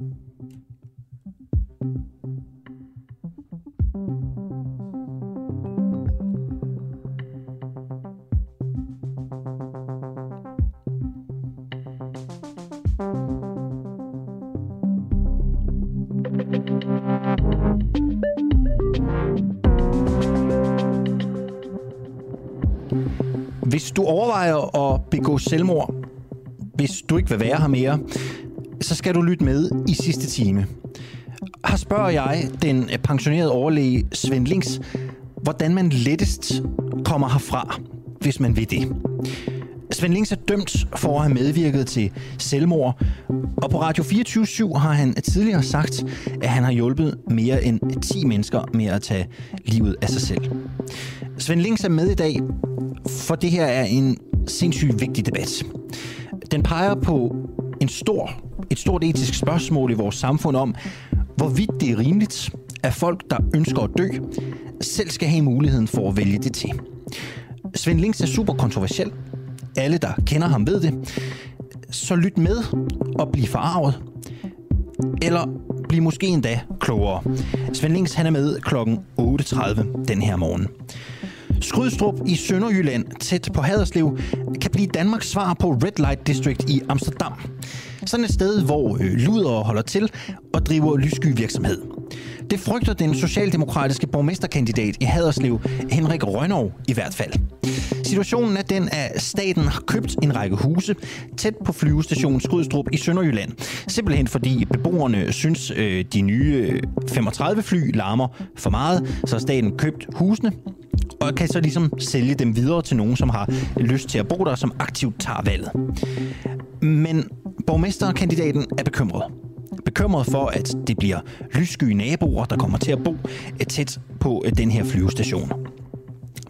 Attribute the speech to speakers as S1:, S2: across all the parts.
S1: Hvis du overvejer at begå selvmord, hvis du ikke vil være her mere, så skal du lytte med i sidste time. Her spørger jeg den øh, pensionerede overlæge Svend Links, hvordan man lettest kommer herfra, hvis man vil det. Svend Links er dømt for at have medvirket til selvmord, og på Radio 24 har han tidligere sagt, at han har hjulpet mere end 10 mennesker med at tage livet af sig selv. Svend Links er med i dag, for det her er en sindssygt vigtig debat. Den peger på en stor, et stort etisk spørgsmål i vores samfund om, hvorvidt det er rimeligt, at folk, der ønsker at dø, selv skal have muligheden for at vælge det til. Svend Links er super kontroversiel. Alle, der kender ham, ved det. Så lyt med og bliv forarvet. Eller bliv måske endda klogere. Svend Links han er med kl. 8.30 den her morgen. Skrydstrup i Sønderjylland, tæt på Haderslev, kan blive Danmarks svar på Red Light District i Amsterdam. Sådan et sted, hvor øh, luder holder til og driver lyssky virksomhed. Det frygter den socialdemokratiske borgmesterkandidat i Haderslev, Henrik Rønov, i hvert fald. Situationen er den, at staten har købt en række huse tæt på flyvestationen Skrydstrup i Sønderjylland. Simpelthen fordi beboerne synes, øh, de nye øh, 35 fly larmer for meget, så har staten købt husene og kan så ligesom sælge dem videre til nogen, som har lyst til at bo der, som aktivt tager valget. Men borgmesterkandidaten er bekymret. Bekymret for, at det bliver lyssky naboer, der kommer til at bo øh, tæt på øh, den her flyvestation.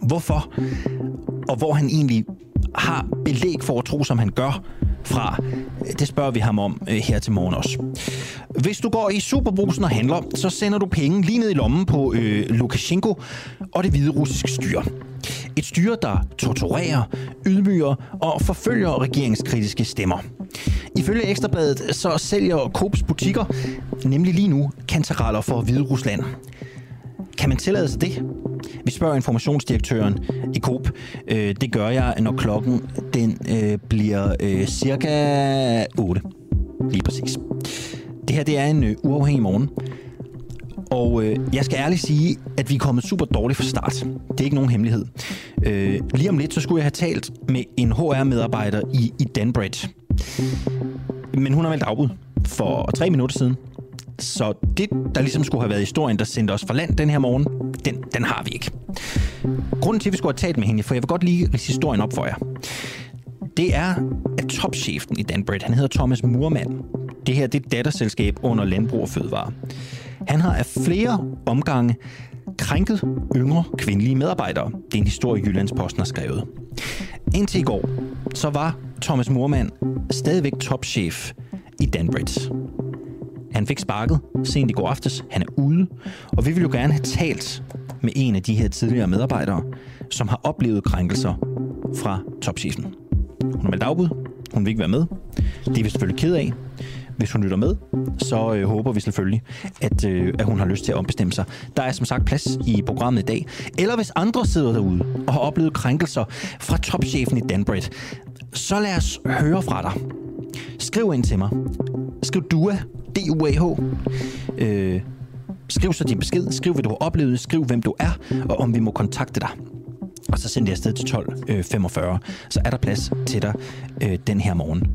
S1: Hvorfor? Og hvor han egentlig har belæg for at tro, som han gør, fra? Det spørger vi ham om øh, her til morgen også. Hvis du går i Superbrusen og handler, så sender du penge lige ned i lommen på øh, Lukashenko og det hvide russiske styre. Et styre, der torturerer, ydmyger og forfølger regeringskritiske stemmer. Ifølge Ekstrabladet så sælger Coops butikker nemlig lige nu kantereller for Hvide Rusland. Kan man tillade sig det? Vi spørger informationsdirektøren i Coop. Øh, det gør jeg, når klokken den øh, bliver øh, cirka 8. Lige præcis. Det her det er en øh, uafhængig morgen. Og øh, jeg skal ærligt sige, at vi er kommet super dårligt fra start. Det er ikke nogen hemmelighed. Øh, lige om lidt, så skulle jeg have talt med en HR-medarbejder i, i Danbridge. Men hun har meldt afbud for tre minutter siden. Så det, der ligesom skulle have været historien, der sendte os fra land den her morgen, den, den har vi ikke. Grunden til, at vi skulle have talt med hende, for jeg vil godt lige rise historien op for jer. Det er, at topchefen i Danbred, han hedder Thomas Murmann. Det her det er datterselskab under Landbrug og Fødevare. Han har af flere omgange krænket yngre kvindelige medarbejdere. Det er en historie, Jyllandsposten har skrevet. Indtil i går, så var Thomas Murmann stadigvæk topchef i Danbridge. Han fik sparket sent i går aftes. Han er ude. Og vi vil jo gerne have talt med en af de her tidligere medarbejdere, som har oplevet krænkelser fra topchefen. Hun har meldt afbud. Hun vil ikke være med. Det er vi selvfølgelig ked af. Hvis hun lytter med, så øh, håber vi selvfølgelig, at, øh, at hun har lyst til at ombestemme sig. Der er som sagt plads i programmet i dag. Eller hvis andre sidder derude og har oplevet krænkelser fra topchefen i Danbred, så lad os høre fra dig. Skriv ind til mig. Skriv DUA, D-U-A-H. Øh, skriv så din besked. Skriv, hvad du har oplevet. Skriv, hvem du er, og om vi må kontakte dig. Og så sender jeg afsted til 12.45. Så er der plads til dig øh, den her morgen.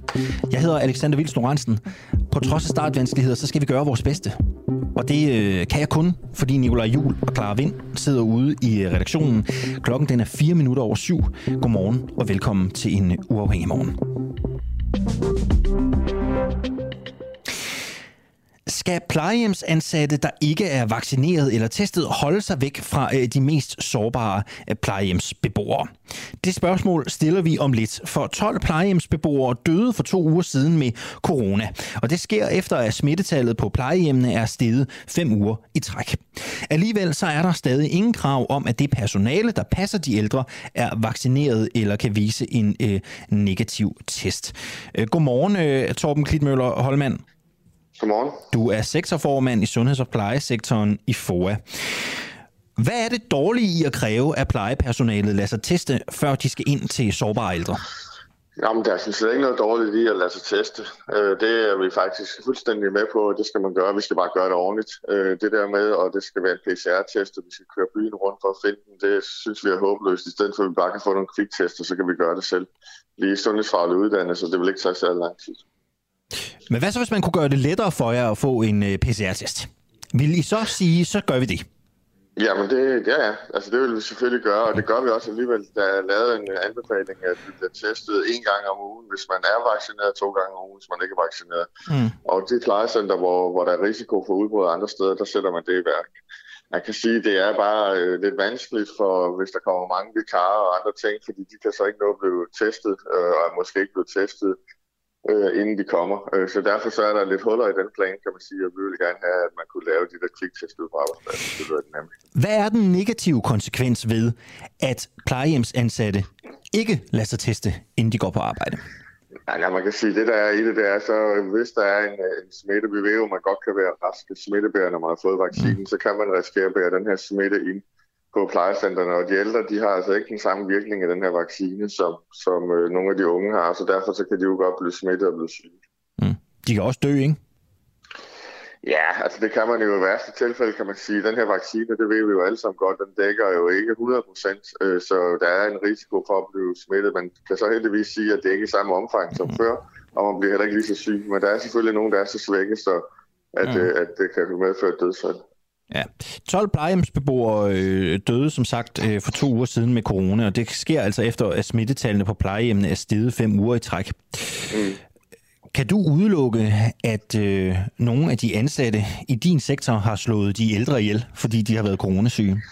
S1: Jeg hedder Alexander Vils På trods af startvanskeligheder, så skal vi gøre vores bedste. Og det øh, kan jeg kun, fordi Nikolaj Jul og Clara Vind sidder ude i øh, redaktionen. Klokken den er 4 minutter over syv. Godmorgen og velkommen til en øh, uafhængig morgen. Skal plejehjemsansatte, der ikke er vaccineret eller testet, holde sig væk fra øh, de mest sårbare øh, plejehjemsbeboere? Det spørgsmål stiller vi om lidt, for 12 plejehjemsbeboere døde for to uger siden med corona. Og det sker efter, at smittetallet på plejehjemmene er steget fem uger i træk. Alligevel så er der stadig ingen krav om, at det personale, der passer de ældre, er vaccineret eller kan vise en øh, negativ test. Øh, godmorgen, øh, Torben Klitmøller Holmand.
S2: Godmorgen.
S1: Du er sektorformand i sundheds- og plejesektoren i FOA. Hvad er det dårlige i at kræve, at plejepersonalet lader sig teste, før de skal ind til sårbare ældre?
S2: Jamen, der er sådan set ikke noget dårligt i at lade sig teste. Øh, det er vi faktisk fuldstændig med på, og det skal man gøre. Vi skal bare gøre det ordentligt. Øh, det der med, og det skal være en PCR-test, og vi skal køre byen rundt for at finde den, det synes vi er håbløst. I stedet for, at vi bare kan få nogle kviktester, så kan vi gøre det selv. Vi er sundhedsfagligt uddannet, så det vil ikke tage særlig lang tid.
S1: Men hvad så, hvis man kunne gøre det lettere for jer at få en øh, PCR-test? Vil I så sige, så gør vi det?
S2: Jamen, det, ja, ja. Altså, det vil vi selvfølgelig gøre, og det gør vi også alligevel. Der er lavet en anbefaling, at vi bliver testet en gang om ugen, hvis man er vaccineret, to gange om ugen, hvis man ikke er vaccineret. Mm. Og de plejecenter, hvor, hvor der er risiko for udbrud andre steder, der sætter man det i værk. Man kan sige, at det er bare øh, lidt vanskeligt, for hvis der kommer mange vikarer og andre ting, fordi de kan så ikke nå at blive testet, øh, og er måske ikke blevet testet øh, inden de kommer. Øh, så derfor så er der lidt huller i den plan, kan man sige, og vi vil gerne have, at man kunne lave de der kviktest ud på arbejdspladsen. Det nemt.
S1: Hvad er den negative konsekvens ved, at plejehjemsansatte ikke lader sig teste, inden de går på arbejde?
S2: Ja, man kan sige, det der er i det, det er så, hvis der er en, en smitte, vi ved jo, man godt kan være rask smittebærer, når man har fået vaccinen, mm. så kan man risikere at bære den her smitte ind på plejecenterne, og de ældre, de har altså ikke den samme virkning af den her vaccine, som, som øh, nogle af de unge har, så derfor så kan de jo godt blive smittet og blive syge.
S1: Mm. De kan også dø, ikke?
S2: Ja, altså det kan man jo i værste tilfælde, kan man sige. Den her vaccine, det ved vi jo alle sammen godt, den dækker jo ikke 100% øh, så der er en risiko for at blive smittet. Man kan så heldigvis sige, at det ikke er i samme omfang som mm. før, og man bliver heller ikke lige så syg. Men der er selvfølgelig nogen, der er så svækket, så at, mm. øh, at det kan medføre dødsfald.
S1: Ja. 12 plejehjemsbeboere øh, døde som sagt øh, for to uger siden med corona, og det sker altså efter, at smittetallene på plejehjemmene er steget fem uger i træk. Mm. Kan du udelukke, at øh, nogle af de ansatte i din sektor har slået de ældre ihjel, fordi de har været coronasyge?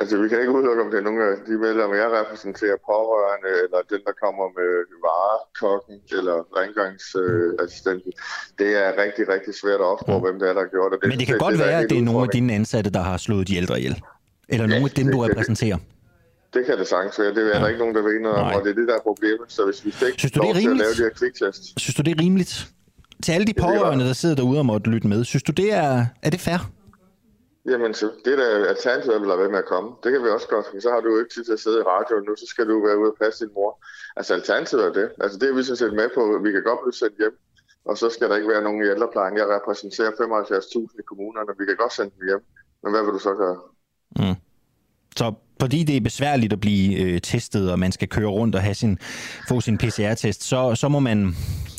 S2: Altså, vi kan ikke udelukke, om det er nogle af de medlemmer, jeg repræsenterer, pårørende, eller den, der kommer med varekokken, eller rengøringsassistenten. Øh, det er rigtig, rigtig svært at opspore, mm. hvem det er, der har gjort det.
S1: Men det kan det, godt det, være, at det er nogle af dine ansatte, der har slået de ældre ihjel. Eller ja, nogle af dem, du repræsenterer.
S2: Det, det kan det sagtens være. Det er ja. der ikke nogen, der ved noget om, og det er det, der er problemet. Så hvis vi fik
S1: Synes du, det er rimeligt?
S2: at lave de her kviktest...
S1: Synes du, det er rimeligt? Til alle de pårørende, der sidder derude og måtte lytte med, synes du, det er, er det fair?
S2: Jamen, så det der alternativet vil lade være med at komme. Det kan vi også godt, for så har du jo ikke tid til at sidde i radioen nu, så skal du være ude og passe din mor. Altså, alternativet er det. Altså, det er vi sådan set med på. Vi kan godt blive sendt hjem, og så skal der ikke være nogen i ældreplejen. Jeg repræsenterer 75.000 i kommunerne, vi kan godt sende dem hjem. Men hvad vil du så gøre? Mm.
S1: Så fordi det er besværligt at blive øh, testet, og man skal køre rundt og have sin, få sin PCR-test, så, så må man,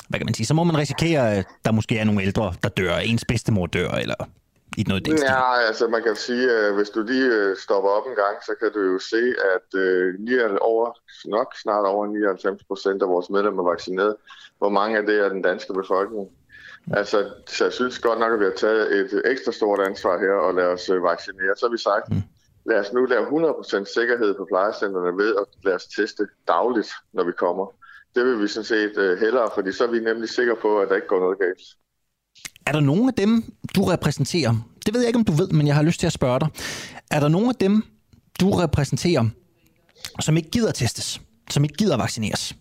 S1: hvad kan man sige, så må man risikere, at der måske er nogle ældre, der dør, ens bedstemor dør, eller i noget den
S2: Ja, altså man kan sige, at hvis du lige øh, stopper op en gang, så kan du jo se, at øh, over, nok snart over 99 procent af vores medlemmer er vaccineret. Hvor mange af det er den danske befolkning? Altså, så jeg synes godt nok, at vi har taget et ekstra stort ansvar her og lade os øh, vaccinere. Så har vi sagt, mm. lad os nu lave 100% sikkerhed på plejecentrene ved at lade os teste dagligt, når vi kommer. Det vil vi sådan set uh, hellere, fordi så er vi nemlig sikre på, at der ikke går noget galt.
S1: Er der nogen af dem, du repræsenterer? Det ved jeg ikke, om du ved, men jeg har lyst til at spørge dig. Er der nogen af dem, du repræsenterer, som ikke gider testes? Som ikke gider vaccineres?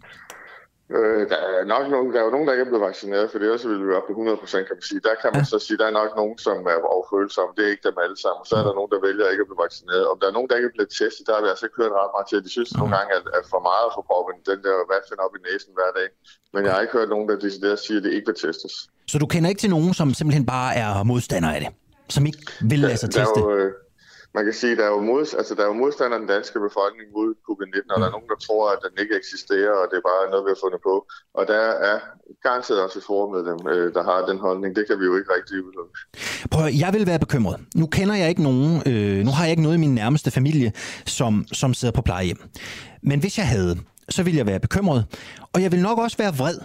S2: Øh, der er nok nogen, der er jo nogen, der ikke er blevet vaccineret, for det også vil vi op på 100 procent, kan man sige. Der kan man så sige, der er nok nogen, som er overfølsomme. Det er ikke dem alle sammen. Så er der nogen, der vælger ikke at blive vaccineret. Om der er nogen, der ikke er blevet testet, der har vi altså ikke hørt ret meget til. De synes nogle gange, at, at for meget for proppen, den der vatfind op i næsen hver dag. Men jeg har ikke hørt nogen, der decideret siger, at det ikke vil testes.
S1: Så du kender ikke til nogen, som simpelthen bare er modstander af det? Som ikke vil lade sig teste? Der er jo, øh,
S2: man kan sige, at der er jo, mod, altså, der er jo modstander af den danske befolkning mod covid-19, og der er nogen, der tror, at den ikke eksisterer, og det er bare noget, vi har fundet på. Og der er garanteret også et formedlem, øh, der har den holdning. Det kan vi jo ikke rigtig udelukke.
S1: Prøv jeg vil være bekymret. Nu kender jeg ikke nogen, øh, nu har jeg ikke noget i min nærmeste familie, som, som sidder på plejehjem. Men hvis jeg havde, så ville jeg være bekymret. Og jeg vil nok også være vred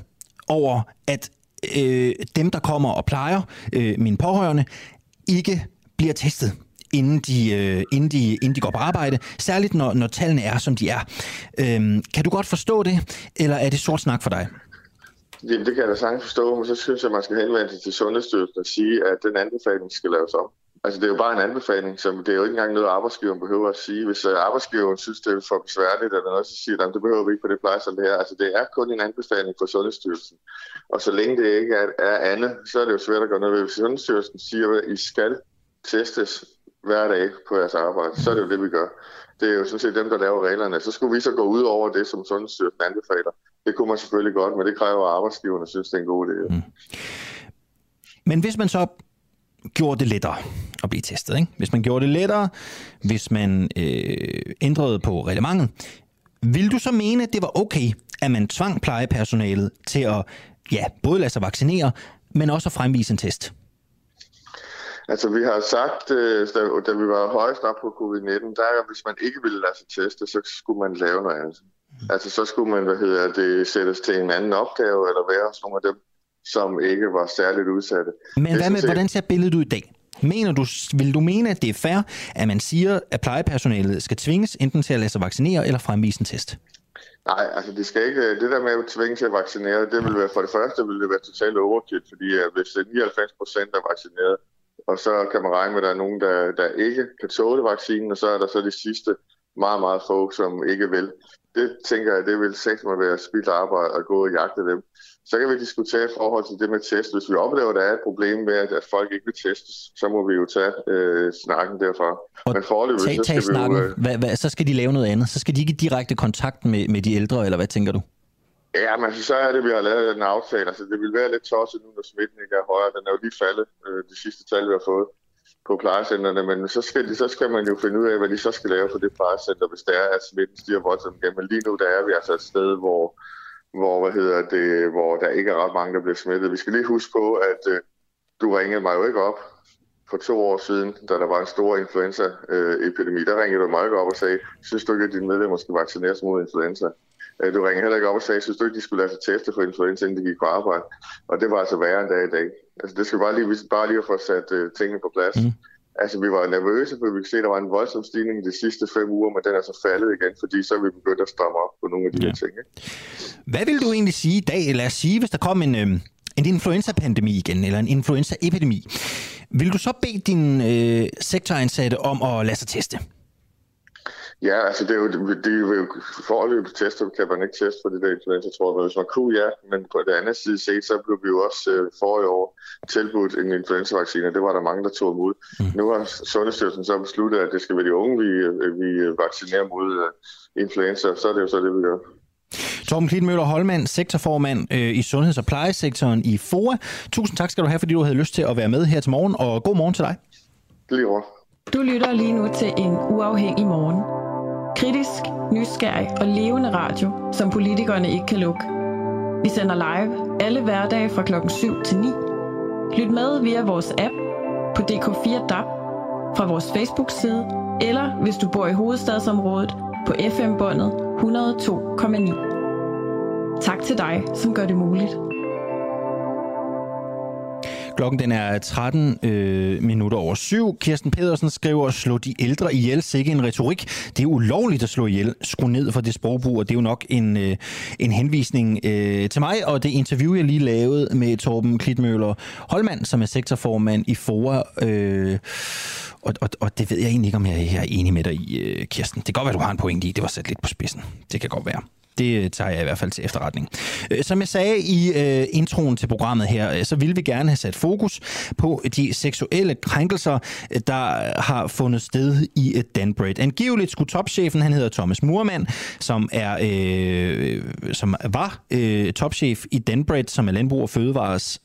S1: over, at øh, dem, der kommer og plejer, øh, mine pårørende, ikke bliver testet inden de, øh, inden de, inden de går på arbejde, særligt når, når tallene er, som de er. Øhm, kan du godt forstå det, eller er det sort snak for dig?
S2: Det, det kan jeg da sagtens forstå, men så synes jeg, at man skal henvende sig til Sundhedsstyrelsen og sige, at den anbefaling skal laves om. Altså, det er jo bare en anbefaling, så det er jo ikke engang noget, arbejdsgiveren behøver at sige. Hvis øh, arbejdsgiveren synes, det er for besværligt eller noget, så siger de, det behøver vi ikke på det plejecenter her. Altså, det er kun en anbefaling fra Sundhedsstyrelsen. Og så længe det ikke er, er andet, så er det jo svært at gøre noget ved. Hvis Sundhedsstyrelsen siger, at I skal testes hver dag på jeres arbejde, så er det jo det, vi gør. Det er jo sådan set dem, der laver reglerne. Så skulle vi så gå ud over det, som Sundhedsstyrelsen anbefaler. Det kunne man selvfølgelig godt, men det kræver, at arbejdsgiverne synes, det er en god idé. Mm.
S1: Men hvis man så gjorde det lettere at blive testet, ikke? hvis man gjorde det lettere, hvis man øh, ændrede på reglementet, vil du så mene, at det var okay, at man tvang plejepersonalet til at ja, både lade sig vaccinere, men også at fremvise en test?
S2: Altså, vi har sagt, øh, da, da vi var højst op på covid-19, der er, hvis man ikke ville lade sig teste, så skulle man lave noget andet. Mm. Altså, så skulle man, hvad hedder det, sættes til en anden opgave, eller være hos nogle af dem, som ikke var særligt udsatte.
S1: Men hvad med, hvordan ser billedet ud i dag? Mener du, vil du mene, at det er fair, at man siger, at plejepersonalet skal tvinges enten til at lade sig vaccinere eller fremvise en test?
S2: Nej, altså det skal ikke, det der med at tvinge til at vaccinere, det vil være for det første vil det være totalt overkill, fordi hvis 99 procent er vaccineret, og så kan man regne med, at der er nogen, der, der ikke kan tåle vaccinen, og så er der så de sidste meget, meget få, som ikke vil. Det tænker jeg, det vil sætte mig være spildt arbejde at gå og jagte dem. Så kan vi diskutere i forhold til det med test. Hvis vi oplever, at der er et problem med, at folk ikke vil testes, så må vi jo tage øh, snakken derfra.
S1: Og men foreløbig, tag, så skal snakken. vi jo... Øh... Hvad, hvad, så skal de lave noget andet. Så skal de ikke i direkte kontakt med, med de ældre, eller hvad tænker du?
S2: Ja, men altså, så er det, vi har lavet en aftale. Altså, det vil være lidt tosset nu, når smitten ikke er højere. Den er jo lige faldet, øh, de sidste tal, vi har fået på plejecentrene, men så skal, de, så skal man jo finde ud af, hvad de så skal lave på det plejecenter, hvis det er, at smitten stiger voldsomt igen. Men lige nu der er vi altså et sted, hvor, hvor, hvad hedder det, hvor der ikke er ret mange, der bliver smittet. Vi skal lige huske på, at øh, du ringede mig jo ikke op for to år siden, da der var en stor influenza-epidemi. Øh, der ringede du mig ikke op og sagde, synes du ikke, at dine medlemmer skal vaccineres mod influenza? Øh, du ringede heller ikke op og sagde, synes du ikke, de skulle lade sig teste for influenza, inden de gik på arbejde? Og det var altså værre end dag i dag. Altså, det skal bare lige, bare lige at få sat uh, tingene på plads. Mm. Altså, vi var nervøse, for vi kunne se, at der var en voldsom stigning de sidste fem uger, men den er så faldet igen, fordi så er vi begyndt at stramme op på nogle af de ja. her ting. Ikke?
S1: Hvad vil du egentlig sige i dag? Lad os sige, hvis der kom en, øh, en influenza-pandemi igen, eller en influenza-epidemi. Vil du så bede din øh, sektoransatte om at lade sig teste?
S2: Ja, altså det er jo, det er jo forløbet tester, kan man ikke teste for det der influenza, tror jeg. Hvis man kunne, ja, men på det andet side set, så blev vi jo også øh, forrige år tilbudt en influenza-vaccine, det var der mange, der tog imod. Mm. Nu har Sundhedsstyrelsen så besluttet, at det skal være de unge, vi, øh, vi vaccinerer mod uh, influenza, så er det jo så det, vi gør.
S1: Torben Klitmøller Holmand, sektorformand øh, i sundheds- og plejesektoren i FOA. Tusind tak skal du have, fordi du havde lyst til at være med her til morgen, og god morgen til dig.
S2: Lige over.
S3: Du lytter lige nu til en uafhængig morgen. Kritisk, nysgerrig og levende radio, som politikerne ikke kan lukke. Vi sender live alle hverdage fra klokken 7 til 9. Lyt med via vores app på DK4 DAB, fra vores Facebook-side, eller hvis du bor i hovedstadsområdet på FM-båndet 102,9. Tak til dig, som gør det muligt.
S1: Klokken den er 13 øh, minutter over syv. Kirsten Pedersen skriver, slå de ældre ihjel, sikke en retorik. Det er ulovligt at slå ihjel. Skru ned for det sprogbrug, og det er jo nok en, øh, en henvisning øh, til mig, og det interview, jeg lige lavede med Torben Klitmøller Holmand, som er sektorformand i FOA. Øh, og, og, og det ved jeg egentlig ikke, om jeg er enig med dig i, øh, Kirsten. Det kan godt være, du har en pointe i. Det var sat lidt på spidsen. Det kan godt være. Det øh, tager jeg i hvert fald til efterretning. Øh, som jeg sagde i øh, introen til programmet her, så vil vi gerne have sat fokus på de seksuelle krænkelser, der har fundet sted i Danbred. Angiveligt skulle topchefen, han hedder Thomas Murmann, som er øh, som var øh, topchef i Danbred, som er Landbrug og Fødevares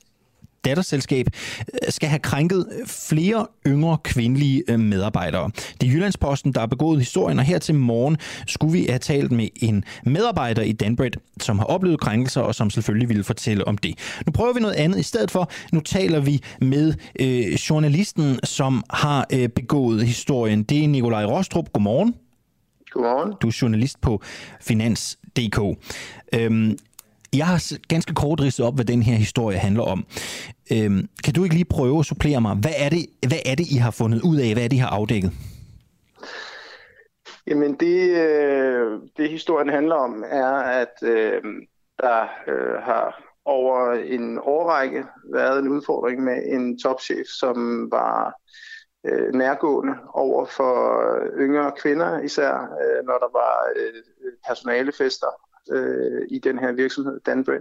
S1: datterselskab øh, skal have krænket flere yngre kvindelige øh, medarbejdere. Det er Jyllandsposten, der har begået historien, og her til morgen skulle vi have talt med en medarbejder i Danbred, som har oplevet krænkelser, og som selvfølgelig ville fortælle om det. Nu prøver vi noget andet i stedet for. Nu taler vi med øh, journalisten, som har øh, begået historien. Det er Nikolaj Rostrup. Godmorgen.
S2: Godmorgen.
S1: Du er journalist på Finans.dk. Øhm, jeg har ganske kort ridset op, hvad den her historie handler om. Øhm, kan du ikke lige prøve at supplere mig? Hvad er, det, hvad er det, I har fundet ud af? Hvad er det, I har afdækket?
S4: Jamen det, øh, det historien handler om, er, at øh, der øh, har over en årrække været en udfordring med en topchef, som var øh, nærgående over for yngre kvinder, især øh, når der var øh, personalefester øh, i den her virksomhed, Danbred.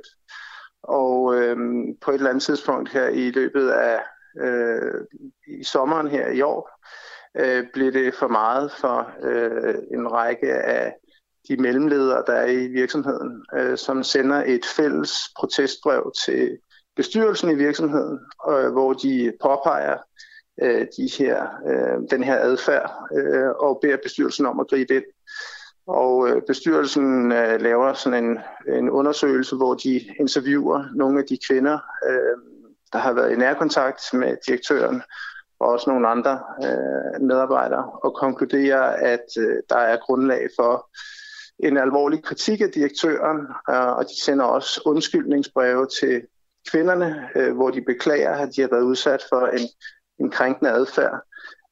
S4: Og øh, på et eller andet tidspunkt her i løbet af øh, i sommeren her i år, øh, blev det for meget for øh, en række af de mellemledere, der er i virksomheden, øh, som sender et fælles protestbrev til bestyrelsen i virksomheden, øh, hvor de påpeger øh, de her, øh, den her adfærd øh, og beder bestyrelsen om at gribe ind. Og øh, bestyrelsen øh, laver sådan en, en undersøgelse, hvor de interviewer nogle af de kvinder, øh, der har været i nærkontakt med direktøren, og også nogle andre øh, medarbejdere, og konkluderer, at øh, der er grundlag for en alvorlig kritik af direktøren, øh, og de sender også undskyldningsbreve til kvinderne, øh, hvor de beklager, at de har været udsat for en, en krænkende adfærd,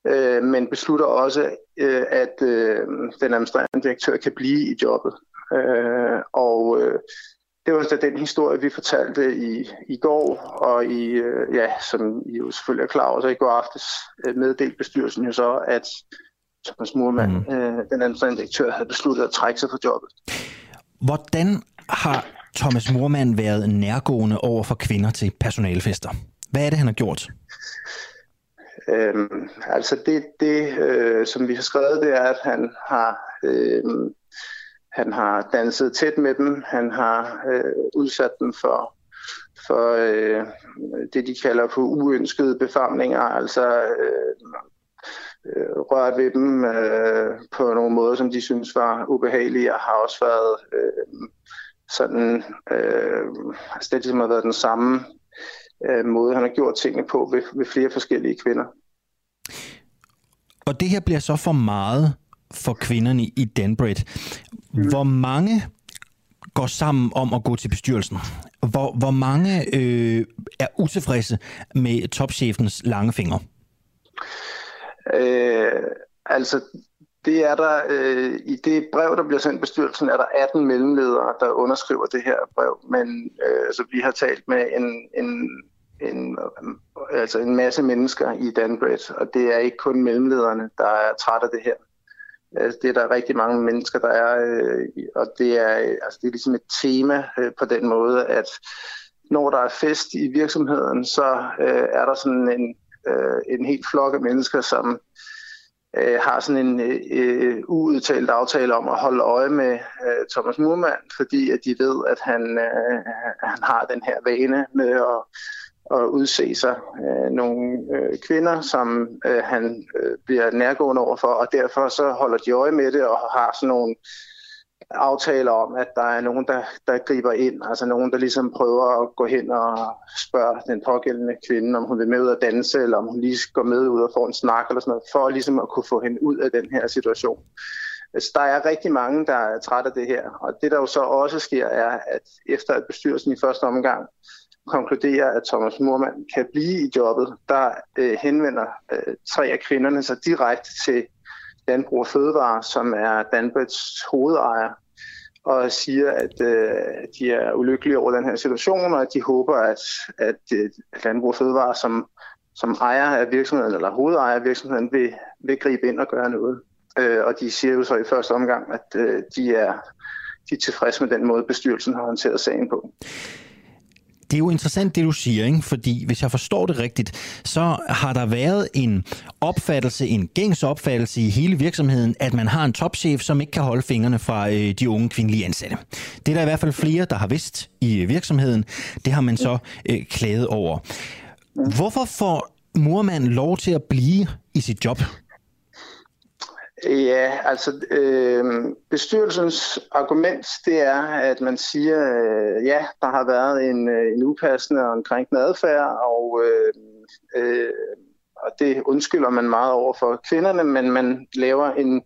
S4: øh, men beslutter også, øh, at øh, den administrerende direktør kan blive i jobbet. Øh, og øh, det var så den historie, vi fortalte i, i går, og i, øh, ja, som I jo selvfølgelig er klar over, så i går aftes øh, meddelte bestyrelsen jo så, at Thomas Murmann, mm. øh, den administrerende direktør, havde besluttet at trække sig fra jobbet.
S1: Hvordan har Thomas Murmann været nærgående over for kvinder til personalfester? Hvad er det, han har gjort?
S4: Øhm, altså det, det øh, som vi har skrevet, det er, at han har øh, han har danset tæt med dem, han har øh, udsat dem for, for øh, det, de kalder for uønskede befamlinger, altså øh, øh, rørt ved dem øh, på nogle måder, som de synes var ubehagelige, og har også været øh, sådan, øh, altså det ligesom har været den samme øh, måde, han har gjort tingene på ved, ved flere forskellige kvinder.
S1: Og det her bliver så for meget for kvinderne i Danbred. Mm. Hvor mange går sammen om at gå til bestyrelsen? Hvor, hvor mange øh, er utilfredse med topchefens lange fingre?
S4: Øh, altså, det er der øh, i det brev, der bliver sendt bestyrelsen, er der 18 mellemledere, der underskriver det her brev. Men øh, altså, vi har talt med en, en, en, altså en masse mennesker i Danbred, og det er ikke kun mellemlederne, der er træt af det her. Altså, det er der rigtig mange mennesker, der er, øh, og det er, altså, det er ligesom et tema øh, på den måde, at når der er fest i virksomheden, så øh, er der sådan en, øh, en helt flok af mennesker, som øh, har sådan en øh, uudtalt aftale om at holde øje med øh, Thomas Murmann, fordi at de ved, at han, øh, han har den her vane med at at udse sig øh, nogle øh, kvinder, som øh, han øh, bliver nærgående overfor, og derfor så holder de øje med det og har sådan nogle aftaler om, at der er nogen, der, der griber ind, altså nogen, der ligesom prøver at gå hen og spørge den pågældende kvinde, om hun vil med ud at danse, eller om hun lige går med ud og får en snak eller sådan noget, for ligesom at kunne få hende ud af den her situation. Altså, der er rigtig mange, der er trætte af det her, og det der jo så også sker, er, at efter at bestyrelsen i første omgang konkluderer, at Thomas Murmann kan blive i jobbet, der øh, henvender øh, tre af kvinderne sig direkte til Danbrug og Fødevare, som er Danbreds hovedejer, og siger, at øh, de er ulykkelige over den her situation, og at de håber, at, at at Landbrug og Fødevare som, som ejer af virksomheden, eller hovedejer af virksomheden, vil, vil gribe ind og gøre noget. Øh, og de siger jo så i første omgang, at øh, de, er, de er tilfredse med den måde, bestyrelsen har håndteret sagen på.
S1: Det er jo interessant, det du siger, ikke? fordi hvis jeg forstår det rigtigt, så har der været en opfattelse, en gængs opfattelse i hele virksomheden, at man har en topchef, som ikke kan holde fingrene fra øh, de unge kvindelige ansatte. Det er der i hvert fald flere, der har vidst i øh, virksomheden. Det har man så øh, klaget over. Hvorfor får Murmand lov til at blive i sit job?
S4: Ja, altså øh, bestyrelsens argument, det er, at man siger, øh, ja, der har været en, øh, en upassende og en krænkende adfærd, og, øh, øh, og det undskylder man meget over for kvinderne, men man laver en,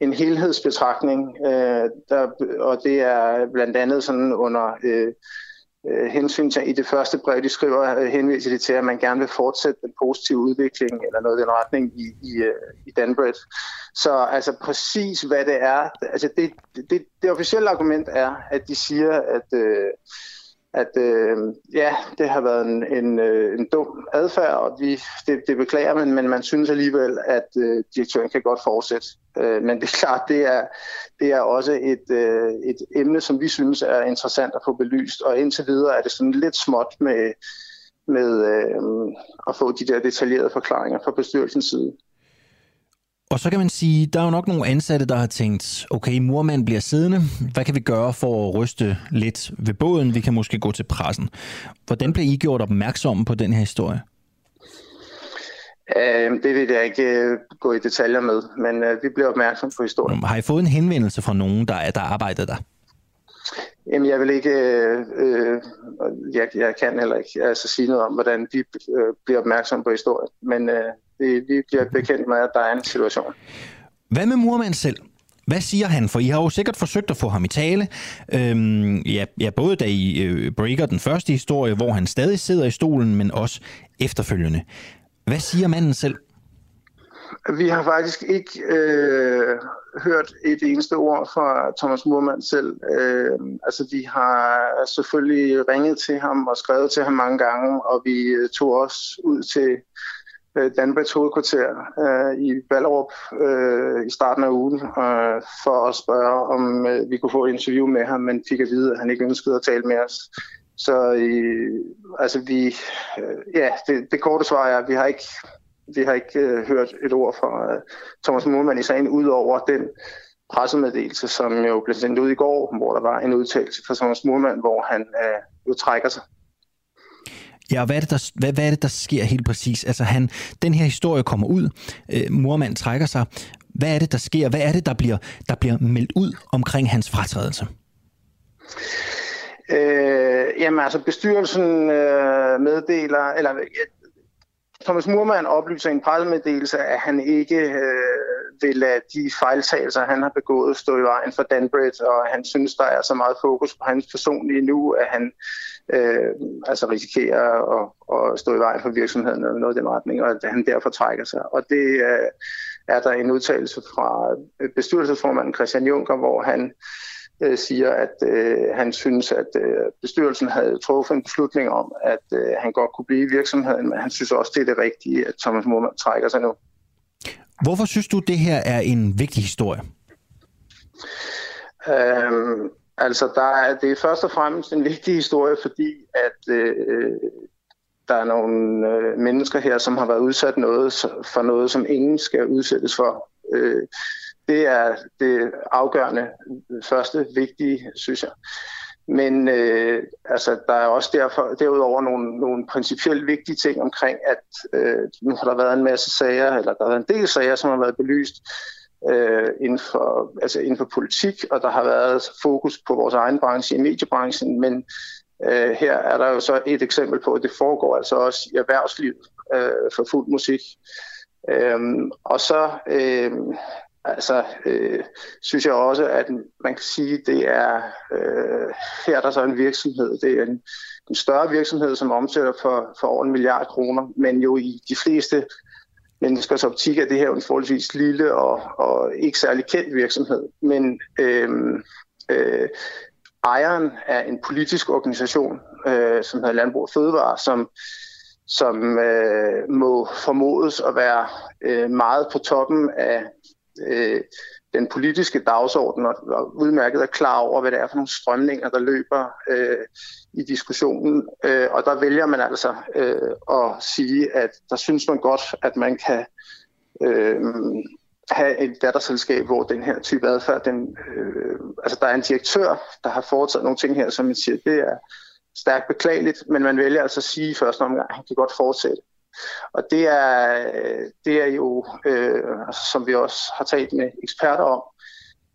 S4: en helhedsbetragtning, øh, der, og det er blandt andet sådan under... Øh, øh, hensyn til, i det første brev, de skriver, øh, henviser de til, at man gerne vil fortsætte den positive udvikling, eller noget i den retning i, i, øh, i Danbred. Så altså præcis hvad det er, altså det, det, det officielle argument er, at de siger, at, øh, at øh, ja, det har været en, en, øh, en dum adfærd, og vi, det, det beklager man, men man synes alligevel, at øh, direktøren kan godt fortsætte. Øh, men det er klart, det er, det er også et, øh, et emne, som vi synes er interessant at få belyst, og indtil videre er det sådan lidt småt med, med øh, at få de der detaljerede forklaringer fra bestyrelsens side.
S1: Og så kan man sige, der er jo nok nogle ansatte, der har tænkt, okay, murmand bliver siddende. Hvad kan vi gøre for at ryste lidt ved båden? Vi kan måske gå til pressen. Hvordan bliver I gjort opmærksomme på den her historie?
S4: Øh, det vil jeg ikke øh, gå i detaljer med, men øh, vi bliver opmærksomme på historien.
S1: Har I fået en henvendelse fra nogen, der, er, der arbejder der?
S4: Jamen, jeg vil ikke, øh, øh, jeg, jeg kan heller ikke altså, sige noget om, hvordan vi øh, bliver opmærksomme på historien, men øh, det, vi bliver bekendt med, at der er en situation.
S1: Hvad med Murmand selv? Hvad siger han? For I har jo sikkert forsøgt at få ham i tale. Øhm, ja, ja, både da I øh, breaker den første historie, hvor han stadig sidder i stolen, men også efterfølgende. Hvad siger manden selv?
S4: Vi har faktisk ikke øh, hørt et eneste ord fra Thomas Murmand selv. Øh, altså, vi har selvfølgelig ringet til ham og skrevet til ham mange gange, og vi øh, tog også ud til øh, Danbergs hovedkvarter øh, i Ballerup øh, i starten af ugen øh, for at spørge, om øh, vi kunne få et interview med ham, men fik at vide, at han ikke ønskede at tale med os. Så øh, altså vi, øh, ja, det, det korte svar er, at vi har ikke, vi har ikke øh, hørt et ord fra øh, Thomas Murmann i sagen, udover den pressemeddelelse, som jo blev sendt ud i går, hvor der var en udtalelse fra Thomas Murmann, hvor han øh, jo trækker sig.
S1: Ja, og hvad er, det, der, hvad, hvad er det, der sker helt præcis? Altså, han, den her historie kommer ud, øh, mormand trækker sig. Hvad er det, der sker? Hvad er det, der bliver, der bliver meldt ud omkring hans fratrædelse?
S4: Øh, jamen altså, bestyrelsen øh, meddeler, eller Thomas Murmann oplyser i en pressemeddelelse, at han ikke øh, vil lade de fejltagelser, han har begået, stå i vejen for Danbridge, og han synes, der er så meget fokus på hans personlige nu, at han øh, altså risikerer at, at stå i vejen for virksomheden eller noget i den retning, og at han derfor trækker sig. Og det øh, er der en udtalelse fra bestyrelsesformanden Christian Juncker, hvor han øh, siger, at øh, han synes, at øh, bestyrelsen havde truffet en beslutning om, at øh, han godt kunne blive i virksomheden, men han synes også, det er det rigtige, at Thomas Murmann trækker sig nu.
S1: Hvorfor synes du, det her er en vigtig historie?
S4: Øhm, altså, der er, det er først og fremmest en vigtig historie, fordi at øh, der er nogle øh, mennesker her, som har været udsat noget for noget, som ingen skal udsættes for. Øh, det er det afgørende første vigtige, synes jeg. Men øh, altså, der er også derfor, derudover nogle, nogle principielt vigtige ting omkring, at øh, nu har der været en masse sager, eller der har været en del sager, som har været belyst øh, inden, for, altså inden for politik, og der har været fokus på vores egen branche i mediebranchen, men øh, her er der jo så et eksempel på, at det foregår altså også i erhvervslivet øh, for fuld musik. Øh, og så øh, Altså, øh, synes jeg også, at man kan sige, det er øh, her er der så en virksomhed. Det er en, en større virksomhed, som omsætter for, for over en milliard kroner, men jo i de fleste menneskers optik er det her en forholdsvis lille og, og ikke særlig kendt virksomhed. Men øh, øh, ejeren er en politisk organisation, øh, som hedder Landbrug og Fødevare, som som øh, må formodes at være øh, meget på toppen af øh, den politiske dagsorden og, udmærket er klar over, hvad det er for nogle strømninger, der løber øh, i diskussionen. Øh, og der vælger man altså øh, at sige, at der synes man godt, at man kan øh, have et datterselskab, hvor den her type adfærd, den, øh, altså der er en direktør, der har foretaget nogle ting her, som man siger, det er stærkt beklageligt, men man vælger altså at sige i første omgang, at han kan godt fortsætte. Og det er, det er jo, øh, altså, som vi også har talt med eksperter om,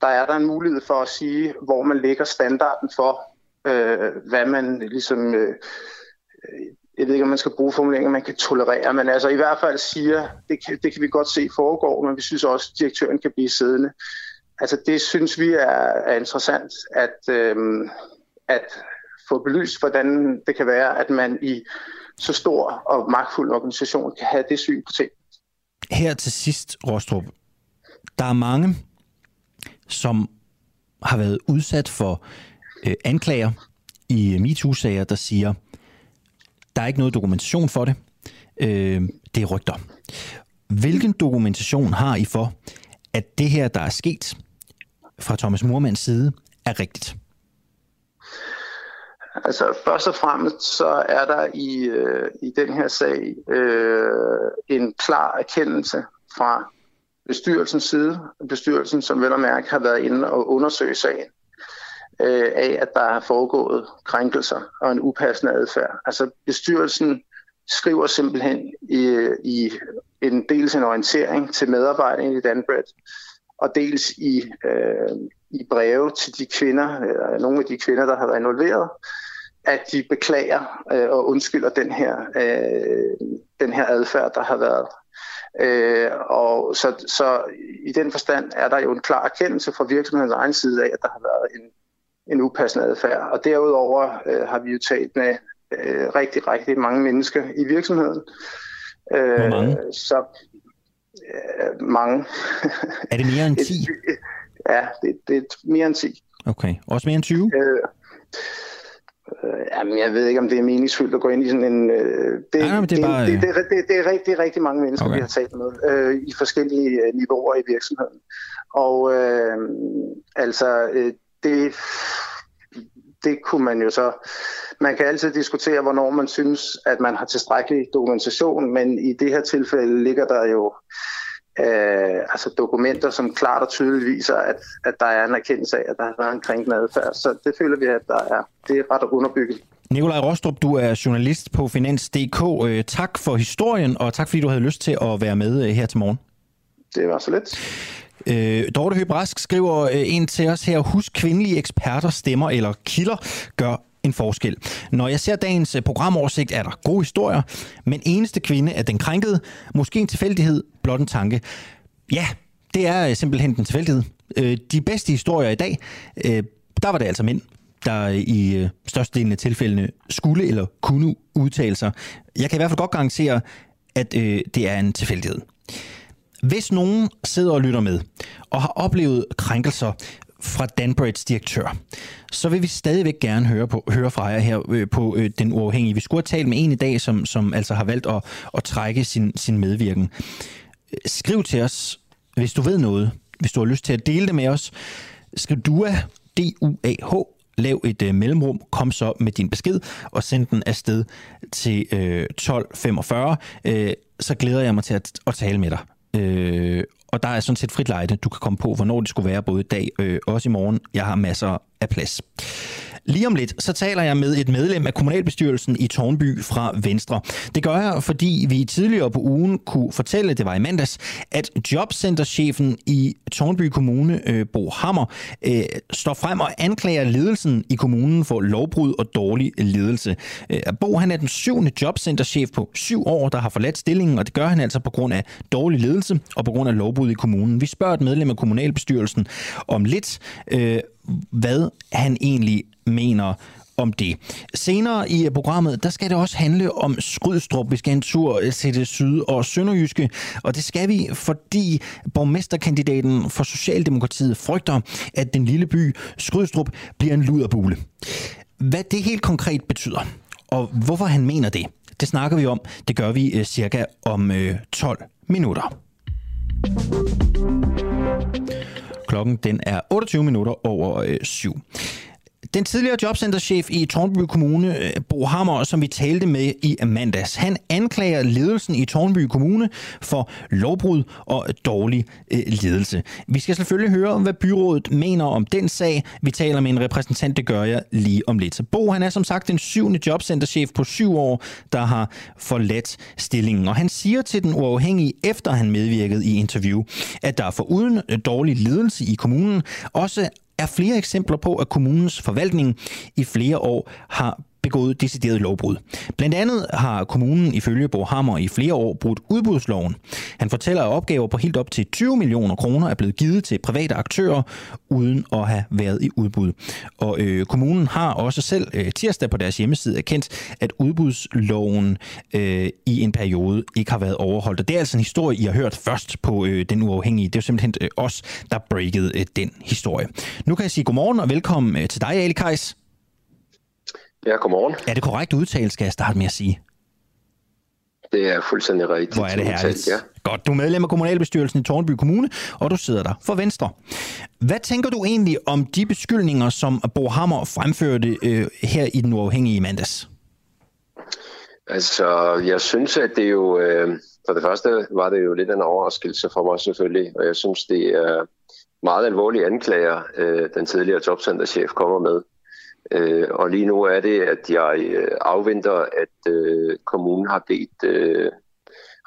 S4: der er der en mulighed for at sige, hvor man lægger standarden for, øh, hvad man ligesom, øh, øh jeg ved ikke, om man skal bruge formuleringer, man kan tolerere, men altså i hvert fald siger, det kan, det kan vi godt se foregår, men vi synes også, at direktøren kan blive siddende. Altså det synes vi er, er interessant, at, øh, at få belyst, hvordan det kan være, at man i så stor og magtfuld organisation kan have det syn på ting.
S1: Her til sidst, Rostrup, der er mange, som har været udsat for øh, anklager i øh, MeToo-sager, der siger, der er ikke noget dokumentation for det. Øh, det er rygter. Hvilken dokumentation har I for, at det her, der er sket fra Thomas Murmans side, er rigtigt?
S4: Altså først og fremmest så er der i, øh, i den her sag øh, en klar erkendelse fra bestyrelsens side, bestyrelsen som vel og mærke har været inde og undersøge sagen, øh, af at der er foregået krænkelser og en upassende adfærd. Altså bestyrelsen skriver simpelthen i, i en dels en orientering til medarbejderne i Danbred, og dels i, øh, i breve til de kvinder, eller nogle af de kvinder, der har været involveret, at de beklager øh, og undskylder den her, øh, den her adfærd, der har været. Øh, og så, så i den forstand er der jo en klar erkendelse fra virksomhedens egen side af, at der har været en, en upassende adfærd. Og derudover øh, har vi jo talt med øh, rigtig, rigtig mange mennesker i virksomheden.
S1: Øh, Hvor mange?
S4: Så øh, mange.
S1: Er det mere end 10?
S4: ja, det, det er mere end 10.
S1: Okay, også mere end 20? Øh,
S4: Øh, jamen, jeg ved ikke, om det er meningsfyldt at gå ind i sådan en... Øh, det,
S1: Nej, det, er bare,
S4: det, det, det, det, det, er rigtig, rigtig mange mennesker, okay. vi har talt med øh, i forskellige øh, niveauer i virksomheden. Og øh, altså, øh, det, det kunne man jo så... Man kan altid diskutere, hvornår man synes, at man har tilstrækkelig dokumentation, men i det her tilfælde ligger der jo øh, altså dokumenter, som klart og tydeligt viser, at, at der er en erkendelse af, at der har været en krænkende adfærd. Så det føler vi, at der er, det er ret underbygget.
S1: Nikolaj Rostrup, du er journalist på Finans.dk. Øh, tak for historien, og tak fordi du havde lyst til at være med øh, her til morgen.
S4: Det var så lidt.
S1: Øh, Dorte Høbrask skriver øh, en til os her, husk kvindelige eksperter, stemmer eller kilder gør en forskel. Når jeg ser dagens øh, programoversigt, er der gode historier, men eneste kvinde er den krænkede. Måske en tilfældighed, blot en tanke. Ja, det er øh, simpelthen en tilfældighed. Øh, de bedste historier i dag, der var det altså mænd, der i størstedelen af tilfældene skulle eller kunne udtale sig. Jeg kan i hvert fald godt garantere, at det er en tilfældighed. Hvis nogen sidder og lytter med og har oplevet krænkelser fra Danbridge direktør, så vil vi stadigvæk gerne høre, på, høre fra jer her øh, på øh, Den Uafhængige. Vi skulle have talt med en i dag, som, som altså har valgt at, at trække sin, sin medvirken. Skriv til os, hvis du ved noget, hvis du har lyst til at dele det med os. Skriv DUA, D-U-A-H, lav et øh, mellemrum, kom så med din besked og send den afsted til øh, 1245. Øh, så glæder jeg mig til at, at tale med dig. Øh, og der er sådan set frit lejde, du kan komme på, hvornår det skulle være, både i dag øh, også i morgen. Jeg har masser af plads. Lige om lidt, så taler jeg med et medlem af kommunalbestyrelsen i Tornby fra Venstre. Det gør jeg, fordi vi tidligere på ugen kunne fortælle, det var i mandags, at jobcenterchefen i Tornby Kommune, øh, Bo Hammer, øh, står frem og anklager ledelsen i kommunen for lovbrud og dårlig ledelse. Øh, Bo han er den syvende jobcenterchef på syv år, der har forladt stillingen, og det gør han altså på grund af dårlig ledelse og på grund af lovbrud i kommunen. Vi spørger et medlem af kommunalbestyrelsen om lidt, øh, hvad han egentlig mener om det. Senere i programmet, der skal det også handle om Skrydstrup. Vi skal en tur øh, til det syd- og sønderjyske, og det skal vi, fordi borgmesterkandidaten for Socialdemokratiet frygter, at den lille by Skrydstrup bliver en luderbule. Hvad det helt konkret betyder, og hvorfor han mener det, det snakker vi om. Det gør vi øh, cirka om øh, 12 minutter. Klokken den er 28 minutter over 7. Den tidligere jobcenterchef i Tornby Kommune, øh, Bo Hammer, som vi talte med i mandags, han anklager ledelsen i Tornby Kommune for lovbrud og dårlig øh, ledelse. Vi skal selvfølgelig høre, hvad byrådet mener om den sag. Vi taler med en repræsentant, det gør jeg lige om lidt. Så Bo, han er som sagt den syvende jobcenterchef på syv år, der har forladt stillingen. Og han siger til den uafhængige, efter han medvirkede i interview, at der for uden dårlig ledelse i kommunen også er flere eksempler på, at kommunens forvaltning i flere år har begået decideret lovbrud. Blandt andet har kommunen ifølge Bo Hammer i flere år brudt udbudsloven. Han fortæller, at opgaver på helt op til 20 millioner kroner er blevet givet til private aktører, uden at have været i udbud. Og øh, kommunen har også selv øh, tirsdag på deres hjemmeside erkendt, at udbudsloven øh, i en periode ikke har været overholdt. Og det er altså en historie, I har hørt først på øh, Den Uafhængige. Det er jo simpelthen øh, os, der breakede øh, den historie. Nu kan jeg sige godmorgen og velkommen øh, til dig, Ali Kajs.
S5: Ja, godmorgen.
S1: Er det korrekt udtalt, skal jeg starte med at sige?
S5: Det er fuldstændig rigtigt.
S1: Hvor er det herligt. Ja. Godt, du er medlem af kommunalbestyrelsen i Tornby Kommune, og du sidder der for Venstre. Hvad tænker du egentlig om de beskyldninger, som Bo Hammer fremførte øh, her i den uafhængige mandags?
S5: Altså, jeg synes, at det jo... Øh, for det første var det jo lidt en overraskelse for mig selvfølgelig, og jeg synes, det er meget alvorlige anklager, øh, den tidligere jobcenterchef kommer med. Øh, og lige nu er det, at jeg øh, afventer, at øh, kommunen har bedt øh,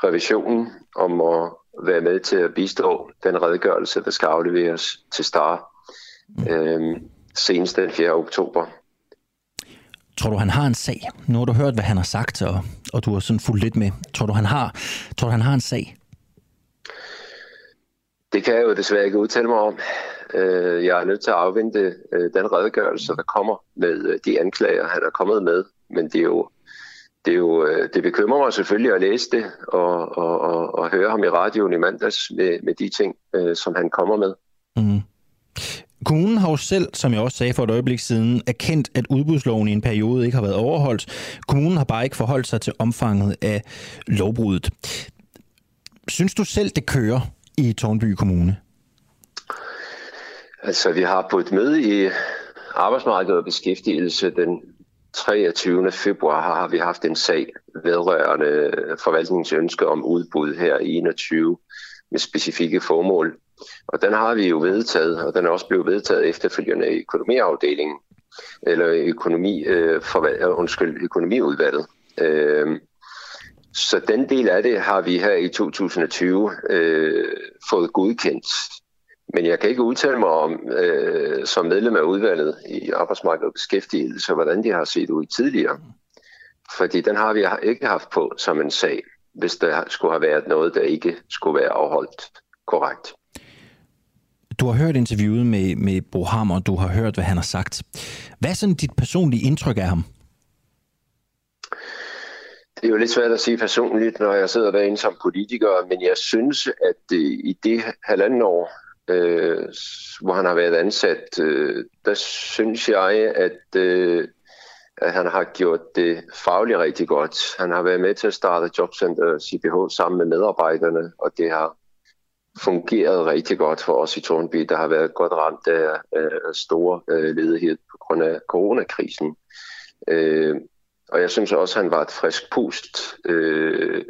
S5: revisionen om at være med til at bistå den redegørelse, der skal afleveres til STAR øh, senest den 4. oktober.
S1: Tror du, han har en sag? Nu har du hørt, hvad han har sagt, og, og du har sådan fulgt lidt med. Tror du, han har, tror du, han har en sag?
S5: Det kan jeg jo desværre ikke udtale mig om. Øh, jeg er nødt til at afvente øh, den redegørelse, der kommer med øh, de anklager, han er kommet med. Men det er jo, det, er jo, øh, det bekymrer mig selvfølgelig at læse det og, og, og, og høre ham i radioen i mandags med, med de ting, øh, som han kommer med. Mm.
S1: Kommunen har jo selv, som jeg også sagde for et øjeblik siden, erkendt, at udbudsloven i en periode ikke har været overholdt. Kommunen har bare ikke forholdt sig til omfanget af lovbruddet. Synes du selv, det kører i Tornby Kommune?
S5: Altså, vi har på et møde i arbejdsmarkedet og beskæftigelse den 23. februar har vi haft en sag vedrørende forvaltningens ønske om udbud her i 21 med specifikke formål. Og den har vi jo vedtaget, og den er også blevet vedtaget efterfølgende i økonomiafdelingen, eller økonomi, øh, forval, øh, undskyld, økonomiudvalget. Øh, så den del af det har vi her i 2020 øh, fået godkendt. Men jeg kan ikke udtale mig om, øh, som medlem af udvalget i arbejdsmarked og beskæftigelse, hvordan de har set ud tidligere. Fordi den har vi ikke haft på som en sag, hvis der skulle have været noget, der ikke skulle være afholdt korrekt.
S1: Du har hørt interviewet med, med Bo Hammer, du har hørt, hvad han har sagt. Hvad er sådan dit personlige indtryk af ham?
S5: Det er jo lidt svært at sige personligt, når jeg sidder derinde som politiker, men jeg synes, at i det halvanden år, øh, hvor han har været ansat, øh, der synes jeg, at, øh, at han har gjort det fagligt rigtig godt. Han har været med til at starte Jobcenter CPH sammen med medarbejderne, og det har fungeret rigtig godt for os i Tornby, der har været godt ramt af, af store øh, ledighed på grund af coronakrisen. Øh, og jeg synes også, at han var et frisk pust øh,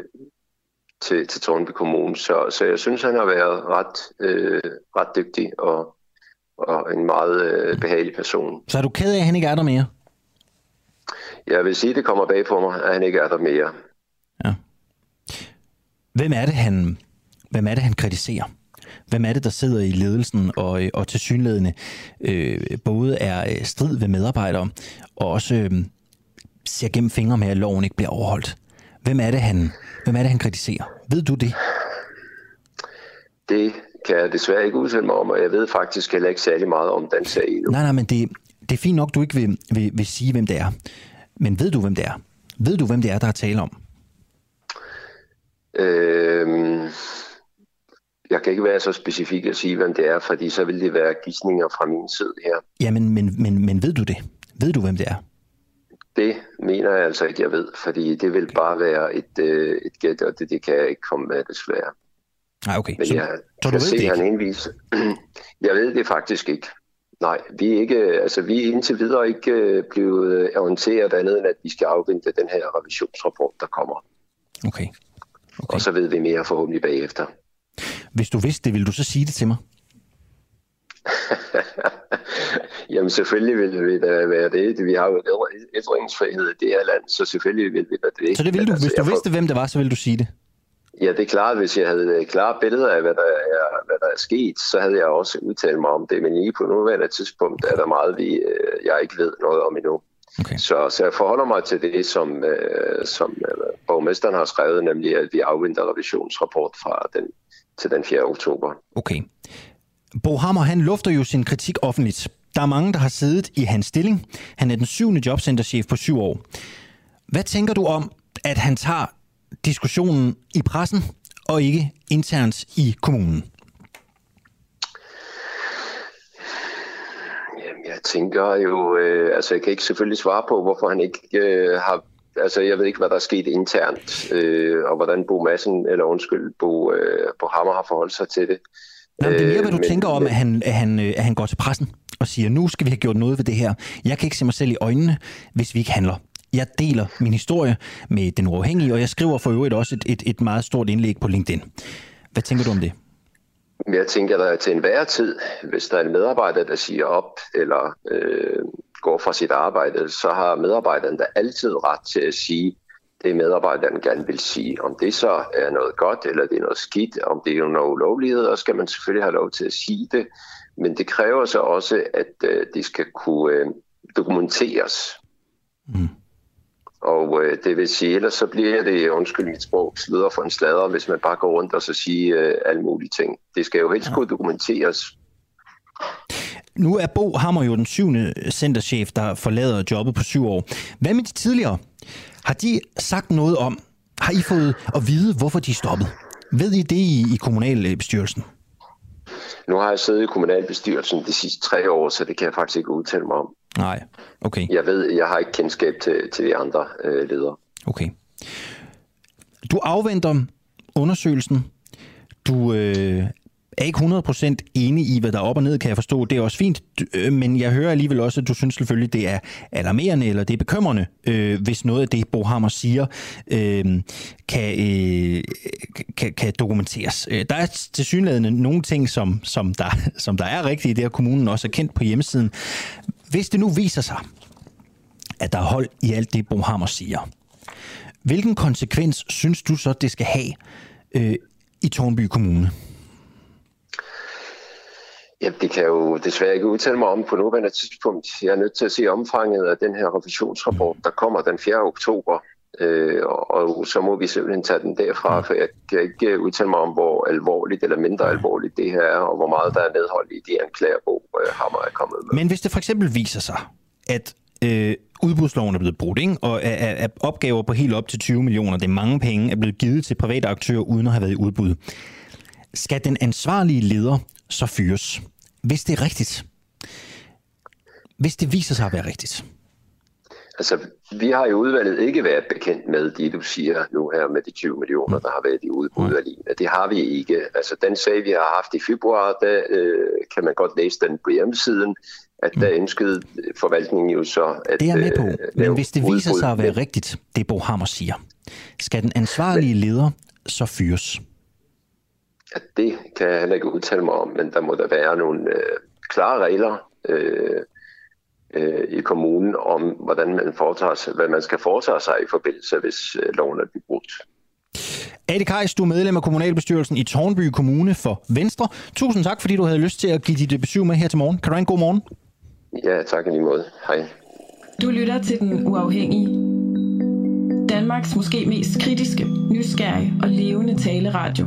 S5: til, til Tornby Kommune. Så, så jeg synes, han har været ret, øh, ret dygtig og, og en meget øh, behagelig person.
S1: Så er du ked af, at han ikke er der mere?
S5: Jeg vil sige, at det kommer bag på mig, at han ikke er der mere. Ja.
S1: Hvem er det, han, hvem er det, han kritiserer? Hvem er det, der sidder i ledelsen og, og til synlædende øh, både er øh, strid ved medarbejdere og også øh, ser gennem fingre med, at loven ikke bliver overholdt? Hvem er det, han, hvem er det, han kritiserer? Ved du det?
S5: Det kan jeg desværre ikke udtale mig om, og jeg ved faktisk heller ikke særlig meget om den sag endnu.
S1: Nej, nej, men det, det er fint nok, du ikke vil, vil, vil sige, hvem det er. Men ved du, hvem det er? Ved du, hvem det er, der er tale om?
S5: Øhm, jeg kan ikke være så specifik at sige, hvem det er, fordi så vil det være gissninger fra min side her.
S1: Ja, men, men, men, men ved du det? Ved du, hvem det er?
S5: Det mener jeg altså ikke, jeg ved, fordi det vil bare være et, øh, et gæt, og det, det kan jeg ikke komme med desværre.
S1: Nej, okay.
S5: Men så, jeg så du ved se, det ikke? han jeg ved det faktisk ikke. Nej, vi er, ikke, altså, vi er indtil videre ikke øh, blevet øh, orienteret andet, end at vi skal afvente den her revisionsrapport, der kommer.
S1: Okay. okay.
S5: Og så ved vi mere forhåbentlig bagefter.
S1: Hvis du vidste det, ville du så sige det til mig?
S5: Jamen selvfølgelig vil vi da være det. Vi har jo ytringsfrihed i det her land, så selvfølgelig vil vi da det.
S1: Så det vil du, altså, hvis du vidste, hvem det var, så ville du sige det?
S5: Ja, det er klart. Hvis jeg havde klare billeder af, hvad der, er, hvad der er sket, så havde jeg også udtalt mig om det. Men lige på nuværende tidspunkt er der meget, vi, øh, jeg ikke ved noget om endnu. Okay. Så, så jeg forholder mig til det, som, øh, som øh, borgmesteren har skrevet, nemlig at vi afventer revisionsrapport fra den, til den 4. oktober.
S1: Okay. Bo Hammer, han lufter jo sin kritik offentligt. Der er mange, der har siddet i hans stilling. Han er den syvende jobcenterchef på syv år. Hvad tænker du om, at han tager diskussionen i pressen og ikke internt i kommunen?
S5: Jeg tænker jo, øh, altså jeg kan ikke selvfølgelig svare på, hvorfor han ikke øh, har, altså jeg ved ikke, hvad der er sket internt, øh, og hvordan Bo Madsen, eller undskyld, Bo, øh, Bo Hammer har forholdt sig til det.
S1: Nå, det er mere, hvad du men, tænker om, at han, at, han, at han går til pressen og siger, nu skal vi have gjort noget ved det her. Jeg kan ikke se mig selv i øjnene, hvis vi ikke handler. Jeg deler min historie med den uafhængige, og jeg skriver for øvrigt også et, et, et meget stort indlæg på LinkedIn. Hvad tænker du om det?
S5: Jeg tænker, at til enhver tid, hvis der er en medarbejder, der siger op eller øh, går fra sit arbejde, så har medarbejderen da altid ret til at sige, det medarbejderen gerne vil sige. Om det så er noget godt, eller det er noget skidt, om det er noget og skal man selvfølgelig have lov til at sige det. Men det kræver så også, at øh, det skal kunne øh, dokumenteres. Mm. Og øh, det vil sige, ellers så bliver det, undskyld mit sprog, sløder for en slader, hvis man bare går rundt og så siger øh, alle mulige ting. Det skal jo helst ja. kunne dokumenteres.
S1: Nu er Bo Hammer jo den syvende centerchef, der forlader jobbet på syv år. Hvad med de tidligere? Har de sagt noget om, har I fået at vide, hvorfor de er stoppet? Ved I det i, i kommunalbestyrelsen?
S5: Nu har jeg siddet i kommunalbestyrelsen de sidste tre år, så det kan jeg faktisk ikke udtale mig om.
S1: Nej, okay.
S5: Jeg ved, jeg har ikke kendskab til, til de andre øh, ledere.
S1: Okay. Du afventer undersøgelsen. Du øh, er ikke 100% enig i, hvad der er op og ned, kan jeg forstå. Det er også fint, øh, men jeg hører alligevel også, at du synes selvfølgelig, det er alarmerende, eller det er bekymrende, øh, hvis noget af det, Bo Hammer siger, øh, kan, øh, kan, kan dokumenteres. Øh, der er til synligheden nogle ting, som, som, der, som der er rigtige, det har kommunen også er kendt på hjemmesiden. Hvis det nu viser sig, at der er hold i alt det, Bo Hammer siger, hvilken konsekvens synes du så, det skal have øh, i Tornby Kommune?
S5: Ja, det kan jeg jo desværre ikke udtale mig om på nuværende tidspunkt. Jeg er nødt til at se omfanget af den her revisionsrapport, der kommer den 4. oktober. Øh, og så må vi simpelthen tage den derfra, for jeg kan ikke udtale mig om, hvor alvorligt eller mindre alvorligt det her er, og hvor meget der er medhold i de anklager, hvor øh, Hammer er kommet med.
S1: Men hvis det for eksempel viser sig, at øh, udbudsloven er blevet brudt, ikke? og at, at opgaver på helt op til 20 millioner, det er mange penge, er blevet givet til private aktører uden at have været i udbud, skal den ansvarlige leder så fyres, hvis det er rigtigt. Hvis det viser sig at være rigtigt.
S5: Altså, vi har i udvalget ikke været bekendt med det, du siger nu her med de 20 millioner, der har været i udbud af lignende. Det har vi ikke. Altså, den sag, vi har haft i februar, der øh, kan man godt læse den på hjemmesiden, at der ønskede forvaltningen jo så at
S1: Det er med på, øh, men hvis det viser sig at være rigtigt, det Bo Hammer siger, skal den ansvarlige leder så fyres?
S5: At det kan jeg heller ikke udtale mig om, men der må der være nogle øh, klare regler øh, øh, i kommunen om, hvordan man foretager sig, hvad man skal foretage sig i forbindelse, hvis øh, loven er brudt.
S1: Adi Kajs, du er medlem af kommunalbestyrelsen i Tornby Kommune for Venstre. Tusind tak, fordi du havde lyst til at give dit besøg med her til morgen. Kan du have en god morgen?
S5: Ja, tak i lige måde. Hej.
S3: Du lytter til Den Uafhængige. Danmarks måske mest kritiske, nysgerrige og levende taleradio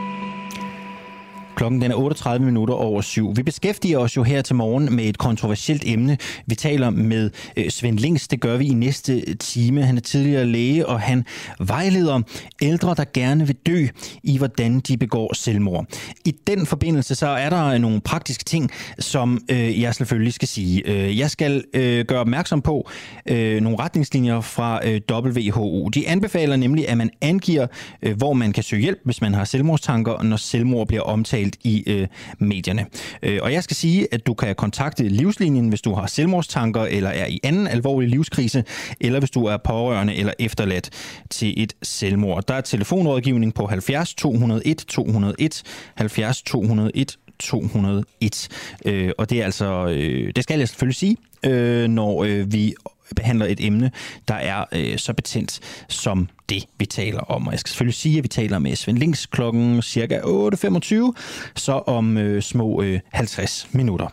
S1: Klokken den er 38 minutter over syv. Vi beskæftiger os jo her til morgen med et kontroversielt emne. Vi taler med øh, Svend Links. Det gør vi i næste time. Han er tidligere læge, og han vejleder ældre, der gerne vil dø i, hvordan de begår selvmord. I den forbindelse så er der nogle praktiske ting, som øh, jeg selvfølgelig skal sige. Øh, jeg skal øh, gøre opmærksom på øh, nogle retningslinjer fra øh, WHO. De anbefaler nemlig, at man angiver, øh, hvor man kan søge hjælp, hvis man har selvmordstanker, når selvmord bliver omtalt omtalt i øh, medierne. Øh, og jeg skal sige, at du kan kontakte Livslinjen, hvis du har selvmordstanker eller er i anden alvorlig livskrise, eller hvis du er pårørende eller efterladt til et selvmord. Der er telefonrådgivning på 70 201 201 70 201 201. Øh, og det er altså, øh, det skal jeg selvfølgelig sige, øh, når øh, vi behandler et emne, der er øh, så betændt som det, vi taler om. Og jeg skal selvfølgelig sige, at vi taler med Svend Links klokken cirka 8.25, så om øh, små øh, 50 minutter.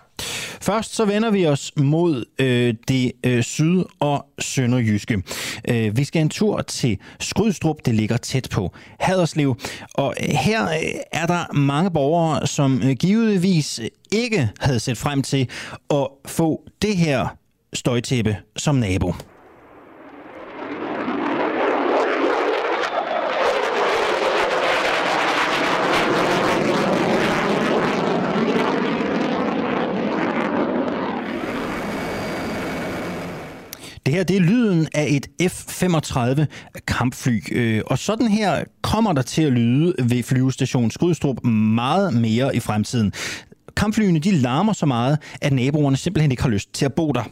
S1: Først så vender vi os mod øh, det øh, syd- og sønderjyske. Øh, vi skal en tur til Skrydstrup, det ligger tæt på Haderslev. Og øh, her øh, er der mange borgere, som øh, givetvis ikke havde set frem til at få det her støjtæppe som nabo. Det her det er lyden af et F-35 kampfly, øh, og sådan her kommer der til at lyde ved flyvestation Skudstrup meget mere i fremtiden. Kampflyene de larmer så meget, at naboerne simpelthen ikke har lyst til at bo der.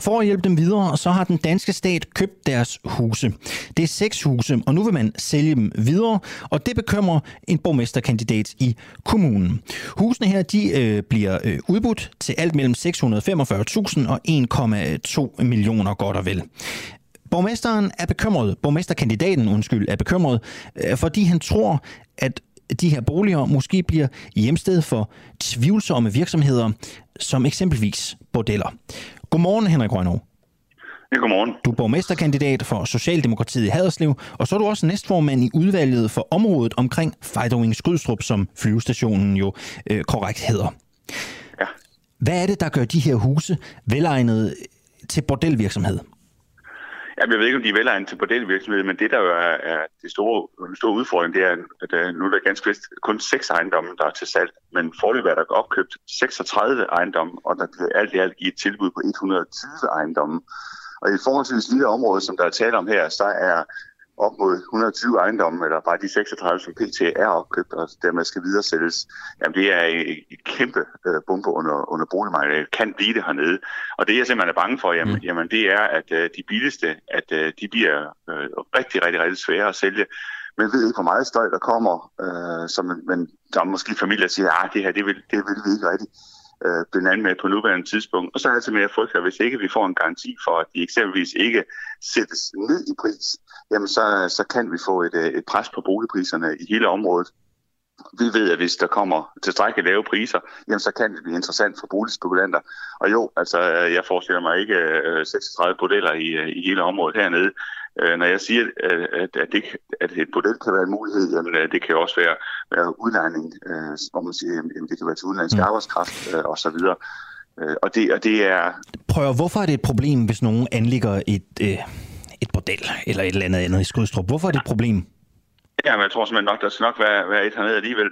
S1: For at hjælpe dem videre, så har den danske stat købt deres huse. Det er seks huse, og nu vil man sælge dem videre, og det bekymrer en borgmesterkandidat i kommunen. Husene her de øh, bliver øh, udbudt til alt mellem 645.000 og 1,2 millioner godt og vel. Borgmesteren er bekymret, borgmesterkandidaten undskyld, er bekymret, øh, fordi han tror, at de her boliger måske bliver hjemsted for tvivlsomme virksomheder, som eksempelvis bordeller. Godmorgen, Henrik Rønnow.
S6: Ja, godmorgen.
S1: Du er borgmesterkandidat for Socialdemokratiet i Haderslev, og så er du også næstformand i udvalget for området omkring Fejdoving Skrydstrup, som flyvestationen jo øh, korrekt hedder.
S6: Ja.
S1: Hvad er det, der gør de her huse velegnede til bordelvirksomhed?
S6: Jamen, jeg ved ikke, om de er velegnet til bordelvirksomhed, men det, der jo er, er det store, den store udfordring, det er, at øh, nu er der ganske vist kun seks ejendomme, der er til salg, men forløbet er der opkøbt 36 ejendomme, og der bliver alt i alt givet et tilbud på 120 ejendomme. Og i forhold til lille område, som der er tale om her, så er op mod 120 ejendomme, eller bare de 36, som PT er opkøbt og dermed skal videre sælges, jamen det er et kæmpe øh, bombe under, under boligmarkedet. Det kan blive det hernede. Og det jeg simpelthen er bange for, jamen, mm. jamen det er, at øh, de billigste, at øh, de bliver øh, rigtig, rigtig, rigtig svære at sælge. Men ved ikke, hvor meget støj der kommer, øh, som, men der er måske familier, siger, at ah, det her, det vil, det vil vi ikke rigtigt øh, blandt andet med på nuværende tidspunkt. Og så er det altså mere frygt, at hvis ikke vi får en garanti for, at de eksempelvis ikke sættes ned i pris, jamen så, så kan vi få et, øh, et pres på boligpriserne i hele området. Vi ved, at hvis der kommer tilstrækkeligt lave priser, jamen så kan det blive interessant for boligspekulanter. Og jo, altså øh, jeg forestiller mig ikke 36 øh, øh modeller i, i hele området hernede. Når jeg siger, at, at, det, at et model kan være en mulighed, jamen det kan også være, være udlejning, hvor man siger, jamen det kan være til udlandsk mm. arbejdskraft og så videre. Og det, og det er...
S1: Prøv hvorfor er det et problem, hvis nogen anlægger et, øh, et bordel eller et eller andet andet i Skudstrup? Hvorfor er det et problem?
S6: Ja, men jeg tror simpelthen nok, der skal nok være, være et hernede alligevel.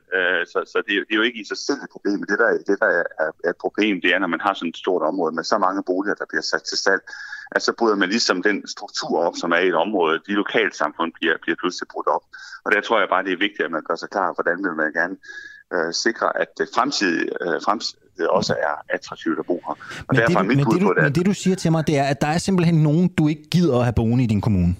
S6: Så så det, det er jo ikke i sig selv et problem. Det, der, det, der er, er et problem, det er, når man har sådan et stort område med så mange boliger, der bliver sat til salg, at så bryder man ligesom den struktur op, som er i et område. De lokale samfund bliver, bliver pludselig brudt op. Og der tror jeg bare, det er vigtigt, at man gør sig klar, hvordan vil man gerne uh, sikre, at det fremtidige, uh, fremtid, det også er attraktivt at bo her. Og
S1: men, det, mit men, det, du, det, men det, du siger til mig, det er, at der er simpelthen nogen, du ikke gider at have boende i din kommune.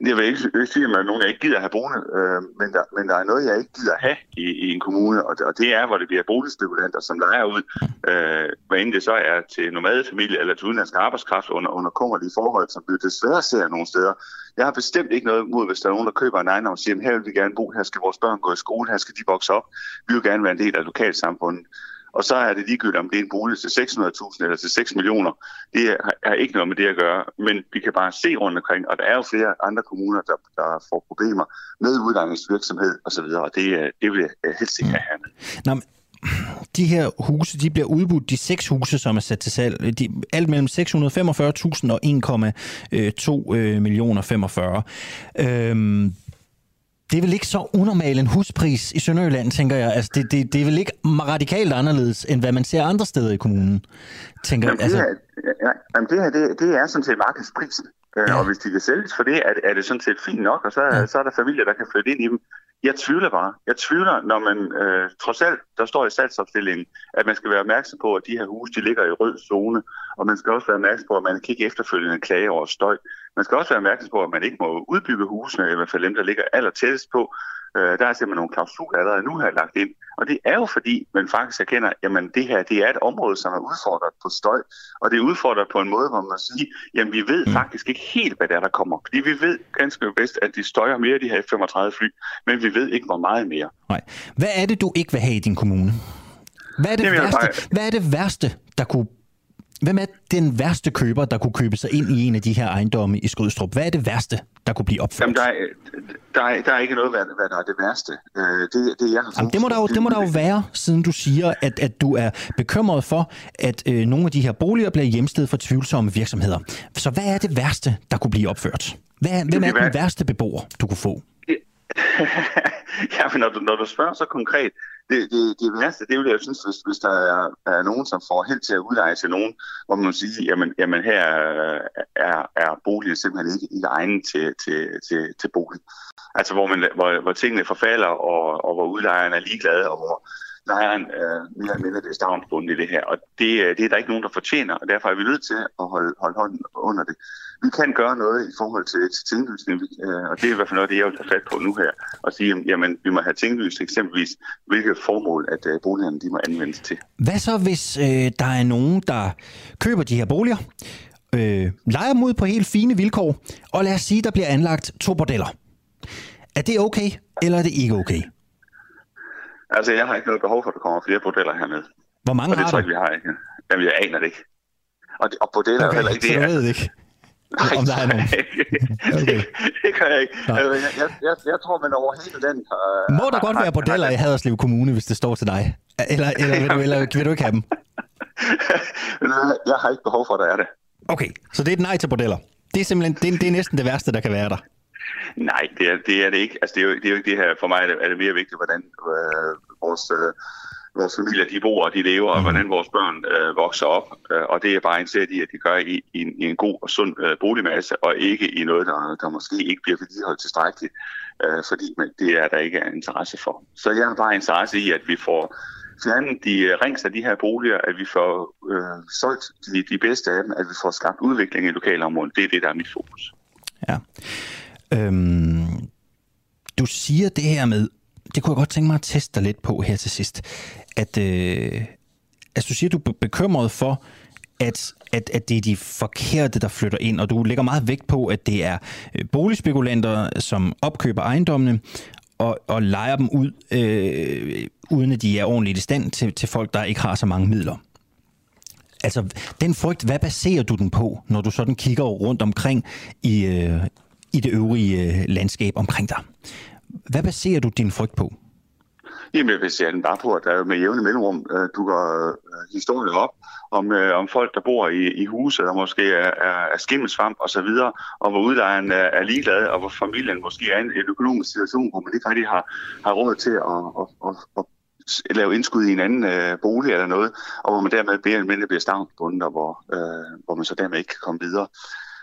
S6: Jeg vil ikke, ikke sige, at der er nogen, jeg ikke gider have boende, øh, men, der, men der er noget, jeg ikke gider have i, i en kommune, og det, og det er, hvor det bliver boligspekulanter, som leger ud, øh, hvad end det så er til nomadefamilie eller til udenlandsk arbejdskraft under, under kummerlige forhold, som vi desværre ser nogle steder. Jeg har bestemt ikke noget mod, hvis der er nogen, der køber en ejendom og siger, her vil vi gerne bo, her skal vores børn gå i skole, her skal de vokse op, vi vil gerne være en del af lokalsamfundet. Og så er det ligegyldigt, om det er en bolig til 600.000 eller til 6 millioner. Det er ikke noget med det at gøre, men vi kan bare se rundt omkring, og der er jo flere andre kommuner, der, der får problemer med udlejningsvirksomhed osv., og det, øh, det vil jeg øh, helst ikke have
S1: Nå, men de her huse, de bliver udbudt, de seks huse, som er sat til salg, øh, de, alt mellem 645.000 og 1,2 millioner 45. Øhm, det er vel ikke så unormal en huspris i Sønderjylland, tænker jeg. Altså, det, det, det er vel ikke radikalt anderledes, end hvad man ser andre steder i kommunen, tænker
S6: jamen, altså... det, her, ja, jamen, det her, det, det er sådan set markedsprisen. Øh, ja. Og hvis de kan sælges for det, er, er det sådan set fint nok, og så, ja. så er der familier, der kan flytte ind i dem. Jeg tvivler bare. Jeg tvivler, når man øh, trods alt, der står i salgsopstillingen, at man skal være opmærksom på, at de her huse, de ligger i rød zone, og man skal også være opmærksom på, at man kan ikke efterfølgende klage over støj. Man skal også være opmærksom på, at man ikke må udbygge husene, i hvert fald dem, der ligger aller tættest på, Øh, der er simpelthen nogle klausuler allerede nu her lagt ind. Og det er jo fordi, man faktisk erkender, at det her det er et område, som er udfordret på støj. Og det er udfordret på en måde, hvor man siger, jamen vi ved mm. faktisk ikke helt, hvad det er, der kommer. Fordi vi ved ganske bedst, at de støjer mere, de her 35 fly, men vi ved ikke, hvor meget mere.
S1: Nej. Hvad er det, du ikke vil have i din kommune? Hvad er det, Jamen, værste, hvad er det værste, der kunne Hvem er den værste køber, der kunne købe sig ind i en af de her ejendomme i Skrydstrup? Hvad er det værste, der kunne blive opført?
S6: Jamen, der, er, der, er, der er ikke noget, hvad, hvad der er det værste. Øh, det, det, jeg har
S1: Jamen, det må der jo, det må der jo være, siden du siger, at, at du er bekymret for, at øh, nogle af de her boliger bliver hjemsted for tvivlsomme virksomheder. Så hvad er det værste, der kunne blive opført? Hvad, hvem er den værste beboer, du kunne få?
S6: ja, men når du, når du spørger så konkret, det, det, det værste, det vil jeg synes, hvis, hvis der er, er nogen, som får held til at udleje til nogen, hvor man siger, jamen, jamen her er, er boligen simpelthen ikke, ikke egnet til, til, til, til bolig. Altså hvor, man, hvor, hvor tingene forfalder, og, og hvor udlejeren er ligeglad, og hvor lejeren er øh, mere eller mindre det stavnsbundet i det her. Og det, øh, det er der ikke nogen, der fortjener, og derfor er vi nødt til at holde, holde hånden under det vi kan gøre noget i forhold til, til tinglysning, øh, og det er i hvert fald noget, det jeg vil tage fat på nu her, og sige, jamen, vi må have tinglyst eksempelvis, hvilke formål, at øh, boligerne de må anvendes til.
S1: Hvad så, hvis øh, der er nogen, der køber de her boliger, øh, leger dem ud på helt fine vilkår, og lad os sige, der bliver anlagt to bordeller. Er det okay, eller er det ikke okay?
S6: Altså, jeg har ikke noget behov for, at der kommer flere bordeller hernede.
S1: Hvor mange
S6: og det
S1: har
S6: tror? Jeg, vi har ikke. Jamen, jeg aner det ikke. Og, og bordeller
S1: okay,
S6: er heller ikke det.
S1: Du ved ikke?
S6: Nej,
S1: om der er nogen.
S6: Okay. det kan jeg ikke. Altså, jeg, jeg, jeg, jeg tror, man over hele den...
S1: Uh, Må der godt være bordeller i Haderslev Kommune, hvis det står til dig? Eller, eller, vil, du, eller vil du ikke have dem?
S6: jeg har ikke behov for, at der er det.
S1: Okay, så det er et nej til bordeller. Det er simpelthen det er, det er næsten det værste, der kan være der.
S6: Nej, det er det, er det ikke. Altså, det, er jo, det er jo ikke det her. For mig er det, er det mere vigtigt, hvordan øh, vores... Øh, vores familier de bor og de lever, og mm. hvordan vores børn øh, vokser op. Øh, og det er bare indsat i, at de gør i, i, en, i en god og sund øh, boligmasse, og ikke i noget, der, der måske ikke bliver vedligeholdt tilstrækkeligt, øh, fordi man, det er der ikke er interesse for. Så jeg har bare interesse i, at vi får fjernet de øh, rings af de her boliger, at vi får øh, solgt de, de bedste af dem, at vi får skabt udvikling i lokalområdet. Det er det, der er mit fokus.
S1: Ja. Øhm, du siger det her med, det kunne jeg godt tænke mig at teste dig lidt på her til sidst. At, øh, altså du siger, du er bekymret for, at, at, at det er de forkerte, der flytter ind, og du lægger meget vægt på, at det er øh, boligspekulanter, som opkøber ejendommene og, og leger dem ud, øh, uden at de er ordentligt i stand til, til folk, der ikke har så mange midler. Altså, den frygt, hvad baserer du den på, når du sådan kigger rundt omkring i, øh, i det øvrige øh, landskab omkring dig? Hvad baserer du din frygt på?
S6: Jamen, jeg baserer den bare på, at der med jævne mellemrum øh, dukker øh, historier op om, øh, om folk, der bor i, i huse, der måske er, er, er skimmelsvamp og så videre, og hvor udlejeren er, er ligeglad, og hvor familien måske er i en, en økonomisk situation, hvor man ikke rigtig har, har råd til at, at, at, at, at lave indskud i en anden øh, bolig eller noget, og hvor man dermed bliver, mindre bliver stavnsbundet, og hvor, øh, hvor man så dermed ikke kan komme videre.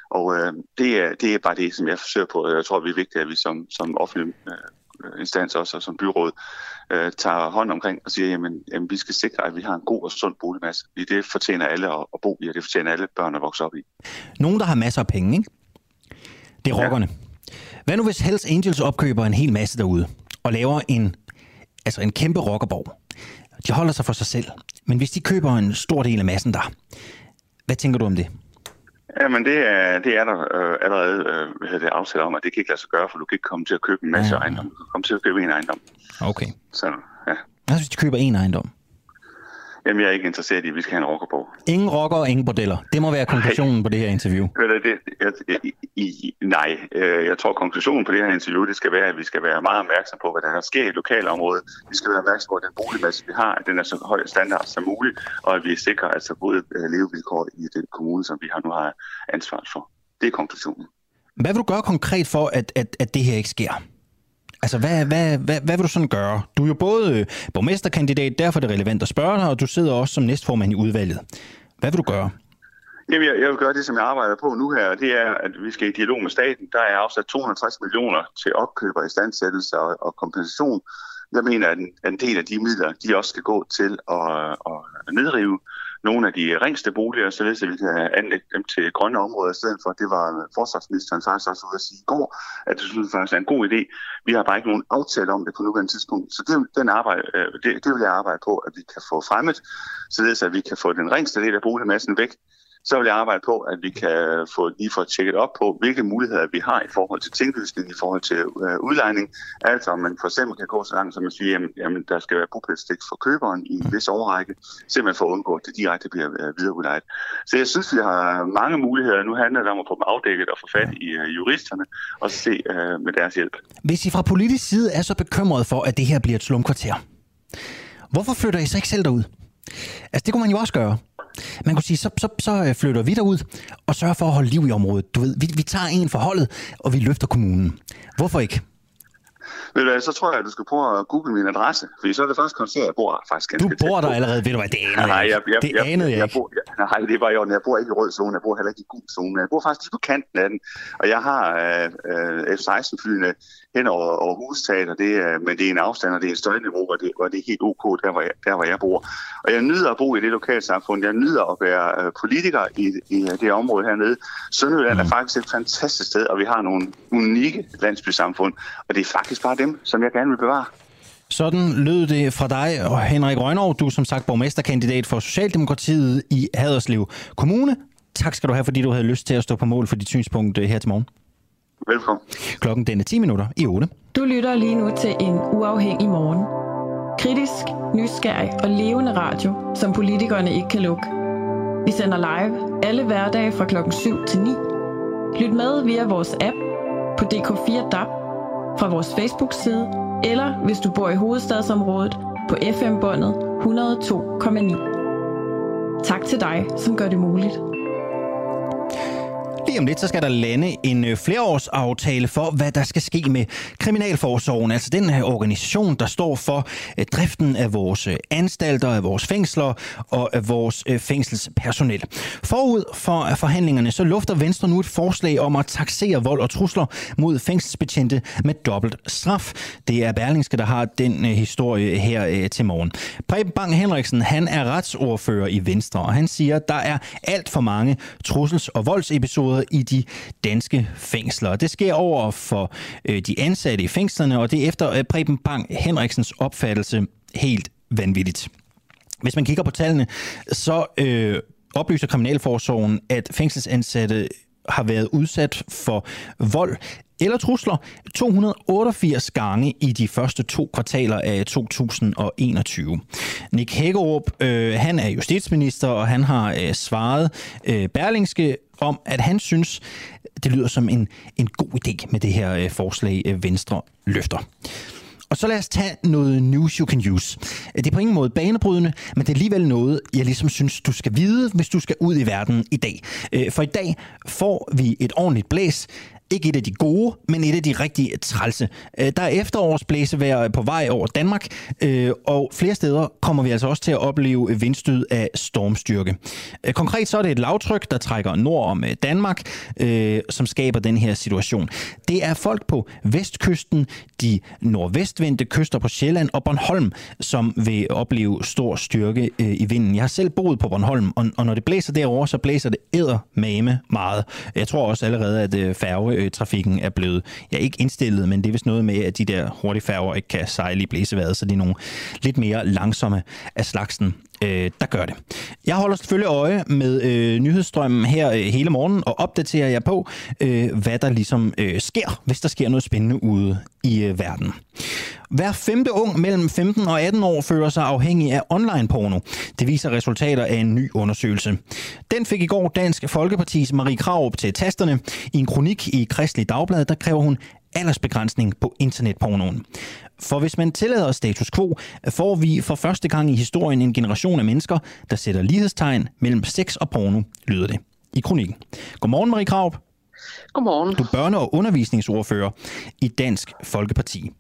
S6: Og øh, det, er, det er bare det, som jeg forsøger på. Jeg tror, det er vigtigt, at vi som, som offentlig øh, instans også, og som byråd, øh, tager hånd omkring og siger, jamen, jamen, vi skal sikre, at vi har en god og sund boligmasse. Det fortjener alle at, at bo i, og det fortjener alle børn at vokse op i.
S1: Nogen, der har masser af penge, ikke? Det er rockerne. Ja. Hvad nu, hvis Hells Angels opkøber en hel masse derude, og laver en, altså en kæmpe rockerborg? De holder sig for sig selv. Men hvis de køber en stor del af massen der, hvad tænker du om det?
S6: Jamen, det er, det er der øh, allerede øh, hvad det aftale om, at det kan ikke lade sig gøre, for du kan ikke komme til at købe en masse ja. ejendom. Du kan komme til at købe en ejendom.
S1: Okay.
S6: Så, ja.
S1: Hvad hvis de køber en ejendom?
S6: Jamen, jeg er ikke interesseret i, at vi skal have en rocker på.
S1: Ingen rocker og ingen bordeller. Det må være konklusionen nej. på det her interview.
S6: Det, det, jeg, i, nej, øh, jeg tror, konklusionen på det her interview, det skal være, at vi skal være meget opmærksom på, hvad der sker i lokalområdet. Vi skal være opmærksom på, at den boligmasse, vi har, at den er så høj standard som muligt, og at vi sikrer altså gode øh, levevilkår i den kommune, som vi har nu har ansvaret for. Det er konklusionen.
S1: Hvad vil du gøre konkret for, at, at, at det her ikke sker? Altså, hvad, hvad, hvad, hvad vil du sådan gøre? Du er jo både øh, borgmesterkandidat, derfor er det relevant at spørge dig, og du sidder også som næstformand i udvalget. Hvad vil du gøre?
S6: Jamen, jeg, jeg vil gøre det, som jeg arbejder på nu her, det er, at vi skal i dialog med staten. Der er afsat 260 millioner til opkøb og istandsættelse og, og kompensation. Jeg mener, at en, at en del af de midler, de også skal gå til at, at nedrive nogle af de ringste boliger, således at vi kan anlægge dem til grønne områder i stedet for. Det var forsvarsministeren faktisk også ude at sige i går, at det synes faktisk er en god idé. Vi har bare ikke nogen aftale om det på nuværende tidspunkt. Så det, den arbejde, øh, det, det vil jeg arbejde på, at vi kan få fremmet, således at vi kan få den ringste del af boligmassen væk, så vil jeg arbejde på, at vi kan få lige få tjekket op på, hvilke muligheder vi har i forhold til tinglysning, i forhold til øh, udlejning. Altså om man for eksempel kan gå så langt, som man siger, jamen, jamen der skal være bopælstik for køberen i en vis overrække, simpelthen for at undgå, at det direkte bliver øh, videreudlejet. Så jeg synes, vi har mange muligheder. Nu handler det om at få dem afdækket og få fat i øh, juristerne, og så se øh, med deres hjælp.
S1: Hvis I fra politisk side er så bekymret for, at det her bliver et slumkvarter, hvorfor flytter I så ikke selv derud? Altså, det kunne man jo også gøre. Man kunne sige, så, så, så øh, flytter vi derud og sørger for at holde liv i området. Du ved, vi, vi tager en for holdet, og vi løfter kommunen. Hvorfor ikke?
S6: Ved du hvad, så tror jeg, at du skal prøve at google min adresse, fordi så er det faktisk konstateret, at jeg bor faktisk ganske
S1: Du bor der allerede, ved du hvad, det anede
S6: nej, jeg, jeg,
S1: det
S6: jeg,
S1: anede jeg,
S6: jeg,
S1: ikke.
S6: bor, jeg, nej, det var jo, jeg bor ikke i rød zone, jeg bor heller ikke i gul zone, jeg bor faktisk lige på kanten af den, og jeg har øh, øh, F-16-flyene hen over, over hustaget, og det er, men det er en afstand, og det er et støjniveau, hvor det, hvor det er helt ok, der hvor, jeg, der hvor jeg bor. Og jeg nyder at bo i det lokale samfund, jeg nyder at være øh, politiker i, i det område hernede. Sønderjylland mm. er faktisk et fantastisk sted, og vi har nogle unikke landsbysamfund, og det er faktisk bare dem, som jeg gerne vil bevare.
S1: Sådan lød det fra dig, og Henrik Røgnov, du er som sagt borgmesterkandidat for Socialdemokratiet i Haderslev Kommune. Tak skal du have, fordi du havde lyst til at stå på mål for dit synspunkt øh, her til morgen.
S6: Velkommen.
S1: Klokken den er 10 minutter i 8.
S3: Du lytter lige nu til en uafhængig morgen. Kritisk, nysgerrig og levende radio, som politikerne ikke kan lukke. Vi sender live alle hverdage fra klokken 7 til 9. Lyt med via vores app på DK4 DAB, fra vores Facebook-side, eller hvis du bor i hovedstadsområdet på FM-båndet 102,9. Tak til dig, som gør det muligt.
S1: Lige om lidt, så skal der lande en øh, flereårsaftale for, hvad der skal ske med Kriminalforsorgen, altså den her organisation, der står for øh, driften af vores anstalter, af vores fængsler og af vores fængselspersonel. Forud for forhandlingerne, så lufter Venstre nu et forslag om at taxere vold og trusler mod fængselsbetjente med dobbelt straf. Det er Berlingske, der har den historie her til morgen. Preben Bang Henriksen, han er retsordfører i Venstre, og han siger, at der er alt for mange trussels- og voldsepisoder i de danske fængsler. Det sker over for øh, de ansatte i fængslerne, og det er efter øh, Preben Bang Henriksens opfattelse helt vanvittigt. Hvis man kigger på tallene, så øh, oplyser Kriminalforsorgen, at fængselsansatte har været udsat for vold eller trusler 288 gange i de første to kvartaler af 2021. Nick Hækkerup, øh, han er justitsminister, og han har øh, svaret øh, Berlingske om, at han synes, det lyder som en, en god idé med det her øh, forslag, øh, Venstre løfter. Og så lad os tage noget news you can use. Øh, det er på ingen måde banebrydende, men det er alligevel noget, jeg ligesom synes, du skal vide, hvis du skal ud i verden i dag. Øh, for i dag får vi et ordentligt blæs ikke et af de gode, men et af de rigtige trælse. Øh, der er efterårsblæsevejr øh, på vej over Danmark, øh, og flere steder kommer vi altså også til at opleve øh, vindstød af stormstyrke. Øh, konkret så er det et lavtryk, der trækker nord om øh, Danmark, som skaber den her situation. Det er folk på vestkysten, de nordvestvendte kyster på Sjælland og Bornholm, som vil opleve stor styrke i vinden. Jeg har selv boet på Bornholm, og når det blæser derovre, så blæser det eddermame meget. Jeg tror også allerede, at færge færgetrafikken er blevet, ja ikke indstillet, men det er vist noget med, at de der hurtige færger ikke kan sejle i blæseværet, så de er nogle lidt mere langsomme af slagsen øh, der gør det. Jeg holder selvfølgelig øje med øh, nyhedsstrømmen her øh, hele morgen og opdaterer jer på, øh, hvad der ligesom øh, sker, hvis der sker noget spændende ude i øh, verden. Hver femte ung mellem 15 og 18 år føler sig afhængig af online porno. Det viser resultater af en ny undersøgelse. Den fik i går Dansk Folkepartis Marie Krav til tasterne. I en kronik i Kristelig Dagblad, der kræver hun aldersbegrænsning på internetpornoen. For hvis man tillader status quo, får vi for første gang i historien en generation af mennesker, der sætter lighedstegn mellem sex og porno, lyder det i kronikken. Godmorgen, Marie Krav.
S7: Godmorgen.
S1: Du er børne- og undervisningsordfører i Dansk Folkeparti.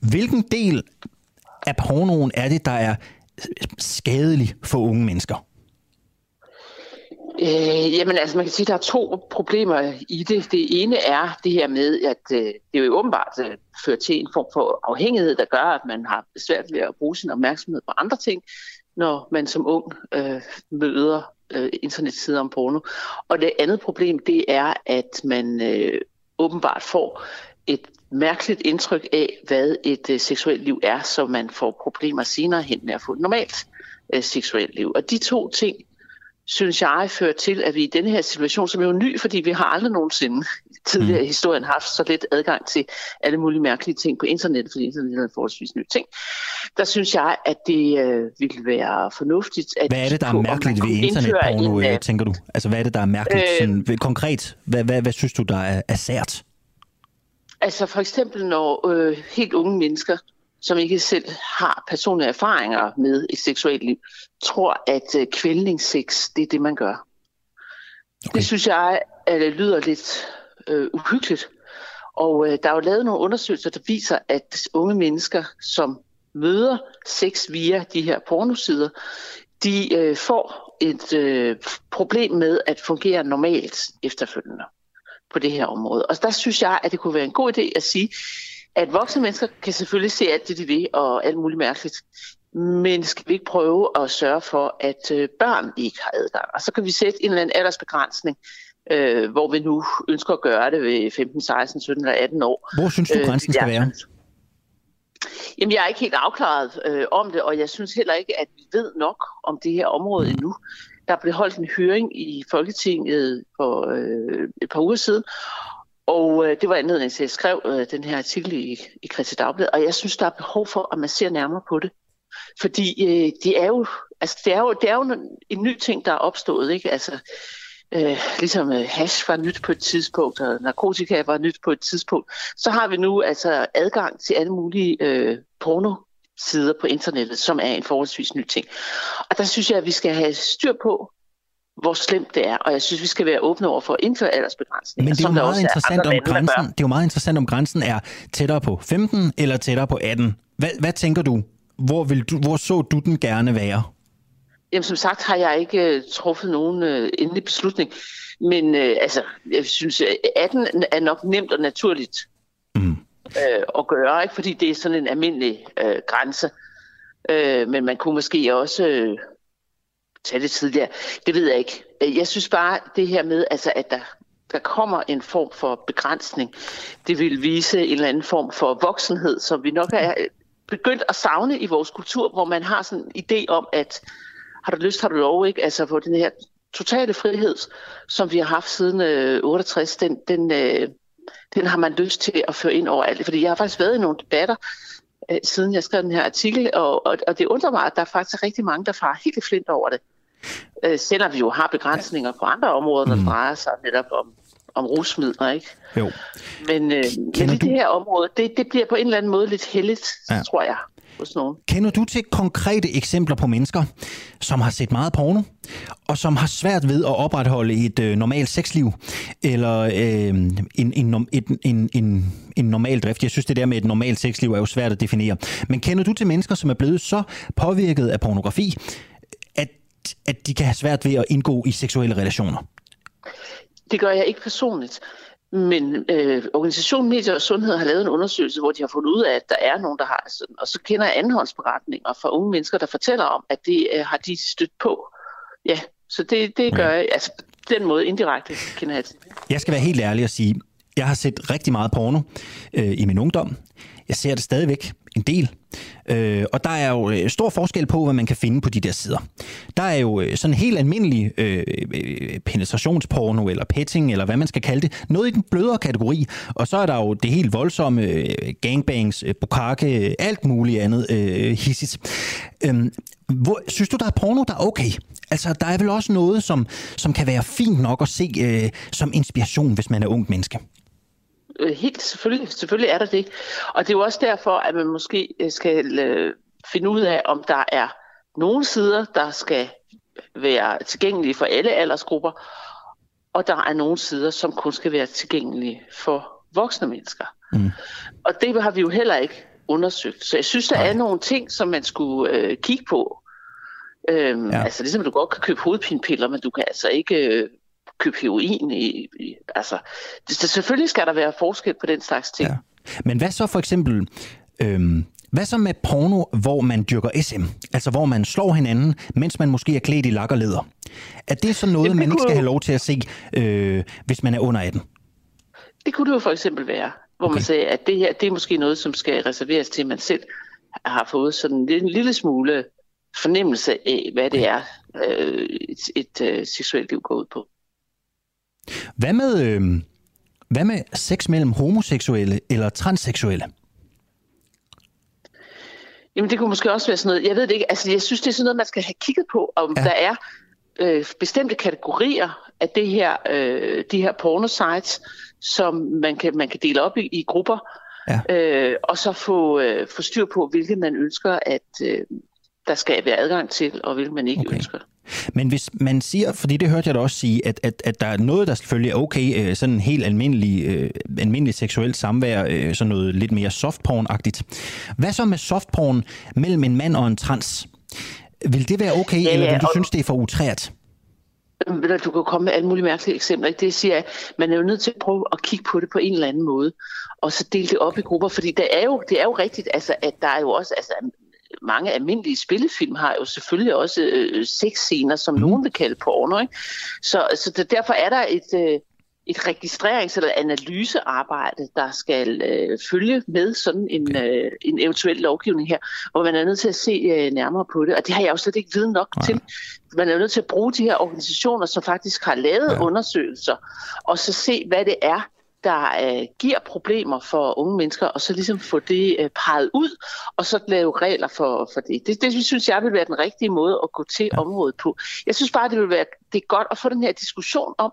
S1: Hvilken del af pornoen er det, der er skadelig for unge mennesker?
S7: Øh, jamen altså, man kan sige, at der er to problemer i det. Det ene er det her med, at øh, det er jo åbenbart øh, fører til en form for afhængighed, der gør, at man har svært ved at bruge sin opmærksomhed på andre ting. når man som ung øh, møder øh, internetsider om porno. Og det andet problem, det er, at man øh, åbenbart får et mærkeligt indtryk af, hvad et øh, seksuelt liv er, så man får problemer senere hen med at få et normalt øh, seksuelt liv. Og de to ting, synes jeg, fører til, at vi i denne her situation, som er jo ny, fordi vi har aldrig nogensinde tidligere i mm. historien haft så lidt adgang til alle mulige mærkelige ting på internettet, fordi internettet er en forholdsvis ny ting. Der synes jeg, at det øh, ville være fornuftigt at...
S1: Hvad er det, der er mærkeligt ved internetporno, en, øh, tænker du? Altså, hvad er det, der er mærkeligt? Øh, sådan, konkret, hvad, hvad, hvad synes du, der er, er sært?
S7: Altså for eksempel, når øh, helt unge mennesker, som ikke selv har personlige erfaringer med et seksuelt liv, tror, at øh, kvældningssex, det er det, man gør. Okay. Det synes jeg, at det lyder lidt øh, uhyggeligt. Og øh, der er jo lavet nogle undersøgelser, der viser, at unge mennesker, som møder sex via de her pornosider, de øh, får et øh, problem med at fungere normalt efterfølgende på det her område. Og der synes jeg, at det kunne være en god idé at sige, at voksne mennesker kan selvfølgelig se alt det, de vil, og alt muligt mærkeligt. Men skal vi ikke prøve at sørge for, at øh, børn ikke har adgang? Og så kan vi sætte en eller anden aldersbegrænsning, øh, hvor vi nu ønsker at gøre det ved 15, 16, 17 eller 18 år.
S1: Hvor synes du, øh, grænsen skal være?
S7: Jamen, jeg er ikke helt afklaret øh, om det, og jeg synes heller ikke, at vi ved nok om det her område endnu. Der blev holdt en høring i Folketinget for øh, et par uger siden, og øh, det var anledningen til, at jeg skrev øh, den her artikel i, i Kristelig Dagblad, og jeg synes, der er behov for, at man ser nærmere på det. Fordi øh, det, er jo, altså, det, er jo, det er jo en ny ting, der er opstået. Ikke? Altså, øh, ligesom øh, hash var nyt på et tidspunkt, og narkotika var nyt på et tidspunkt, så har vi nu altså adgang til alle mulige øh, porno sider på internettet, som er en forholdsvis ny ting. Og der synes jeg, at vi skal have styr på, hvor slemt det er, og jeg synes, vi skal være åbne over for at indføre aldersbegrænsninger.
S1: Men det er jo meget interessant, om grænsen, det er jo meget interessant, om grænsen er tættere på 15 eller tættere på 18. Hvad, hvad tænker du? Hvor, vil du? hvor så du den gerne være?
S7: Jamen, som sagt har jeg ikke uh, truffet nogen uh, endelig beslutning. Men uh, altså, jeg synes, 18 er nok nemt og naturligt mm. uh, at gøre, ikke? fordi det er sådan en almindelig uh, grænse. Uh, men man kunne måske også uh, tage det tidligere. Det ved jeg ikke. Øh, jeg synes bare, det her med, altså, at der, der kommer en form for begrænsning, det vil vise en eller anden form for voksenhed, som vi nok er øh, begyndt at savne i vores kultur, hvor man har sådan en idé om, at har du lyst, har du lov, ikke? Altså hvor den her totale frihed, som vi har haft siden øh, 68, den, den, øh, den har man lyst til at føre ind over alt. Fordi jeg har faktisk været i nogle debatter, øh, siden jeg skrev den her artikel, og, og, og det undrer mig, at der er faktisk rigtig mange, der farer helt flint over det. Øh, selvom vi jo har begrænsninger på andre områder, der mm. drejer sig netop om, om rusmidler, ikke?
S1: Jo.
S7: Men, øh, men det, du... det her område, det, det bliver på en eller anden måde lidt heldigt, ja. tror jeg hos nogen.
S1: Kender du til konkrete eksempler på mennesker, som har set meget porno, og som har svært ved at opretholde et øh, normalt sexliv, eller øh, en, en, et, en, en, en normal drift? Jeg synes, det der med et normalt sexliv er jo svært at definere. Men kender du til mennesker, som er blevet så påvirket af pornografi, at, at de kan have svært ved at indgå i seksuelle relationer?
S7: Det gør jeg ikke personligt. Men øh, organisationen Medier og Sundhed har lavet en undersøgelse, hvor de har fundet ud af, at der er nogen, der har sådan. Og så kender jeg andenhåndsberetninger fra unge mennesker, der fortæller om, at det øh, har de stødt på. Ja, så det, det gør jeg. Altså, den måde indirekte kender jeg til.
S1: Jeg skal være helt ærlig og sige, jeg har set rigtig meget porno øh, i min ungdom. Jeg ser det stadigvæk en del. Øh, og der er jo øh, stor forskel på, hvad man kan finde på de der sider. Der er jo øh, sådan helt almindelig øh, øh, penetrationsporno, eller petting, eller hvad man skal kalde det. Noget i den blødere kategori. Og så er der jo det helt voldsomme øh, gangbangs, øh, bukake, øh, alt muligt andet øh, hissigt. Øh, hvor, synes du, der er porno, der er okay? Altså, der er vel også noget, som, som kan være fint nok at se øh, som inspiration, hvis man er ung menneske?
S7: Øh, helt selvfølgelig, selvfølgelig er der det. Og det er jo også derfor, at man måske øh, skal øh, finde ud af, om der er nogle sider, der skal være tilgængelige for alle aldersgrupper, og der er nogle sider, som kun skal være tilgængelige for voksne mennesker. Mm. Og det har vi jo heller ikke undersøgt. Så jeg synes, der Nej. er nogle ting, som man skulle øh, kigge på. Øhm, ja. Altså ligesom du godt kan købe hovedpinepiller, men du kan altså ikke øh, købe heroin. I, i, altså, det, det, selvfølgelig skal der være forskel på den slags ting. Ja.
S1: Men hvad så for eksempel, øhm, Hvad så med porno, hvor man dyrker SM? Altså hvor man slår hinanden, mens man måske er klædt i lak og leder. Er det så noget, det man ikke skal have lov til at se, øh, hvis man er under 18?
S7: Det kunne det jo for eksempel være, hvor okay. man siger, at det her det er måske noget, som skal reserveres til, at man selv har fået sådan en lille smule fornemmelse af, hvad det er, øh, et, et øh, seksuelt liv går ud på.
S1: Hvad med, øh, hvad med sex mellem homoseksuelle eller transseksuelle?
S7: Jamen det kunne måske også være sådan noget, jeg ved det ikke, altså jeg synes det er sådan noget, man skal have kigget på, om ja. der er øh, bestemte kategorier af det her, øh, de her pornosites, som man kan, man kan dele op i, i grupper, ja. øh, og så få, øh, få styr på, hvilket man ønsker, at øh, der skal være adgang til, og hvilket man ikke okay. ønsker.
S1: Men hvis man siger, fordi det hørte jeg da også sige, at, at, at der er noget, der selvfølgelig er okay, øh, sådan en helt almindelig, øh, almindelig seksuelt samvær, øh, sådan noget lidt mere softporn-agtigt. Hvad så med softporn mellem en mand og en trans? Vil det være okay, ja, eller vil du og... synes, det er for utrært?
S7: Du kan komme med alle mulige mærkelige eksempler. Ikke? Det siger, at man er jo nødt til at prøve at kigge på det på en eller anden måde, og så dele det op i grupper, fordi det er jo, det er jo rigtigt, altså, at der er jo også, altså, mange almindelige spillefilm har jo selvfølgelig også øh, sexscener, som mm. nogen vil kalde porno. Ikke? Så, så det, derfor er der et, øh, et registrerings- eller analysearbejde, der skal øh, følge med sådan en, øh, en eventuel lovgivning her, hvor man er nødt til at se øh, nærmere på det. Og det har jeg jo slet ikke viden nok Nej. til. Man er nødt til at bruge de her organisationer, som faktisk har lavet ja. undersøgelser, og så se, hvad det er, der øh, giver problemer for unge mennesker, og så ligesom få det øh, peget ud, og så lave regler for, for det. det. Det synes jeg vil være den rigtige måde at gå til ja. området på. Jeg synes bare, det vil være det er godt at få den her diskussion om,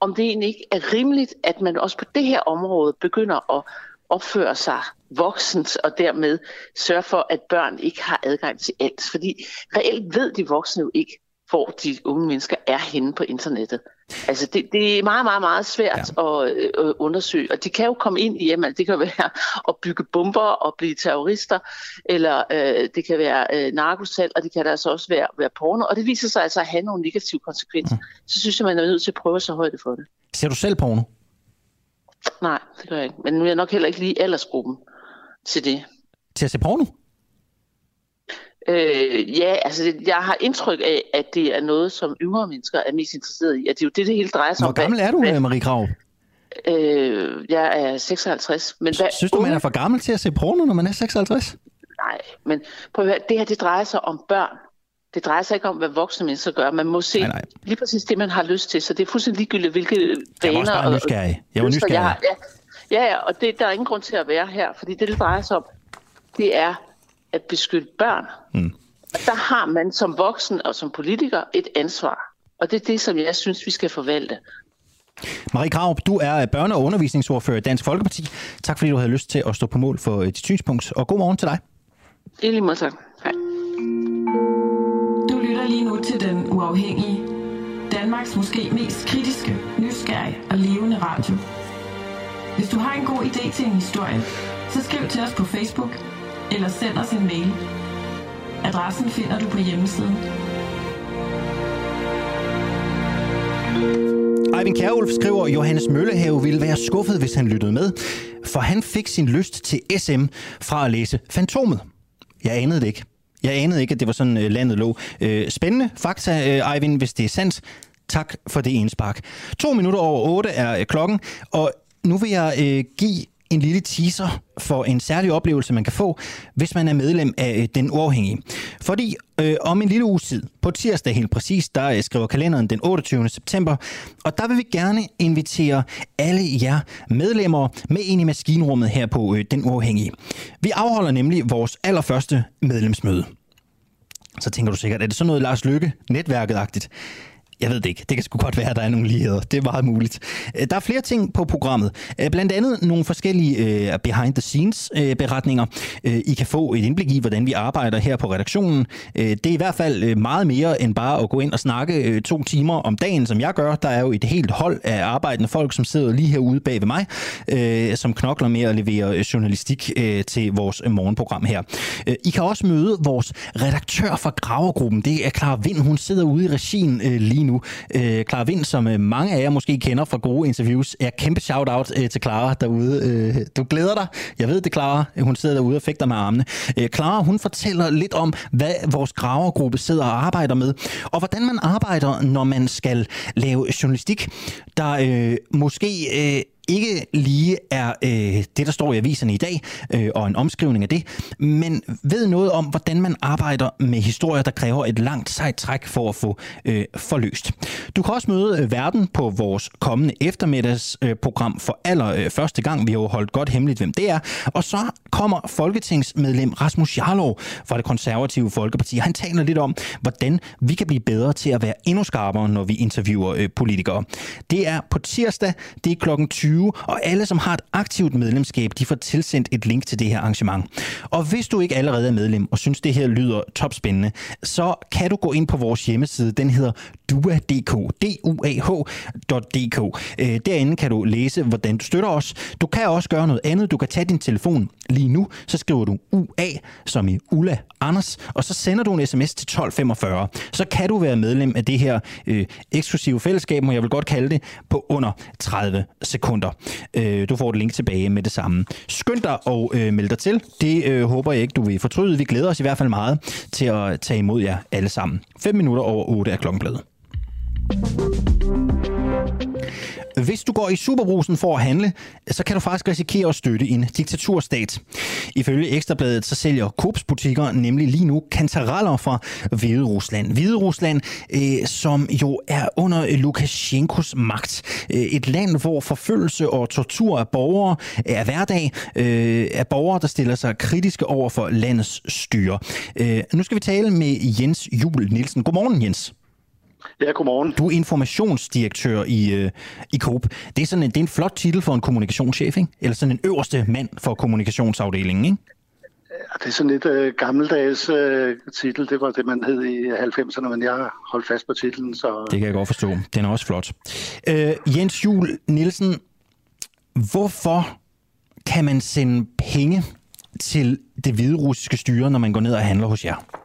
S7: om det egentlig ikke er rimeligt, at man også på det her område begynder at opføre sig voksent, og dermed sørge for, at børn ikke har adgang til alt. Fordi reelt ved de voksne jo ikke, hvor de unge mennesker er henne på internettet. Altså det, det er meget, meget, meget svært ja. at øh, undersøge, og de kan jo komme ind i hjemmet. Det kan være at bygge bomber og blive terrorister, eller øh, det kan være øh, narkosal, og det kan altså også være, være porno, og det viser sig altså at have nogle negative konsekvenser. Mm. Så synes jeg, man er nødt til at prøve sig højde for det.
S1: Ser du selv porno?
S7: Nej, det gør jeg ikke. Men nu er jeg nok heller ikke lige aldersgruppen til det.
S1: Til at se porno?
S7: Øh, ja, altså det, jeg har indtryk af, at det er noget, som yngre mennesker er mest interesseret i. At det er jo det, det hele drejer sig
S1: om. Hvor gammel er du, hvad, Marie Krav?
S7: Øh, jeg er 56. Men hvad,
S1: Synes du, man er for gammel til at se porno, når man er 56?
S7: Nej, men prøv at høre, det her det drejer sig om børn. Det drejer sig ikke om, hvad voksne mennesker gør. Man må se nej, nej. lige præcis det, man har lyst til. Så det er fuldstændig ligegyldigt, hvilke vaner...
S1: Jeg var også nysgerrig. Jeg var nysgerrig. Jeg har,
S7: ja, ja, og det, der er ingen grund til at være her, fordi det, det drejer sig om, det er at beskytte børn. Mm. Og der har man som voksen og som politiker et ansvar. Og det er det, som jeg synes, vi skal forvalte.
S1: Marie Krav, du er børne- og undervisningsordfører i Dansk Folkeparti. Tak fordi du havde lyst til at stå på mål for dit synspunkt, og god morgen til dig.
S7: I lige måde tak. Hej.
S3: Du lytter lige nu til Den Uafhængige. Danmarks måske mest kritiske, nysgerrige og levende radio. Hvis du har en god idé til en historie, så skriv til os på Facebook eller send os en mail. Adressen finder du på hjemmesiden.
S1: Eivind Kjærulf skriver, at Johannes Møllehave ville være skuffet, hvis han lyttede med, for han fik sin lyst til SM fra at læse Fantomet. Jeg anede det ikke. Jeg anede ikke, at det var sådan, øh, landet lå. Øh, spændende fakta, øh, Eivind, hvis det er sandt. Tak for det indspark. To minutter over otte er klokken, og nu vil jeg øh, give en lille teaser for en særlig oplevelse, man kan få, hvis man er medlem af øh, Den Uafhængige. Fordi øh, om en lille uge tid, på tirsdag helt præcis, der øh, skriver kalenderen den 28. september, og der vil vi gerne invitere alle jer medlemmer med ind i maskinrummet her på øh, Den Uafhængige. Vi afholder nemlig vores allerførste medlemsmøde. Så tænker du sikkert, er det sådan noget Lars Lykke, netværket-agtigt? Jeg ved det ikke. Det kan sgu godt være, at der er nogle ligheder. Det er meget muligt. Øh, der er flere ting på programmet. Øh, blandt andet nogle forskellige øh, behind-the-scenes-beretninger. I kan få et indblik i, hvordan vi arbejder her på redaktionen. Det er i hvert fald meget mere end bare at gå ind og snakke to timer om dagen, som jeg gør. Der er jo et helt hold af arbejdende folk, som sidder lige herude bag ved mig, som knokler med at levere journalistik til vores morgenprogram her. I kan også møde vores redaktør fra Gravergruppen. Det er Clara Vind. Hun sidder ude i regien lige nu. Øh, Clara Vind, som øh, mange af jer måske kender fra gode interviews, er kæmpe shout-out øh, til Clara derude. Øh, du glæder dig. Jeg ved det, Clara. Hun sidder derude og fægter med armene. Øh, Clara, hun fortæller lidt om, hvad vores gravergruppe sidder og arbejder med, og hvordan man arbejder, når man skal lave journalistik, der øh, måske... Øh, ikke lige er øh, det, der står i aviserne i dag, øh, og en omskrivning af det, men ved noget om, hvordan man arbejder med historier, der kræver et langt sejt træk for at få øh, forløst. Du kan også møde øh, verden på vores kommende eftermiddagsprogram øh, for aller øh, første gang. Vi har jo holdt godt hemmeligt, hvem det er. Og så kommer folketingsmedlem Rasmus Jarlov fra det konservative Folkeparti. Han taler lidt om, hvordan vi kan blive bedre til at være endnu skarpere, når vi interviewer øh, politikere. Det er på tirsdag, det er klokken 20 2020, og alle, som har et aktivt medlemskab, de får tilsendt et link til det her arrangement. Og hvis du ikke allerede er medlem og synes, det her lyder topspændende, så kan du gå ind på vores hjemmeside. Den hedder dua.dk. D-U-A-H.dk. Øh, derinde kan du læse, hvordan du støtter os. Du kan også gøre noget andet. Du kan tage din telefon lige nu, så skriver du UA, som i Ulla Anders, og så sender du en sms til 1245. Så kan du være medlem af det her øh, eksklusive fællesskab, må jeg vil godt kalde det, på under 30 sekunder. Øh, du får et link tilbage med det samme. Skynd dig og øh, meld dig til. Det øh, håber jeg ikke, du vil fortryde. Vi glæder os i hvert fald meget til at tage imod jer alle sammen. 5 minutter over 8 er klokken blevet. Hvis du går i superbrusen for at handle, så kan du faktisk risikere at støtte en diktaturstat. Ifølge Ekstrabladet så sælger Coops butikker nemlig lige nu kantareller fra Hvide Rusland. Hvide Rusland, øh, som jo er under Lukashenkos magt. Øh, et land, hvor forfølgelse og tortur af borgere er hverdag. Øh, af borgere, der stiller sig kritiske over for landets styre. Øh, nu skal vi tale med Jens Jul Nielsen. Godmorgen, Jens.
S8: Ja, godmorgen.
S1: Du er informationsdirektør i, øh, i Coop. Det er, sådan en, det er en flot titel for en kommunikationschef, ikke? Eller sådan en øverste mand for kommunikationsafdelingen, ikke?
S8: Ja, det er sådan lidt øh, gammeldags øh, titel. Det var det, man hed i 90'erne, men jeg har holdt fast på titlen. Så...
S1: Det kan jeg godt forstå. Den er også flot. Øh, Jens Jul Nielsen, hvorfor kan man sende penge til det hvide russiske styre, når man går ned og handler hos jer?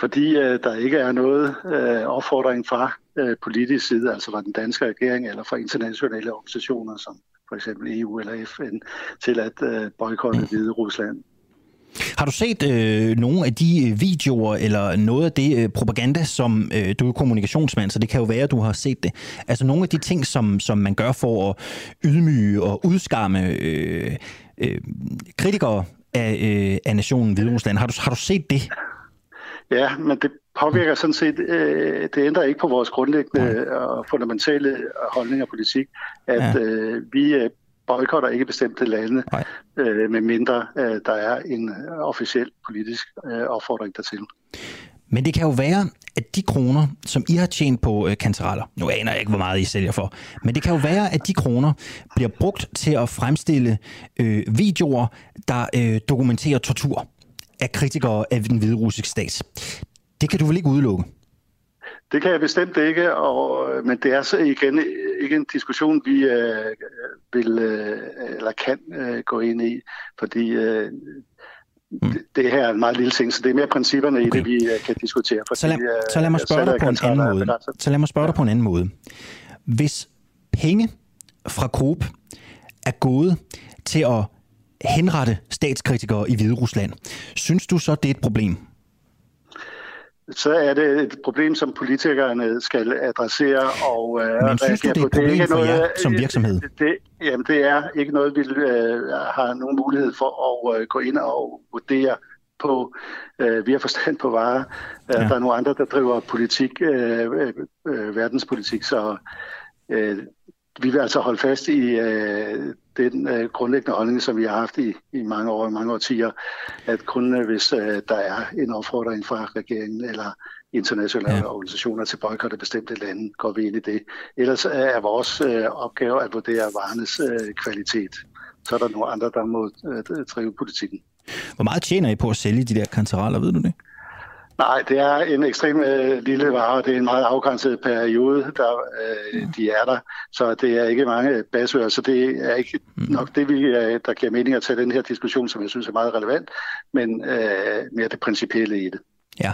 S8: Fordi øh, der ikke er noget øh, opfordring fra øh, politisk side, altså fra den danske regering eller fra internationale organisationer, som for eksempel EU eller FN, til at øh, boykotte mm. Hvide Rusland.
S1: Har du set øh, nogle af de øh, videoer eller noget af det øh, propaganda, som øh, du er kommunikationsmand, så det kan jo være, at du har set det. Altså nogle af de ting, som, som man gør for at ydmyge og udskamme øh, øh, kritikere af, øh, af nationen Hvide Rusland. Har du, har du set det?
S8: Ja, men det påvirker sådan set, øh, det ændrer ikke på vores grundlæggende og fundamentale holdning og politik, at ja. øh, vi øh, boykotter ikke bestemte lande, øh, med mindre øh, der er en officiel politisk øh, opfordring dertil.
S1: Men det kan jo være, at de kroner, som I har tjent på øh, kantereller, nu aner jeg ikke, hvor meget I sælger for, men det kan jo være, at de kroner bliver brugt til at fremstille øh, videoer, der øh, dokumenterer tortur af kritikere af den hvide russiske stat. Det kan du vel ikke udelukke?
S8: Det kan jeg bestemt ikke, og, men det er så igen ikke en diskussion, vi øh, vil øh, eller kan øh, gå ind i, fordi øh, mm. det, det her er en meget lille ting, så det er mere principperne okay. i det, vi øh, kan diskutere.
S1: Fordi, så, lad, så lad mig spørge dig på en anden måde. Så lad mig spørge dig på en anden måde. Hvis penge fra Coop er gået til at henrette statskritikere i Hvide Rusland. Synes du så, det er et problem?
S8: så er det et problem, som politikerne skal adressere og
S1: øh, Men synes du, det er et problem det er for noget, jer som virksomhed?
S8: Det, jamen, det er ikke noget, vi øh, har nogen mulighed for at øh, gå ind og vurdere på. Øh, vi har forstand på varer. Øh, ja. Der er nogle andre, der driver politik, øh, øh, øh verdenspolitik, så øh, vi vil altså holde fast i øh, den øh, grundlæggende holdning, som vi har haft i, i mange år, mange årtier, at kun øh, hvis øh, der er en opfordring fra regeringen eller internationale ja. organisationer til boykot af bestemte lande, går vi ind i det. Ellers er vores øh, opgave at vurdere varenes øh, kvalitet. Så er der nogle andre, der må øh, drive politikken.
S1: Hvor meget tjener I på at sælge de der kantereller, ved du det?
S8: Nej, det er en ekstrem øh, lille vare, det er en meget afgrænset periode, der øh, mm. de er der, så det er ikke mange basører, så det er ikke mm. nok det, vi, øh, der giver mening at tage den her diskussion, som jeg synes er meget relevant, men øh, mere det principielle i det.
S1: Ja.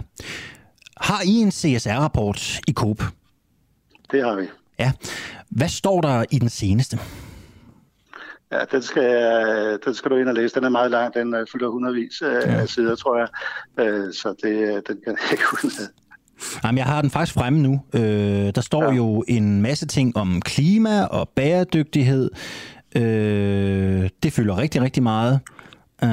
S1: Har I en CSR-rapport i Coop?
S8: Det har vi.
S1: Ja. Hvad står der i den seneste?
S8: Ja, den skal, den skal du ind og læse. Den er meget lang. Den øh, fylder hundredvis af ja. sider, tror jeg. Øh, så det, den kan jeg ikke ud
S1: Jamen, jeg har den faktisk fremme nu. Øh, der står ja. jo en masse ting om klima og bæredygtighed. Øh, det fylder rigtig, rigtig meget. Øh,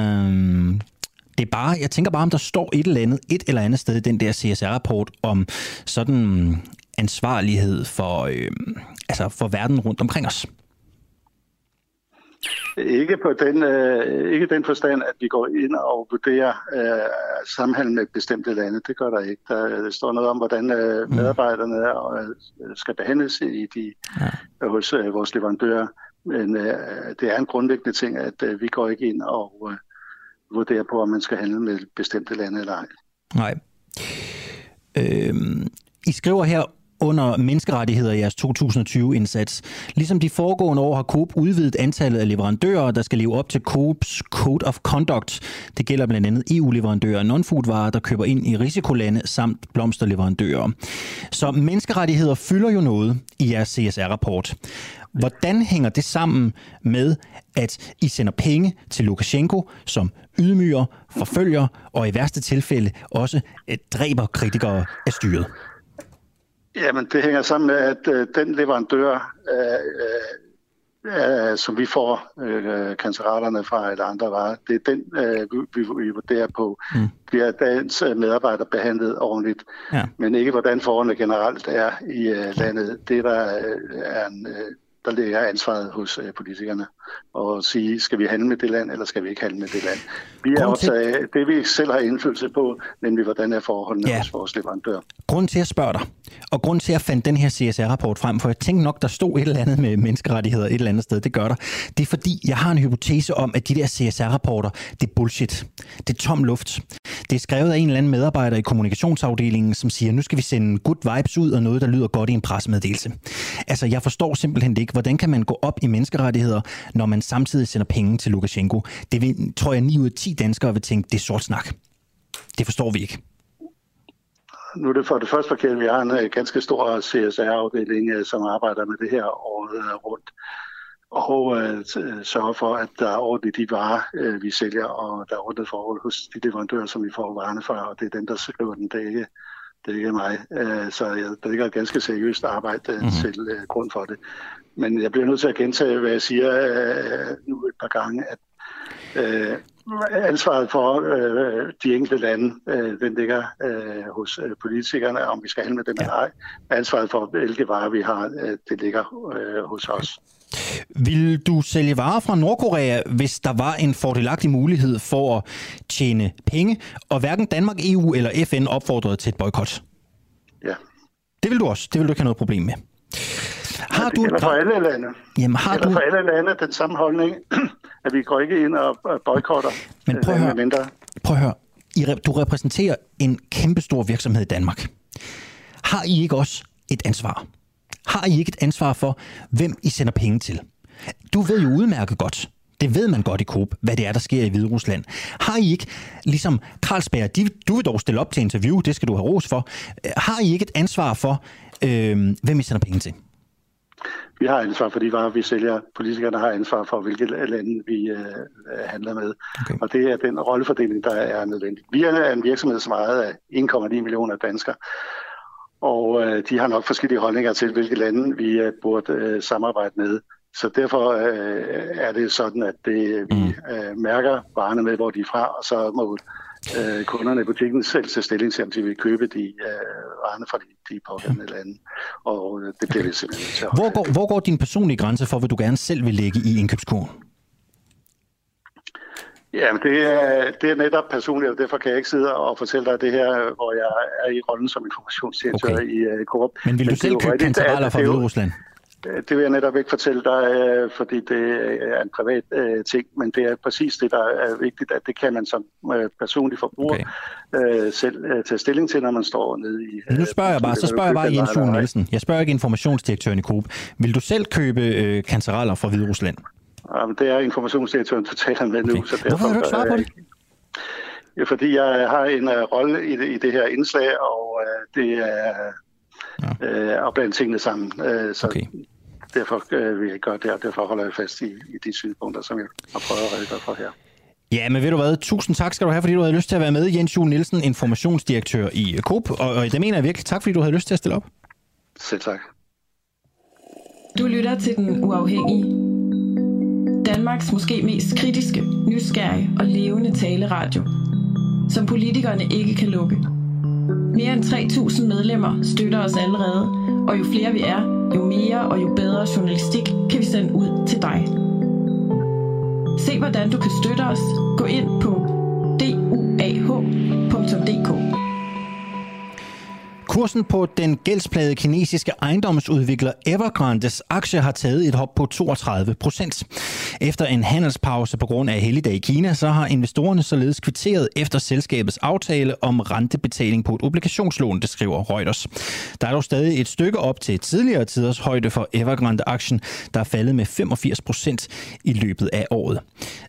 S1: det er bare, jeg tænker bare, om der står et eller andet, et eller andet sted i den der CSR-rapport om sådan ansvarlighed for, øh, altså for verden rundt omkring os.
S8: Ikke på den, øh, ikke den forstand, at vi går ind og vurderer øh, samhandel med bestemte lande. Det gør der ikke. Der, der står noget om, hvordan øh, mm. medarbejderne øh, skal behandles i de, ja. hos øh, vores leverandører. Men øh, det er en grundlæggende ting, at øh, vi går ikke ind og øh, vurderer på, om man skal handle med bestemte lande eller ej.
S1: Nej. Øh, I skriver her, under menneskerettigheder i jeres 2020-indsats. Ligesom de foregående år har Coop udvidet antallet af leverandører, der skal leve op til Coops Code of Conduct. Det gælder blandt andet EU-leverandører og non-foodvarer, der køber ind i risikolande samt blomsterleverandører. Så menneskerettigheder fylder jo noget i jeres CSR-rapport. Hvordan hænger det sammen med, at I sender penge til Lukashenko, som ydmyger, forfølger og i værste tilfælde også eh, dræber kritikere af styret?
S8: Jamen, det hænger sammen med, at øh, den leverandør, øh, øh, som vi får øh, kanceraterne fra eller andre varer, det er den, øh, vi, vi vurderer på. Mm. Bliver dagens øh, medarbejdere behandlet ordentligt, ja. men ikke hvordan forholdene generelt er i øh, landet. Det der øh, er en, øh, der ligger ansvaret hos øh, politikerne og sige, skal vi handle med det land, eller skal vi ikke handle med det land. Vi er optaget af det, vi selv har indflydelse på, nemlig hvordan er forholdene ja. hos vores leverandør.
S1: Grund til at spørge dig, og grund til at fandt den her CSR-rapport frem, for jeg tænkte nok, der stod et eller andet med menneskerettigheder et eller andet sted, det gør der. Det er fordi, jeg har en hypotese om, at de der CSR-rapporter, det er bullshit. Det er tom luft. Det er skrevet af en eller anden medarbejder i kommunikationsafdelingen, som siger, nu skal vi sende good vibes ud og noget, der lyder godt i en pressemeddelelse. Altså, jeg forstår simpelthen ikke, hvordan kan man gå op i menneskerettigheder, når man samtidig sender penge til Lukashenko. Det vil, tror jeg, 9 ud af 10 danskere vil tænke, det er sort snak. Det forstår vi ikke.
S8: Nu er det for det første forkert, vi har en øh, ganske stor CSR-afdeling, øh, som arbejder med det her året øh, rundt og øh, sørge for, at der er ordentligt de varer, øh, vi sælger, og der er ordentligt forhold hos de leverandører, som vi får varerne fra, og det er dem, der skriver den. Det er ikke, det er ikke mig. Øh, så jeg, der ligger et ganske seriøst arbejde mm-hmm. til øh, grund for det. Men jeg bliver nødt til at gentage, hvad jeg siger øh, nu et par gange, at øh, ansvaret for øh, de enkelte lande, øh, den ligger øh, hos øh, politikerne, om vi skal handle med dem ja. eller ej. Ansvaret for, hvilke varer vi har, øh, det ligger øh, hos os.
S1: Vil du sælge varer fra Nordkorea, hvis der var en fordelagtig mulighed for at tjene penge, og hverken Danmark, EU eller FN opfordrede til et boykot?
S8: Ja.
S1: Det vil du også. Det vil du ikke have noget problem med.
S8: Har det du gælder for alle lande.
S1: Jamen, har
S8: det
S1: du...
S8: for alle lande den samme holdning, at vi går ikke ind og boykotter.
S1: Men prøv at høre, mindre. prøv at høre. I, du repræsenterer en kæmpestor virksomhed i Danmark. Har I ikke også et ansvar? Har I ikke et ansvar for, hvem I sender penge til? Du ved jo udmærket godt, det ved man godt i Coop, hvad det er, der sker i Hvide Rusland. Har I ikke, ligesom Carlsberg, de, du vil dog stille op til interview, det skal du have ros for. Har I ikke et ansvar for, øh, hvem I sender penge til?
S8: Vi har ansvar for de varer, vi sælger. Politikerne har ansvar for, hvilke lande vi øh, handler med. Okay. Og det er den rollefordeling, der er nødvendig. Vi er en virksomhed, som ejet af 1,9 millioner danskere. Og øh, de har nok forskellige holdninger til, hvilke lande vi øh, burde øh, samarbejde med. Så derfor øh, er det sådan, at det, vi mm. øh, mærker varerne med, hvor de er fra, og så må øh, kunderne i butikken selv tage stilling til, om de vil købe de øh, varerne fra de, de pågældende lande. Og øh, det bliver vi simpelthen til
S1: hvor går, hvor går din personlige grænse for, hvad du gerne selv vil lægge i indkøbskurven?
S8: Ja, det er, det er netop personligt, og derfor kan jeg ikke sidde og fortælle dig det her, hvor jeg er i rollen som informationsdirektør okay. i uh, Coop.
S1: Men vil du Men selv købe kantereller fra Hvide Rusland?
S8: Det vil jeg netop ikke fortælle dig, øh, fordi det er en privat ting, men det er præcis det, der er vigtigt, at det kan man som personlig forbruger okay. selv tage stilling til, når man står nede i...
S1: Nu spørger jeg bare, så spørger jeg bare Jens Jule Nielsen. Jeg spørger ikke informationsdirektøren i Coop. Vil du selv købe kantereller fra Hvide Rusland?
S8: Jamen, det er informationsdirektøren, du taler med okay. nu.
S1: Så derfor, Hvorfor vil du ikke svare på det?
S8: Ja, fordi jeg har en uh, rolle i det, i det her indslag, og uh, det er ja. øh, og blande tingene sammen. Øh, så okay. Derfor øh, vil jeg gøre det, og derfor holder jeg fast i, i de synspunkter, som jeg har prøvet at redegøre for her.
S1: Ja, men ved du hvad, tusind tak skal du have, fordi du havde lyst til at være med. Jens Jule Nielsen, informationsdirektør i Coop, og, og det mener jeg virkelig. Tak, fordi du havde lyst til at stille op.
S8: Selv tak.
S3: Du lytter til Den Uafhængige. Danmarks måske mest kritiske, nysgerrige og levende taleradio, som politikerne ikke kan lukke. Mere end 3.000 medlemmer støtter os allerede, og jo flere vi er, jo mere og jo bedre journalistik kan vi sende ud til dig. Se hvordan du kan støtte os. Gå ind på duah.dk.
S1: Kursen på den gældsplade kinesiske ejendomsudvikler Evergrandes aktie har taget et hop på 32 procent. Efter en handelspause på grund af helligdag i Kina, så har investorerne således kvitteret efter selskabets aftale om rentebetaling på et obligationslån, det skriver Reuters. Der er dog stadig et stykke op til tidligere tiders højde for Evergrande-aktien, der er faldet med 85 procent i løbet af året.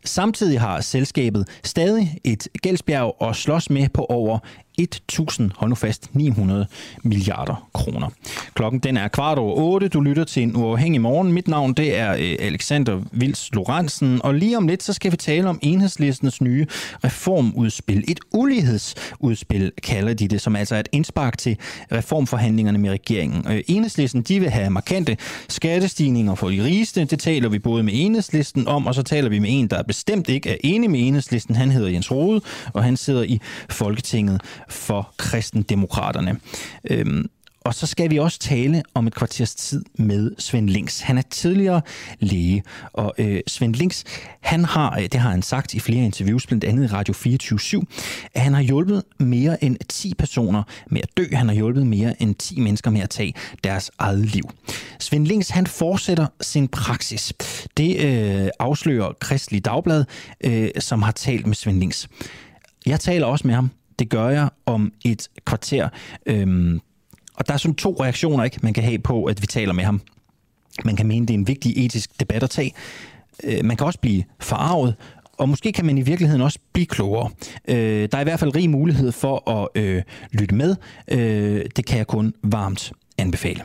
S1: Samtidig har selskabet stadig et gældsbjerg at slås med på over 1.000, hold nu fast, 900 milliarder kroner. Klokken den er kvart over 8. Du lytter til en uafhængig morgen. Mit navn det er øh, Alexander Vils Lorentzen, og lige om lidt så skal vi tale om enhedslistens nye reformudspil. Et ulighedsudspil kalder de det, som altså er et indspark til reformforhandlingerne med regeringen. Øh, enhedslisten de vil have markante skattestigninger for de rigeste. Det taler vi både med enhedslisten om, og så taler vi med en, der bestemt ikke er enig med enhedslisten. Han hedder Jens Rode, og han sidder i Folketinget for kristendemokraterne. Øhm, og så skal vi også tale om et kvarters tid med Svend Links. Han er tidligere læge, og øh, Svend Links, han har, øh, det har han sagt i flere interviews, blandt andet i Radio 24 at han har hjulpet mere end 10 personer med at dø. Han har hjulpet mere end 10 mennesker med at tage deres eget liv. Svend Links, han fortsætter sin praksis. Det øh, afslører Kristelig Dagblad, øh, som har talt med Svend Links. Jeg taler også med ham det gør jeg om et kvarter. Øhm, og der er sådan to reaktioner, ikke, man kan have på, at vi taler med ham. Man kan mene, det er en vigtig etisk debat at tage. Øh, man kan også blive forarvet, og måske kan man i virkeligheden også blive klogere. Øh, der er i hvert fald rig mulighed for at øh, lytte med. Øh, det kan jeg kun varmt anbefale.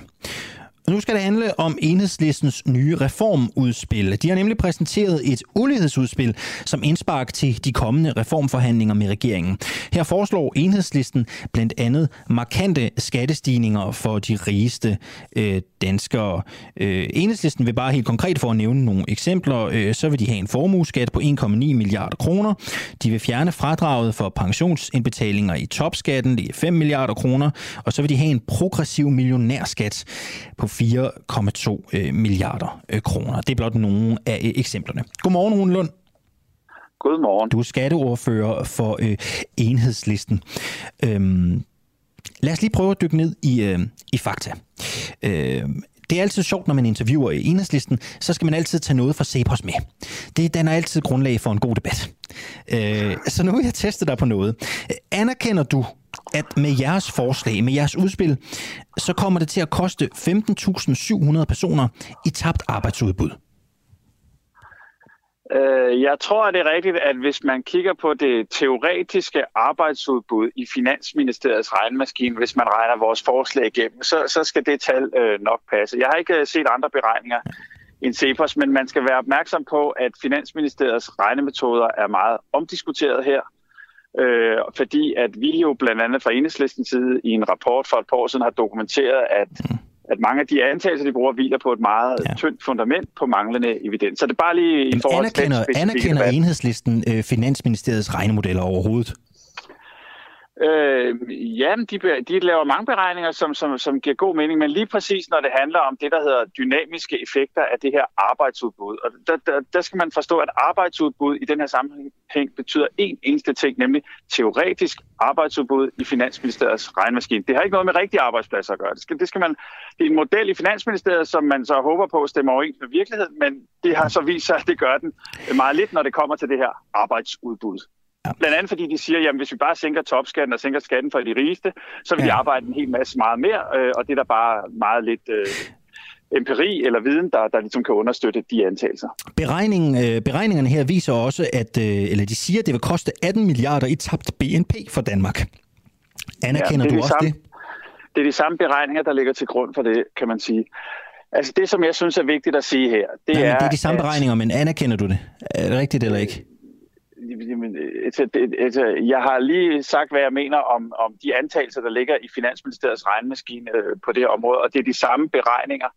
S1: Nu skal det handle om enhedslistens nye reformudspil. De har nemlig præsenteret et ulighedsudspil som indspark til de kommende reformforhandlinger med regeringen. Her foreslår enhedslisten blandt andet markante skattestigninger for de rigeste øh, danskere. Øh, enhedslisten vil bare helt konkret for at nævne nogle eksempler, øh, så vil de have en formueskat på 1,9 milliarder kroner. De vil fjerne fradraget for pensionsindbetalinger i topskatten, det er 5 milliarder kroner, og så vil de have en progressiv millionærskat på 4,2 øh, milliarder øh, kroner. Det er blot nogle af øh, eksemplerne. Godmorgen, Rune Lund.
S9: Godmorgen.
S1: Du er skatteordfører for øh, enhedslisten. Øhm, lad os lige prøve at dykke ned i, øh, i fakta. Øh, det er altid sjovt, når man interviewer i enhedslisten, så skal man altid tage noget fra Cepos med. Det danner altid grundlag for en god debat. Øh, så nu vil jeg teste dig på noget. Anerkender du, at med jeres forslag, med jeres udspil, så kommer det til at koste 15.700 personer i tabt arbejdsudbud.
S9: Øh, jeg tror, at det er rigtigt, at hvis man kigger på det teoretiske arbejdsudbud i Finansministeriets regnemaskine, hvis man regner vores forslag igennem, så, så skal det tal øh, nok passe. Jeg har ikke øh, set andre beregninger end CEPOS, men man skal være opmærksom på, at Finansministeriets regnemetoder er meget omdiskuteret her. Øh, fordi at vi jo blandt andet fra enhedslistens side i en rapport for et par år siden har dokumenteret, at, mm. at mange af de antagelser, de bruger, hviler på et meget ja. tyndt fundament på manglende evidens. Så det er bare lige i forhold
S1: anerkender, til Anerkender enhedslisten øh, Finansministeriets regnemodeller overhovedet?
S9: Øh, ja, de, de laver mange beregninger, som, som, som giver god mening, men lige præcis når det handler om det, der hedder dynamiske effekter af det her arbejdsudbud. Og der, der, der skal man forstå, at arbejdsudbud i den her sammenhæng betyder én eneste ting, nemlig teoretisk arbejdsudbud i Finansministeriets regnmaskine. Det har ikke noget med rigtige arbejdspladser at gøre. Det skal, det skal man, det er en model i Finansministeriet, som man så håber på stemmer overens med virkeligheden, men det har så vist sig, at det gør den meget lidt, når det kommer til det her arbejdsudbud. Ja. Blandt andet fordi de siger, at hvis vi bare sænker topskatten og sænker skatten for de rigeste, så vil ja. de arbejde en hel masse meget mere, øh, og det er der bare meget lidt... Øh, empiri eller viden, der, der ligesom kan understøtte de antagelser.
S1: Beregningen, øh, beregningerne her viser også, at, øh, eller de siger, at det vil koste 18 milliarder i tabt BNP for Danmark. Anerkender ja, du også
S9: samme,
S1: det?
S9: Det er de samme beregninger, der ligger til grund for det, kan man sige. Altså det, som jeg synes er vigtigt at sige her, det
S1: Nej,
S9: er...
S1: det er de samme
S9: at,
S1: beregninger, men anerkender du det? Er det rigtigt eller ikke?
S9: Jamen, altså, øh, altså, jeg har lige sagt, hvad jeg mener om, om de antagelser, der ligger i Finansministeriets regnemaskine øh, på det her område, og det er de samme beregninger.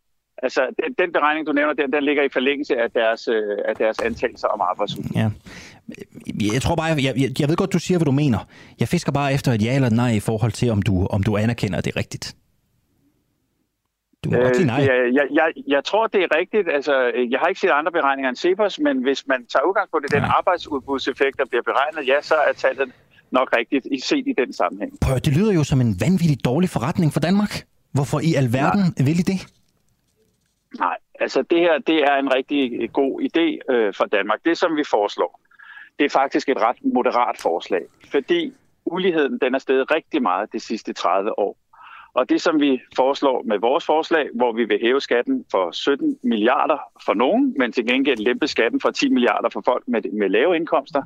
S9: Altså, den, den beregning, du nævner, den, den ligger i forlængelse af deres, øh, af deres antagelser om arbejdsudbud.
S1: Ja. Jeg tror bare, jeg, jeg, jeg ved godt, du siger, hvad du mener. Jeg fisker bare efter et ja eller et nej i forhold til, om du, om du anerkender, at det er rigtigt. Du må øh, godt sige nej.
S9: Jeg, jeg, jeg, jeg tror, det er rigtigt. Altså, jeg har ikke set andre beregninger end Cepos, men hvis man tager udgangspunkt i den ja. arbejdsudbudseffekt, der bliver beregnet, ja, så er tallet nok rigtigt i set i den sammenhæng.
S1: Prøv, det lyder jo som en vanvittig dårlig forretning for Danmark. Hvorfor i alverden ja. vil I det?
S9: Nej, altså det her det er en rigtig god idé øh, for Danmark. Det, som vi foreslår, det er faktisk et ret moderat forslag, fordi uligheden den er steget rigtig meget de sidste 30 år. Og det, som vi foreslår med vores forslag, hvor vi vil hæve skatten for 17 milliarder for nogen, men til gengæld lempe skatten for 10 milliarder for folk med, med lave indkomster,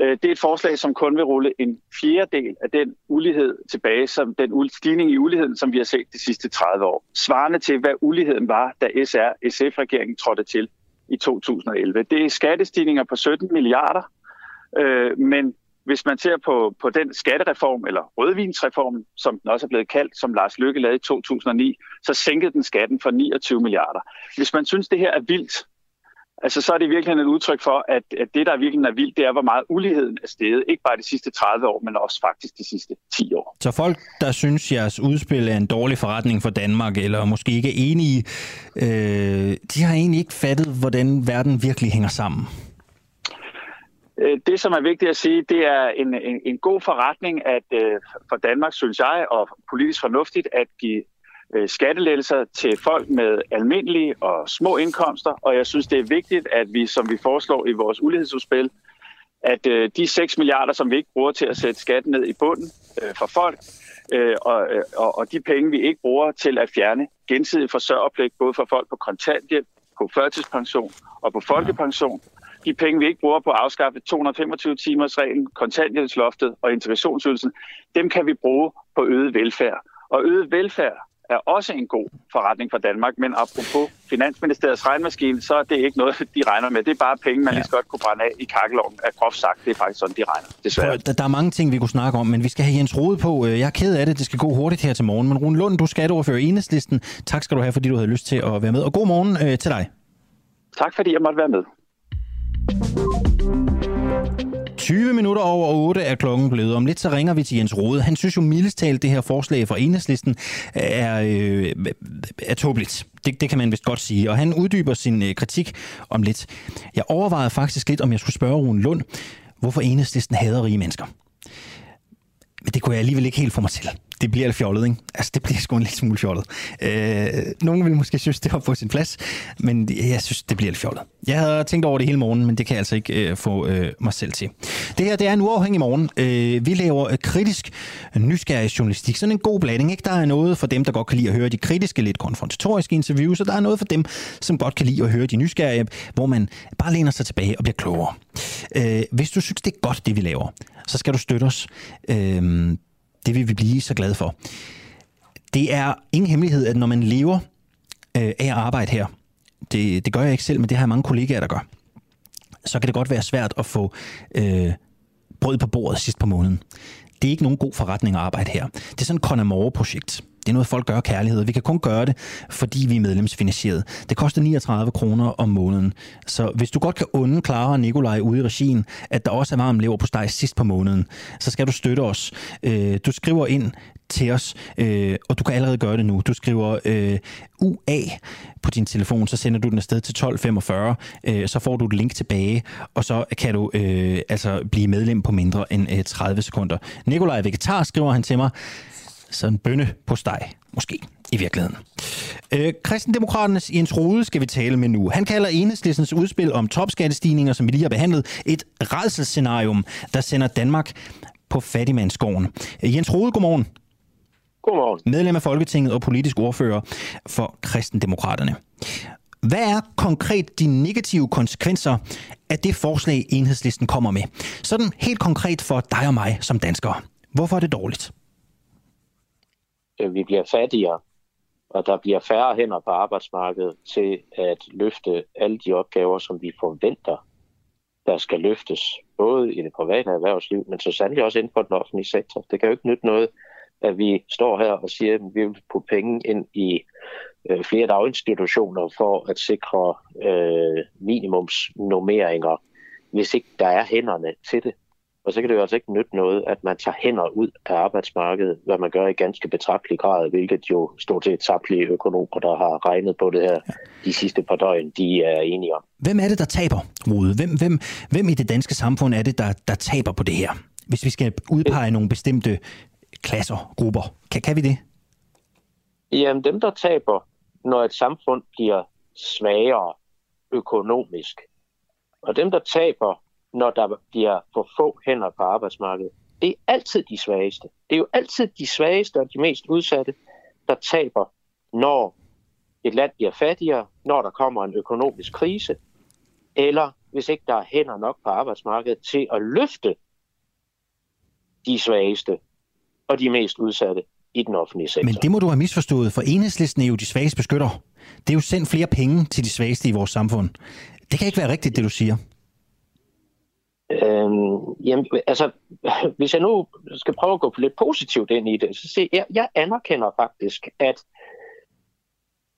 S9: øh, det er et forslag, som kun vil rulle en fjerdedel af den ulighed tilbage, som den stigning i uligheden, som vi har set de sidste 30 år. Svarende til, hvad uligheden var, da SR-SF-regeringen trådte til i 2011. Det er skattestigninger på 17 milliarder, øh, men hvis man ser på, på den skattereform, eller rødvinsreform, som den også er blevet kaldt, som Lars Løkke lavede i 2009, så sænkede den skatten for 29 milliarder. Hvis man synes, det her er vildt, altså så er det virkelig et udtryk for, at, at det, der virkelig er vildt, det er, hvor meget uligheden er steget. Ikke bare de sidste 30 år, men også faktisk de sidste 10 år.
S1: Så folk, der synes, jeres udspil er en dårlig forretning for Danmark, eller måske ikke er enige, øh, de har egentlig ikke fattet, hvordan verden virkelig hænger sammen.
S9: Øh, det, som er vigtigt at sige, det er en, en, en god forretning at øh, for Danmark, synes jeg, og politisk fornuftigt at give øh, skattelettelser til folk med almindelige og små indkomster. Og jeg synes, det er vigtigt, at vi, som vi foreslår i vores ulighedsudspil, at øh, de 6 milliarder, som vi ikke bruger til at sætte skatten ned i bunden øh, for folk, øh, og, øh, og, og de penge, vi ikke bruger til at fjerne gensidig forsørgerpligt, både for folk på kontanthjælp, på førtidspension og på folkepension, de penge, vi ikke bruger på at afskaffe 225-timers-reglen, kontanthjælpsloftet og integrationsydelsen, dem kan vi bruge på øget velfærd. Og øget velfærd er også en god forretning for Danmark, men apropos Finansministeriets regnmaskine, så er det ikke noget, de regner med. Det er bare penge, man ja. lige så godt kunne brænde af i kakkeloven, er groft sagt. Det er faktisk sådan, de regner, desværre.
S1: Der, der er mange ting, vi kunne snakke om, men vi skal have Jens Rode på. Jeg er ked af det, det skal gå hurtigt her til morgen. Men Rune Lund, du er skatteordfører i Enhedslisten. Tak skal du have, fordi du havde lyst til at være med. Og god morgen øh, til dig.
S9: Tak fordi jeg måtte være med.
S1: 20 minutter over 8 er klokken blevet. Om lidt så ringer vi til Jens Rode. Han synes jo mildest talt, det her forslag fra enhedslisten er, øh, er tåbeligt. Det, det kan man vist godt sige. Og han uddyber sin øh, kritik om lidt. Jeg overvejede faktisk lidt, om jeg skulle spørge Rune Lund, hvorfor enhedslisten hader rige mennesker. Men det kunne jeg alligevel ikke helt få mig til det bliver lidt fjollet, ikke? Altså, det bliver sgu en lille smule fjollet. Øh, nogen vil måske synes, det var på sin plads, men jeg synes, det bliver lidt fjollet. Jeg havde tænkt over det hele morgen, men det kan jeg altså ikke øh, få øh, mig selv til. Det her, det er en uafhængig morgen. Øh, vi laver øh, kritisk nysgerrig journalistik. Sådan en god blanding, ikke? Der er noget for dem, der godt kan lide at høre de kritiske, lidt konfrontatoriske interviews, og der er noget for dem, som godt kan lide at høre de nysgerrige, hvor man bare læner sig tilbage og bliver klogere. Øh, hvis du synes, det er godt, det vi laver, så skal du støtte os. Øh, det vil vi blive så glade for. Det er ingen hemmelighed, at når man lever øh, af at arbejde her, det, det gør jeg ikke selv, men det har jeg mange kollegaer, der gør, så kan det godt være svært at få øh, brød på bordet sidst på måneden. Det er ikke nogen god forretning at arbejde her. Det er sådan et Conamore-projekt. Det er noget, folk gør kærlighed. Vi kan kun gøre det, fordi vi er medlemsfinansieret. Det koster 39 kroner om måneden. Så hvis du godt kan unde Clara og Nikolaj ude i regien, at der også er varm lever på steg sidst på måneden, så skal du støtte os. Øh, du skriver ind til os, øh, og du kan allerede gøre det nu. Du skriver øh, UA på din telefon, så sender du den afsted til 1245, øh, så får du et link tilbage, og så kan du øh, altså blive medlem på mindre end øh, 30 sekunder. Nikolaj Vegetar skriver han til mig, så en bønne på steg, måske i virkeligheden. Øh, Kristendemokraternes Jens Rode skal vi tale med nu. Han kalder enhedslistens udspil om topskattestigninger, som vi lige har behandlet, et redselsscenarium, der sender Danmark på fattigmandsgården. Øh, Jens Rode, godmorgen.
S10: Godmorgen.
S1: Medlem af Folketinget og politisk ordfører for Kristendemokraterne. Hvad er konkret de negative konsekvenser af det forslag, enhedslisten kommer med? Sådan helt konkret for dig og mig som danskere. Hvorfor er det dårligt?
S10: Øh, vi bliver fattigere, og der bliver færre hænder på arbejdsmarkedet til at løfte alle de opgaver, som vi forventer, der skal løftes, både i det private erhvervsliv, men så sandelig også inden for den offentlige sektor. Det kan jo ikke nytte noget, at vi står her og siger, at vi vil putte penge ind i øh, flere daginstitutioner for at sikre øh, minimumsnormeringer, hvis ikke der er hænderne til det. Og så kan det jo altså ikke nytte noget, at man tager hænder ud af arbejdsmarkedet, hvad man gør i ganske betragtelig grad, hvilket jo stort set samtlige økonomer, der har regnet på det her de sidste par døgn, de er enige om.
S1: Hvem er det, der taber, Rode? Hvem, hvem, hvem i det danske samfund er det, der, der taber på det her? Hvis vi skal udpege nogle bestemte klasser, grupper, kan, kan vi det?
S10: Jamen dem, der taber, når et samfund bliver svagere økonomisk, og dem, der taber, når der bliver for få hænder på arbejdsmarkedet. Det er altid de svageste. Det er jo altid de svageste og de mest udsatte, der taber, når et land bliver fattigere, når der kommer en økonomisk krise, eller hvis ikke der er hænder nok på arbejdsmarkedet til at løfte de svageste og de mest udsatte i den offentlige sektor.
S1: Men det må du have misforstået, for enhedslisten er jo de svageste beskytter. Det er jo sendt flere penge til de svageste i vores samfund. Det kan ikke være rigtigt, det du siger.
S10: Øhm, jamen, altså, hvis jeg nu skal prøve at gå lidt positivt ind i det, så se, jeg, jeg anerkender faktisk, at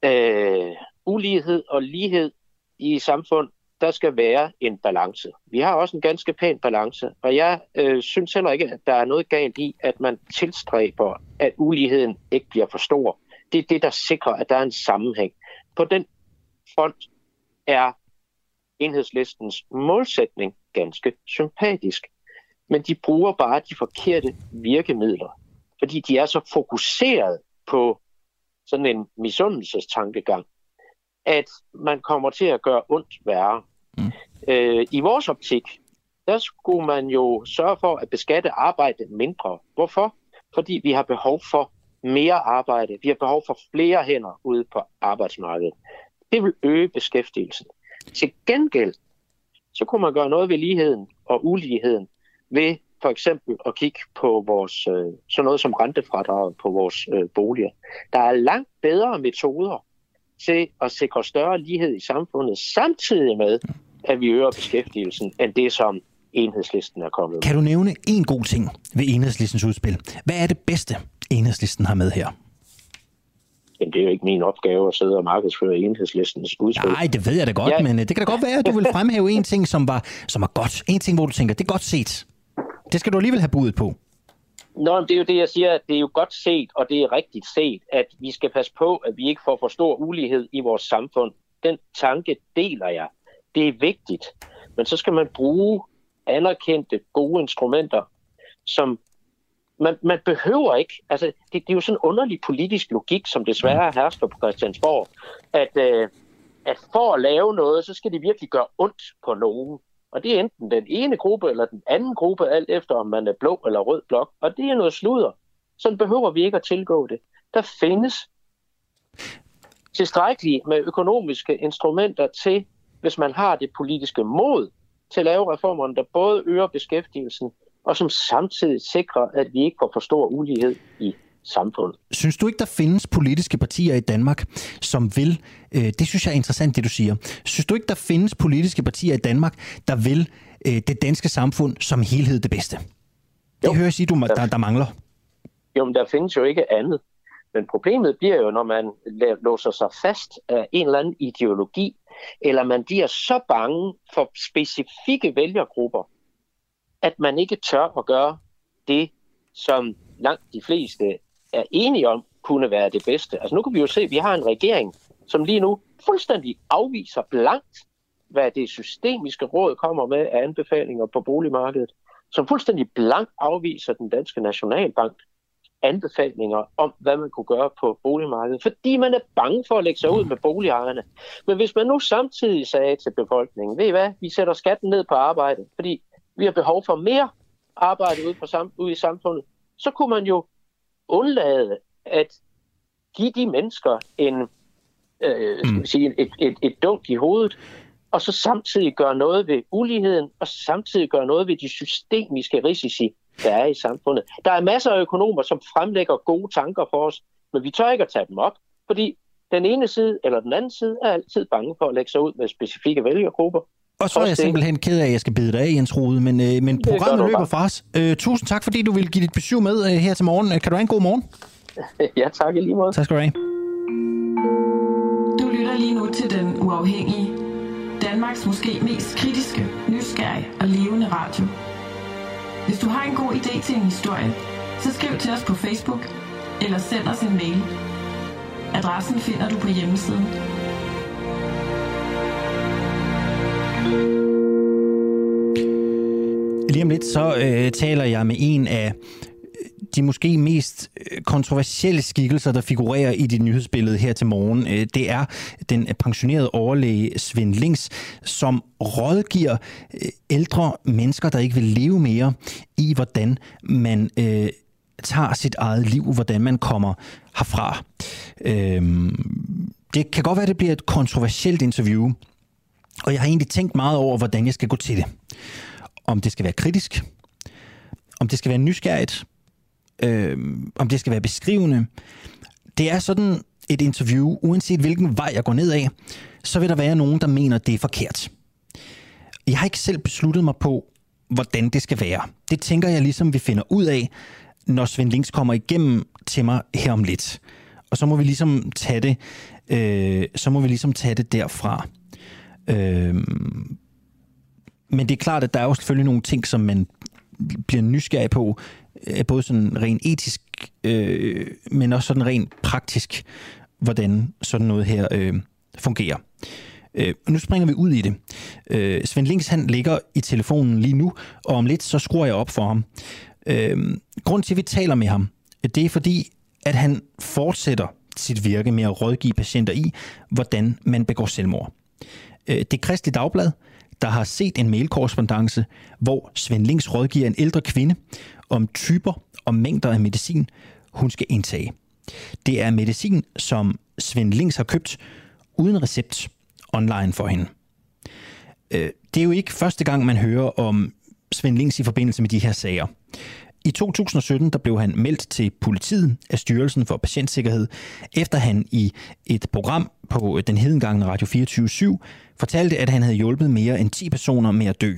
S10: øh, ulighed og lighed i samfund, der skal være en balance. Vi har også en ganske pæn balance, og jeg øh, synes heller ikke, at der er noget galt i, at man tilstræber, at uligheden ikke bliver for stor. Det er det, der sikrer, at der er en sammenhæng. På den front er enhedslistens målsætning ganske sympatisk. Men de bruger bare de forkerte virkemidler, fordi de er så fokuseret på sådan en misundelsestankegang, at man kommer til at gøre ondt værre. Mm. Øh, I vores optik, der skulle man jo sørge for at beskatte arbejde mindre. Hvorfor? Fordi vi har behov for mere arbejde. Vi har behov for flere hænder ude på arbejdsmarkedet. Det vil øge beskæftigelsen. Til gengæld, så kunne man gøre noget ved ligheden og uligheden ved for eksempel at kigge på vores, øh, sådan noget som rentefradraget på vores øh, boliger. Der er langt bedre metoder til at sikre større lighed i samfundet, samtidig med, at vi øger beskæftigelsen, end det, som enhedslisten er kommet med.
S1: Kan du nævne en god ting ved enhedslistens udspil? Hvad er det bedste, enhedslisten har med her?
S10: Jamen, det er jo ikke min opgave at sidde og markedsføre enhedslistens udspil.
S1: Nej, det ved jeg da godt, ja. men øh, det kan da godt være, at du vil fremhæve en ting, som var, som var godt. En ting, hvor du tænker, det er godt set. Det skal du alligevel have budet på.
S10: Nå, det er jo det, jeg siger. Det er jo godt set, og det er rigtigt set, at vi skal passe på, at vi ikke får for stor ulighed i vores samfund. Den tanke deler jeg. Det er vigtigt. Men så skal man bruge anerkendte, gode instrumenter, som man, man behøver ikke, altså det, det er jo sådan en underlig politisk logik, som desværre hersker på Christiansborg, at, øh, at for at lave noget, så skal det virkelig gøre ondt på nogen. Og det er enten den ene gruppe eller den anden gruppe, alt efter om man er blå eller rød blok. Og det er noget sludder. Sådan behøver vi ikke at tilgå det. Der findes tilstrækkeligt med økonomiske instrumenter til, hvis man har det politiske mod til at lave reformerne, der både øger beskæftigelsen, og som samtidig sikrer, at vi ikke får for stor ulighed i samfundet.
S1: Synes du ikke, der findes politiske partier i Danmark, som vil, øh, det synes jeg er interessant, det du siger, synes du ikke, der findes politiske partier i Danmark, der vil øh, det danske samfund som helhed det bedste? Det jo. hører jeg sige, du, der, der mangler.
S10: Jo, men der findes jo ikke andet. Men problemet bliver jo, når man låser sig fast af en eller anden ideologi, eller man bliver så bange for specifikke vælgergrupper, at man ikke tør at gøre det, som langt de fleste er enige om, kunne være det bedste. Altså nu kan vi jo se, at vi har en regering, som lige nu fuldstændig afviser blankt, hvad det systemiske råd kommer med af anbefalinger på boligmarkedet, som fuldstændig blankt afviser den danske nationalbank anbefalinger om, hvad man kunne gøre på boligmarkedet, fordi man er bange for at lægge sig ud med boligejerne. Men hvis man nu samtidig sagde til befolkningen, ved I hvad, vi sætter skatten ned på arbejde, fordi vi har behov for mere arbejde ude, på sam- ude i samfundet, så kunne man jo undlade at give de mennesker en, øh, skal vi mm. sige, et, et, et dunk i hovedet, og så samtidig gøre noget ved uligheden, og samtidig gøre noget ved de systemiske risici, der er i samfundet. Der er masser af økonomer, som fremlægger gode tanker for os, men vi tør ikke at tage dem op, fordi den ene side eller den anden side er altid bange for at lægge sig ud med specifikke vælgergrupper.
S1: Og så er jeg simpelthen ked af, at jeg skal bide dig af, Jens Rode, men, øh, men programmet løber fra os. Øh, tusind tak, fordi du vil give dit besøg med øh, her til morgen. Kan du have en god morgen?
S10: ja, tak i lige måde.
S1: Tak skal du have.
S3: Du lytter lige nu til Den Uafhængige. Danmarks måske mest kritiske, nysgerrige og levende radio. Hvis du har en god idé til en historie, så skriv til os på Facebook eller send os en mail. Adressen finder du på hjemmesiden.
S1: Lige om lidt så øh, taler jeg med en af øh, de måske mest øh, kontroversielle skikkelser, der figurerer i dit nyhedsbillede her til morgen, øh, det er den pensionerede overlæge Svend Links, som rådgiver ældre mennesker, der ikke vil leve mere, i hvordan man øh, tager sit eget liv, hvordan man kommer herfra. Øh, det kan godt være, at det bliver et kontroversielt interview, og jeg har egentlig tænkt meget over, hvordan jeg skal gå til det. Om det skal være kritisk, om det skal være nysgerrigt, øh, om det skal være beskrivende. Det er sådan et interview, uanset hvilken vej jeg går ned af, så vil der være nogen, der mener, det er forkert. Jeg har ikke selv besluttet mig på, hvordan det skal være. Det tænker jeg ligesom, vi finder ud af, når Svend Links kommer igennem til mig her om lidt. Og så må vi ligesom tage det, øh, så må vi ligesom tage det derfra. Øh, men det er klart, at der er jo selvfølgelig nogle ting, som man bliver nysgerrig på, øh, både sådan rent etisk, øh, men også sådan rent praktisk, hvordan sådan noget her øh, fungerer. Øh, nu springer vi ud i det. Øh, Svend Links, han ligger i telefonen lige nu, og om lidt, så skruer jeg op for ham. Øh, grund til, at vi taler med ham, det er fordi, at han fortsætter sit virke med at rådgive patienter i, hvordan man begår selvmord. Øh, Det Kristelige Dagblad, der har set en mailkorrespondence, hvor Svend Links rådgiver en ældre kvinde om typer og mængder af medicin, hun skal indtage. Det er medicin, som Svend Links har købt uden recept online for hende. Øh, Det er jo ikke første gang, man hører om Svend Links i forbindelse med de her sager. I 2017 der blev han meldt til politiet af Styrelsen for Patientsikkerhed, efter han i et program på den hedengangne Radio 24 fortalte, at han havde hjulpet mere end 10 personer med at dø.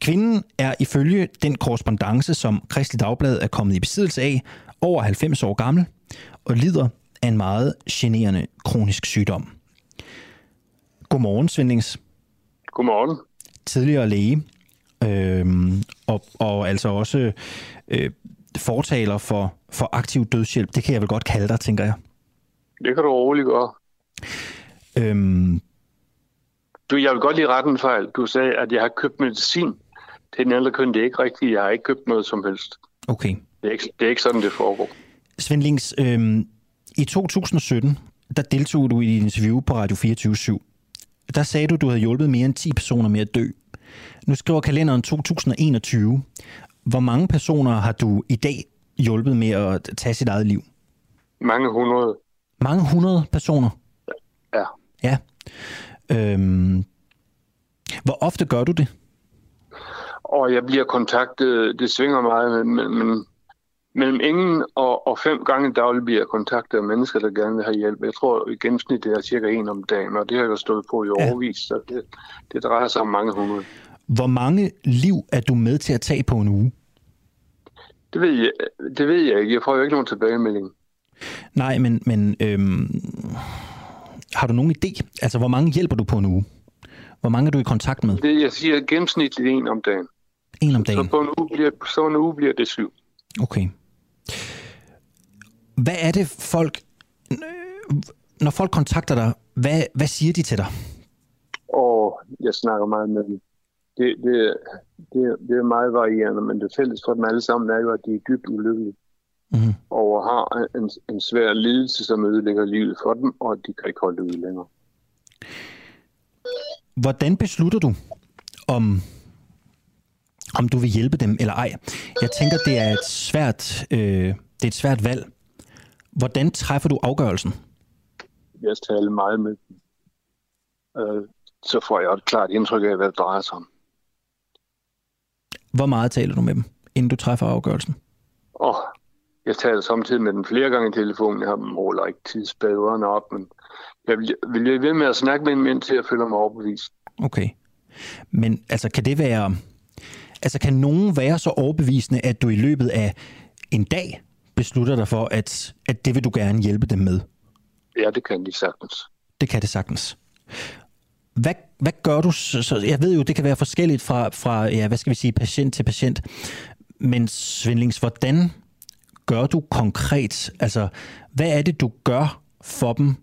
S1: Kvinden er ifølge den korrespondence, som Kristelig Dagblad er kommet i besiddelse af, over 90 år gammel og lider af en meget generende kronisk sygdom. Godmorgen, Svendlings.
S11: Godmorgen.
S1: Tidligere læge, øhm, og, og altså også øh, fortaler for, for aktiv dødshjælp. Det kan jeg vel godt kalde dig, tænker jeg.
S11: Det kan du roligt gøre. Øhm, du, jeg vil godt lige rette en fejl. Du sagde, at jeg har købt medicin til den ældre køn. Det er ikke rigtigt. Jeg har ikke købt noget som helst.
S1: Okay.
S11: Det er ikke, det er ikke sådan, det foregår.
S1: Svend Links, øhm, i 2017, der deltog du i et interview på Radio 24 /7. Der sagde du, at du havde hjulpet mere end 10 personer med at dø. Nu skriver kalenderen 2021. Hvor mange personer har du i dag hjulpet med at tage sit eget liv?
S11: Mange hundrede.
S1: Mange hundrede personer?
S11: Ja.
S1: Ja. Øhm, hvor ofte gør du det?
S11: Og jeg bliver kontaktet, det svinger meget, men, men mellem ingen og, og fem gange dagligt bliver kontaktet af mennesker, der gerne vil have hjælp. Jeg tror i gennemsnit det er cirka en om dagen, og det har jeg jo stået på i ja. overvis, så det, det drejer sig om mange hundrede.
S1: Hvor mange liv er du med til at tage på en uge?
S11: Det ved jeg, det ved jeg ikke. Jeg får jo ikke nogen tilbagemelding.
S1: Nej, men, men øhm, har du nogen idé? Altså, hvor mange hjælper du på en uge? Hvor mange er du i kontakt med?
S11: Det, jeg siger gennemsnitligt en om dagen.
S1: En om dagen?
S11: Så på en uge bliver, så en uge bliver det syv.
S1: Okay. Hvad er det folk... Når folk kontakter dig, hvad, hvad siger de til dig?
S11: Og jeg snakker meget med dem. Det, det, det, det er meget varierende, men det fælles for dem alle sammen er jo, at de er dybt ulykkelige. Mm-hmm. Og har en, en svær lidelse, som ødelægger livet for dem, og de kan ikke holde det ud længere.
S1: Hvordan beslutter du, om, om du vil hjælpe dem eller ej? Jeg tænker, det er et svært, øh, det er et svært valg. Hvordan træffer du afgørelsen?
S11: Jeg taler meget med dem. Øh, så får jeg et klart indtryk af, hvad det drejer sig om.
S1: Hvor meget taler du med dem, inden du træffer afgørelsen?
S11: Og jeg taler samtidig med dem flere gange i telefonen. Jeg har dem måler ikke tidsbaderne op, men jeg vil, vil jeg ved med at snakke med dem, indtil jeg føler mig overbevist.
S1: Okay. Men altså, kan det være... Altså, kan nogen være så overbevisende, at du i løbet af en dag beslutter dig for, at, at det vil du gerne hjælpe dem med?
S11: Ja, det kan de sagtens.
S1: Det kan det sagtens. Hvad, hvad gør du? Så, jeg ved jo, det kan være forskelligt fra, fra ja, hvad skal vi sige, patient til patient. Men Svindlings, hvordan gør du konkret? Altså, hvad er det, du gør for dem,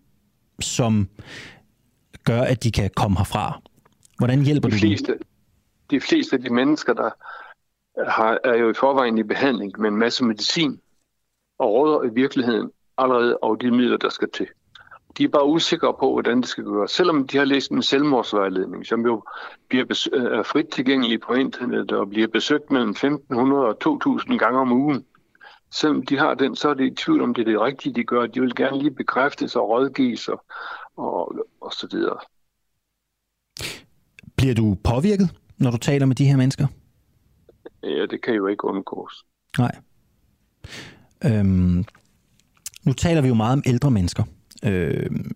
S1: som gør, at de kan komme herfra? Hvordan hjælper
S11: de
S1: du
S11: fleste, dem? De fleste af de mennesker, der har, er jo i forvejen i behandling med en masse medicin, og råder i virkeligheden allerede over de midler, der skal til. De er bare usikre på, hvordan det skal gøres. Selvom de har læst en selvmordsvejledning, som jo bliver er øh, frit tilgængelig på internettet og bliver besøgt mellem 1500 og 2000 gange om ugen. Selvom de har den, så er det i tvivl om, det er det rigtige, de gør. De vil gerne lige bekræftes og rådgives og, og, og så videre.
S1: Bliver du påvirket, når du taler med de her mennesker?
S11: Ja, det kan jo ikke undgås.
S1: Nej. Øhm, nu taler vi jo meget om ældre mennesker. Øhm,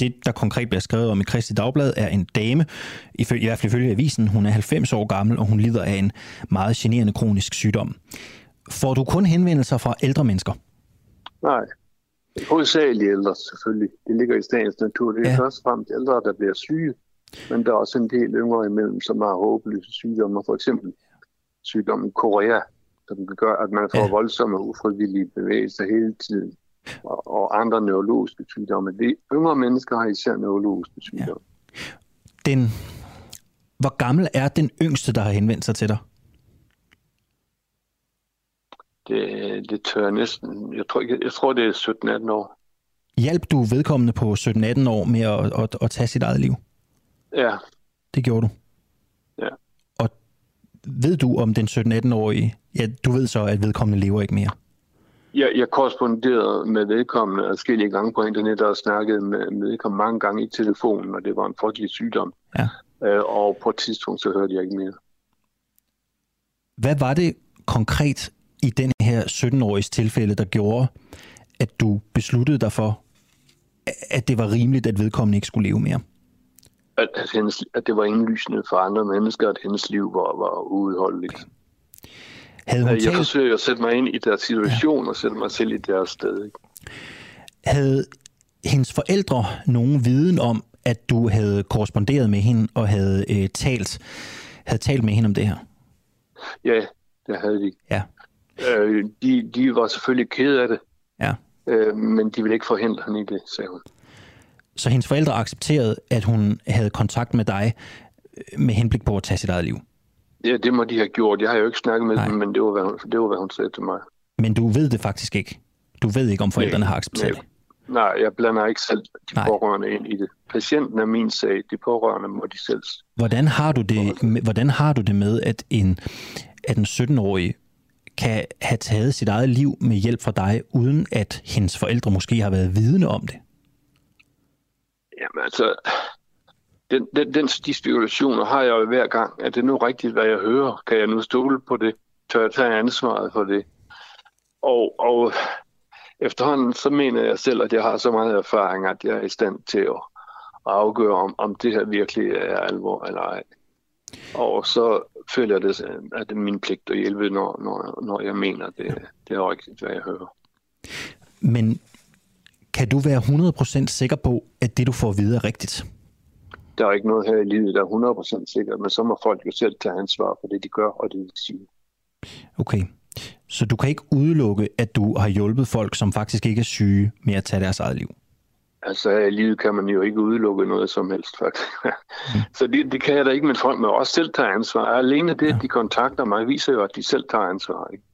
S1: det, der konkret bliver skrevet om i Kristi Dagblad, er en dame, i, i hvert fald ifølge avisen, hun er 90 år gammel, og hun lider af en meget generende kronisk sygdom. Får du kun henvendelser fra ældre mennesker?
S11: Nej. Hovedsageligt ældre, selvfølgelig. Det ligger i statens natur. Det er ja. først og fremmest ældre, der bliver syge. Men der er også en del yngre imellem, som har håbløse sygdomme. For eksempel sygdommen Korea, som kan gøre, at man får ja. voldsomme ufrivillige bevægelser hele tiden. Og, og andre neurologiske sygdomme. De yngre mennesker har især neurologiske sygdomme. Ja.
S1: Den, hvor gammel er den yngste, der har henvendt sig til dig?
S11: Det, det tør jeg næsten. Jeg tror, jeg, jeg tror det er 17-18 år.
S1: Hjalp du vedkommende på 17-18 år med at, at, at tage sit eget liv?
S11: Ja.
S1: Det gjorde du?
S11: Ja.
S1: Og ved du om den 17-18-årige, ja, du ved så, at vedkommende lever ikke mere?
S11: Jeg, jeg korresponderede med vedkommende adskillige gange på internet og snakkede med, med vedkommende mange gange i telefonen, og det var en frygtelig sygdom.
S1: Ja.
S11: Øh, og på et tidspunkt, så hørte jeg ikke mere.
S1: Hvad var det konkret i den her 17-åriges tilfælde, der gjorde, at du besluttede dig for, at det var rimeligt, at vedkommende ikke skulle leve mere?
S11: At, at, hendes, at det var indlysende for andre mennesker, at hendes liv var, var uudholdeligt. Havde hun jeg talt... forsøger at sætte mig ind i deres situation ja. og sætte mig selv i deres sted. Ikke?
S1: Havde hendes forældre nogen viden om, at du havde korresponderet med hende og havde øh, talt havde talt med hende om det her?
S11: Ja, det havde de.
S1: Ja.
S11: Øh, de, de var selvfølgelig kede af det.
S1: Ja.
S11: Øh, men de ville ikke forhindre hende i det, sagde hun.
S1: Så hendes forældre accepterede, at hun havde kontakt med dig øh, med henblik på at tage sit eget liv?
S11: Ja, det må de have gjort. Jeg har jo ikke snakket med Nej. dem, men det var, hvad hun, det var, hvad hun sagde til mig.
S1: Men du ved det faktisk ikke? Du ved ikke, om forældrene Nej. har accepteret Nej. det?
S11: Nej, jeg blander ikke selv de Nej. pårørende ind i det. Patienten er min sag, de pårørende må de selv.
S1: Hvordan har du det, hvordan har du det med, at en, at en 17-årig kan have taget sit eget liv med hjælp fra dig, uden at hendes forældre måske har været vidne om det?
S11: Jamen altså, den, den, den, de spekulationer har jeg jo hver gang. Er det nu rigtigt, hvad jeg hører? Kan jeg nu stole på det? Tør jeg tage ansvaret for det? Og, og efterhånden så mener jeg selv, at jeg har så meget erfaring, at jeg er i stand til at afgøre, om, om det her virkelig er alvor eller ej. Og så føler jeg det, at det er min pligt at hjælpe, når, når, når jeg mener, det, det er rigtigt, hvad jeg hører.
S1: Men kan du være 100% sikker på, at det, du får at vide, er rigtigt?
S11: Der er ikke noget her i livet, der er 100% sikkert, men så må folk jo selv tage ansvar for det, de gør, og det, de siger.
S1: Okay. Så du kan ikke udelukke, at du har hjulpet folk, som faktisk ikke er syge, med at tage deres eget liv?
S11: Altså i livet kan man jo ikke udelukke noget som helst, faktisk. Mm. Så det, det kan jeg da ikke, men folk må også selv tage ansvar. Alene det, ja. at de kontakter mig, viser jo, at de selv tager ansvar. Ikke?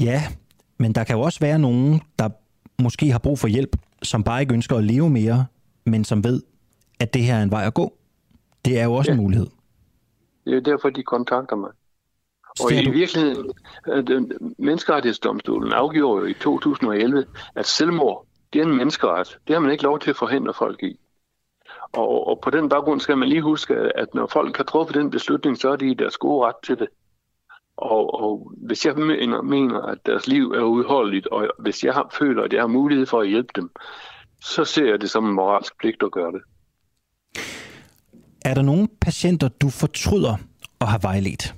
S1: Ja, men der kan jo også være nogen, der måske har brug for hjælp, som bare ikke ønsker at leve mere, men som ved, at det her er en vej at gå. Det er jo også ja. en mulighed.
S11: Det er derfor, de kontakter mig. Og i virkeligheden, at menneskerettighedsdomstolen afgjorde jo i 2011, at selvmord, det er en menneskeret. Det har man ikke lov til at forhindre folk i. Og, og på den baggrund skal man lige huske, at når folk har truffet den beslutning, så er de i deres gode ret til det. Og, og hvis jeg mener, mener, at deres liv er udholdeligt, og hvis jeg har, føler, at jeg har mulighed for at hjælpe dem, så ser jeg det som en moralsk pligt at gøre det.
S1: Er der nogle patienter, du fortryder at have vejledt?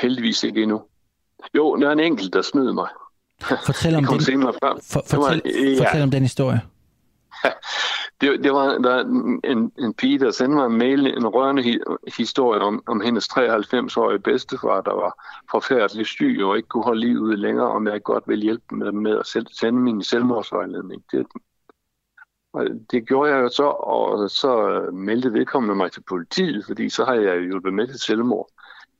S11: Heldigvis ikke endnu. Jo, der er en enkelt, der snød mig.
S1: Fortæl om, den, for, fortæl, ja. fortæl om den historie.
S11: det, det var der en, en pige, der sendte mig en mail, en rørende hi, historie om, om hendes 93-årige bedstefar, der var forfærdeligt syg og ikke kunne holde livet længere, om jeg godt ville hjælpe med, med at sende min selvmordsvejledning. Det, og det gjorde jeg jo så, og så øh, meldte vedkommende mig til politiet, fordi så har jeg hjulpet med til selvmord.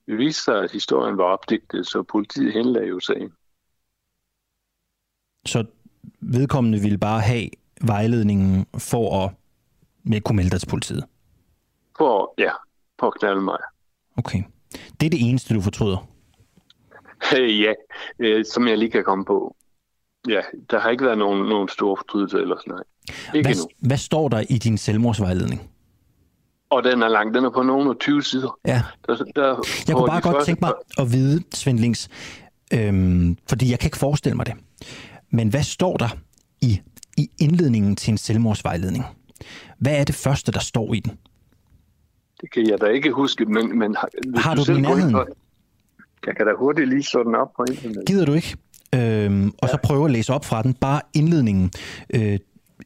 S11: Det viste sig, at historien var opdigtet, så politiet henlagde jo sagen.
S1: Så vedkommende ville bare have vejledningen for at med kunne melde dig til politiet?
S11: For, ja, for at mig.
S1: Okay. Det er det eneste, du fortryder?
S11: ja, øh, som jeg lige kan komme på. Ja, der har ikke været nogen, nogen store fortrydelser eller sådan noget. Ikke
S1: hvad,
S11: endnu.
S1: hvad står der i din selvmordsvejledning?
S11: Og den er lang. Den er på nogle af 20 sider.
S1: Ja. Der, der, jeg kunne bare godt første... tænke mig at vide, Svend øhm, fordi jeg kan ikke forestille mig det. Men hvad står der i i indledningen til en selvmordsvejledning. Hvad er det første, der står i den?
S11: Det kan jeg da ikke huske, men... men
S1: har, du, du den i nærheden?
S11: Jeg kan da hurtigt lige slå den op på internet.
S1: Gider du ikke? Øhm, og ja. så prøve at læse op fra den. Bare indledningen. Øh,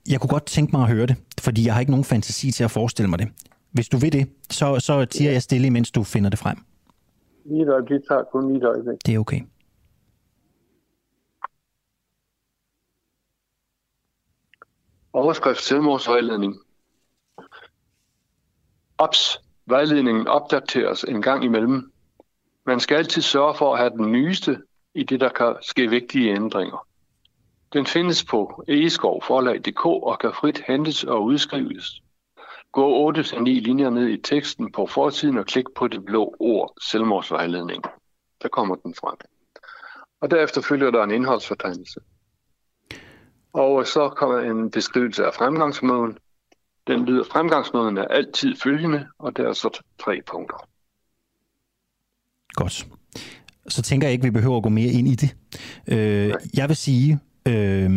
S1: jeg kunne godt tænke mig at høre det, fordi jeg har ikke nogen fantasi til at forestille mig det. Hvis du vil det, så, så tiger ja. jeg stille, mens du finder det frem.
S11: Lige et øjeblik, tager kun lige et øjeblik.
S1: Det er okay.
S11: Overskrift selvmordsvejledning. Ops. Vejledningen opdateres en gang imellem. Man skal altid sørge for at have den nyeste i det, der kan ske vigtige ændringer. Den findes på egeskovforlag.dk og kan frit hentes og udskrives. Gå 8-9 linjer ned i teksten på forsiden og klik på det blå ord selvmordsvejledning. Der kommer den frem. Og derefter følger der en indholdsfortegnelse. Og så kommer en beskrivelse af fremgangsmåden. Den lyder, fremgangsmåden er altid følgende, og der er så tre punkter.
S1: Godt. Så tænker jeg ikke, vi behøver at gå mere ind i det. Øh, jeg vil sige, øh,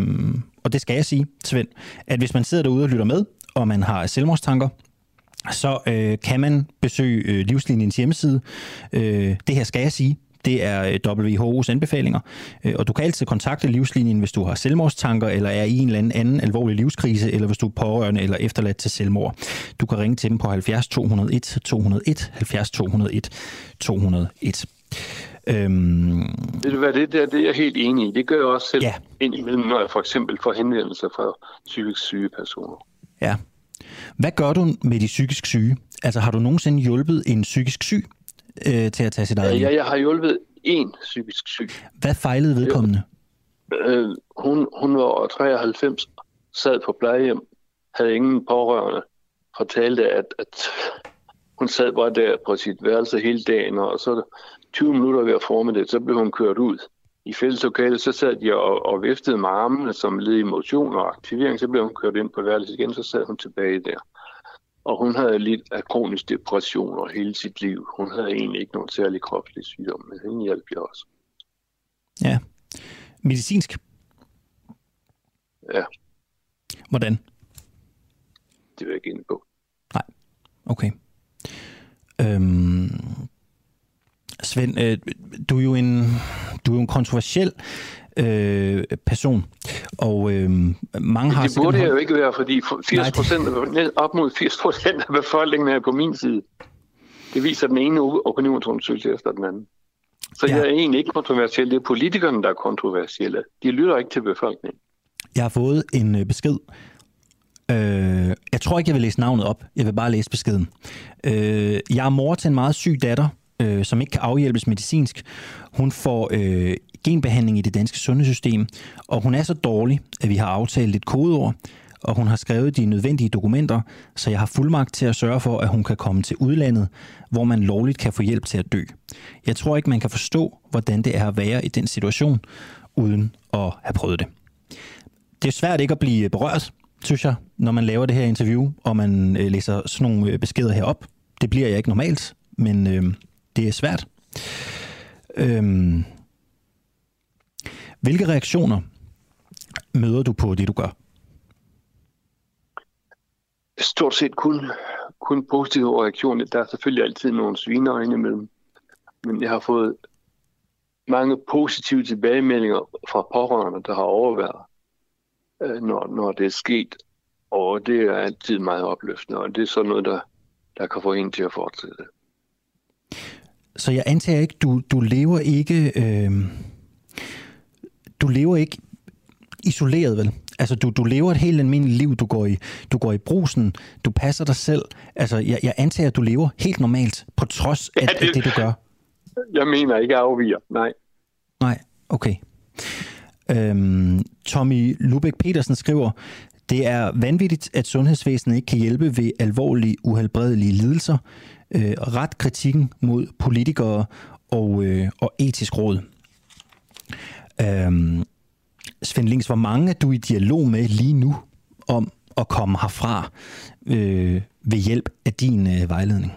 S1: og det skal jeg sige, Svend, at hvis man sidder derude og lytter med, og man har selvmordstanker, så øh, kan man besøge øh, Livslinjens hjemmeside. Øh, det her skal jeg sige, det er øh, WHO's anbefalinger, øh, og du kan altid kontakte Livslinjen, hvis du har selvmordstanker, eller er i en eller anden, anden alvorlig livskrise, eller hvis du er pårørende eller efterladt til selvmord. Du kan ringe til dem på 70 201 201, 70 201 201. Øhm...
S11: Ved du hvad, det, der, det er jeg helt enig i. Det gør jeg også selv ja. indimellem, når jeg for eksempel får henvendelser fra psykisk syge personer.
S1: Ja. Hvad gør du med de psykisk syge? Altså har du nogensinde hjulpet en psykisk syg øh, til at tage sit eget
S11: liv? Ja, jeg har hjulpet en psykisk syg.
S1: Hvad fejlede vedkommende?
S11: Øh, hun, hun var 93, sad på plejehjem, havde ingen pårørende, fortalte, at, at hun sad bare der på sit værelse hele dagen, og så 20 minutter ved at forme det, så blev hun kørt ud. I fælleslokalet, så sad de og, og viftede med armene som led i motion og aktivering, så blev hun kørt ind på værelset igen, så sad hun tilbage der. Og hun havde lidt af kronisk depression og hele sit liv. Hun havde egentlig ikke nogen særlig kropslig sygdom, men hende hjalp jeg også.
S1: Ja. Medicinsk?
S11: Ja.
S1: Hvordan?
S11: Det vil jeg ikke ind på.
S1: Nej. Okay. Øhm, Svend, øh, du er jo en, du er jo en kontroversiel øh, person. Og øh, mange har...
S11: Det burde jeg jo ikke være, fordi 80 procent, op mod 80 procent af befolkningen er på min side. Det viser den ene opinionsundersøgelse efter den anden. Så ja. jeg er egentlig ikke kontroversiel. Det er politikerne, der er kontroversielle. De lytter ikke til befolkningen.
S1: Jeg har fået en øh, besked. Øh, jeg tror ikke, jeg vil læse navnet op. Jeg vil bare læse beskeden. Øh, jeg er mor til en meget syg datter, øh, som ikke kan afhjælpes medicinsk. Hun får øh, genbehandling i det danske sundhedssystem, og hun er så dårlig, at vi har aftalt et kodeord, og hun har skrevet de nødvendige dokumenter, så jeg har fuldmagt til at sørge for, at hun kan komme til udlandet, hvor man lovligt kan få hjælp til at dø. Jeg tror ikke, man kan forstå, hvordan det er at være i den situation, uden at have prøvet det. Det er svært ikke at blive berørt, synes jeg, når man laver det her interview, og man øh, læser sådan nogle øh, beskeder herop. Det bliver jeg ikke normalt, men øh, det er svært. Øh, hvilke reaktioner møder du på det, du gør?
S11: Stort set kun, kun positive reaktioner. Der er selvfølgelig altid nogle svineøjne imellem. Men jeg har fået mange positive tilbagemeldinger fra pårørende, der har overværet, øh, når, når det er sket. Og det er altid meget opløftende, og det er sådan noget, der, der kan få en til at fortsætte.
S1: Så jeg antager ikke, du, du lever ikke... Øh, du lever ikke isoleret, vel? Altså, du, du lever et helt almindeligt liv. Du går, i, du går i brusen, du passer dig selv. Altså, jeg, jeg antager, at du lever helt normalt, på trods af, ja, det, af det, du gør.
S11: Jeg mener ikke afviger, nej.
S1: Nej, okay. Øhm, Tommy Lubæk Petersen skriver, det er vanvittigt, at sundhedsvæsenet ikke kan hjælpe ved alvorlige, uhelbredelige lidelser. Øh, ret kritikken mod politikere og, øh, og etisk råd. Øhm, Svend Lings, hvor mange er du i dialog med lige nu om at komme herfra øh, ved hjælp af din øh, vejledning?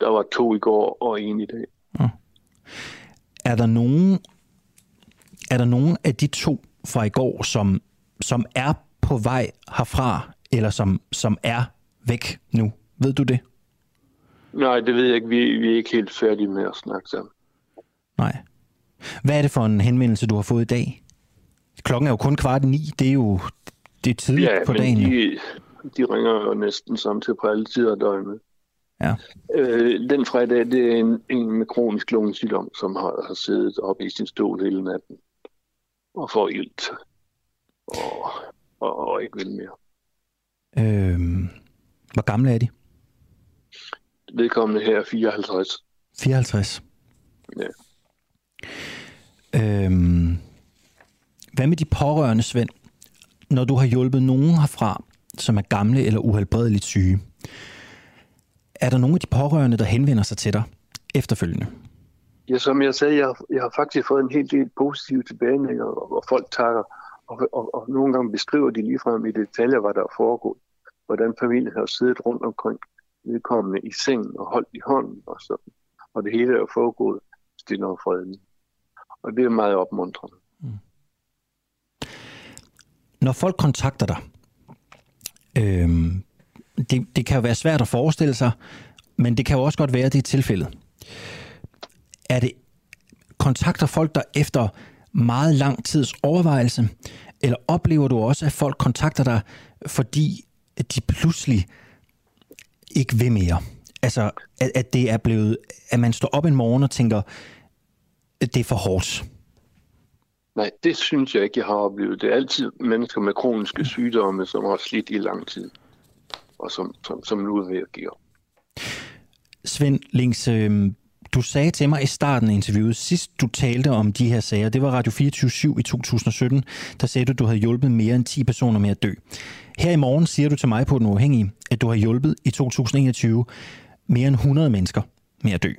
S11: Der var to i går og en i dag. Ja.
S1: Er der nogen er der nogen af de to fra i går, som, som er på vej herfra, eller som, som er væk nu? Ved du det?
S11: Nej, det ved jeg ikke. Vi, vi er ikke helt færdige med at snakke sammen.
S1: Nej. Hvad er det for en henvendelse, du har fået i dag? Klokken er jo kun kvart ni. Det er jo det er tidligt ja, på dagen.
S11: De, de ringer jo næsten samtidig på alle tider af døgnet.
S1: Ja.
S11: Øh, den fredag, det er en, en med kronisk lungesygdom, som har, har siddet oppe i sin stol hele natten og får ilt og, og, og ikke vil mere.
S1: Øhm, hvor gamle er de?
S11: Vedkommende her er 54.
S1: 54?
S11: Ja.
S1: Øhm, hvad med de pårørende, Svend? Når du har hjulpet nogen herfra, som er gamle eller uhelbredeligt syge, er der nogle af de pårørende, der henvender sig til dig efterfølgende?
S11: Ja, som jeg sagde, jeg, jeg har faktisk fået en helt del positive tilbagemeldinger, hvor folk takker, og, og, og nogle gange beskriver de ligefrem i detaljer, hvad der er foregået. Hvordan familien har siddet rundt omkring vedkommende i sengen og holdt i hånden og sådan. Og det hele er foregået stille og fredeligt. Og det er meget opmuntrende. Mm.
S1: Når folk kontakter dig, øh, det, det kan jo være svært at forestille sig, men det kan jo også godt være, at det er tilfældet. Er det kontakter folk dig efter meget lang tids overvejelse, eller oplever du også, at folk kontakter dig, fordi de pludselig ikke vil mere? Altså, at, at det er blevet, at man står op en morgen og tænker, det er for hårdt.
S11: Nej, det synes jeg ikke, jeg har oplevet. Det er altid mennesker med kroniske sygdomme, som har slidt i lang tid, og som, som, som nu reagerer.
S1: Svend Lings, øh, du sagde til mig i starten af interviewet, sidst du talte om de her sager, det var Radio 24 i 2017, der sagde du, at du havde hjulpet mere end 10 personer med at dø. Her i morgen siger du til mig på Den Uafhængige, at du har hjulpet i 2021 mere end 100 mennesker med at dø.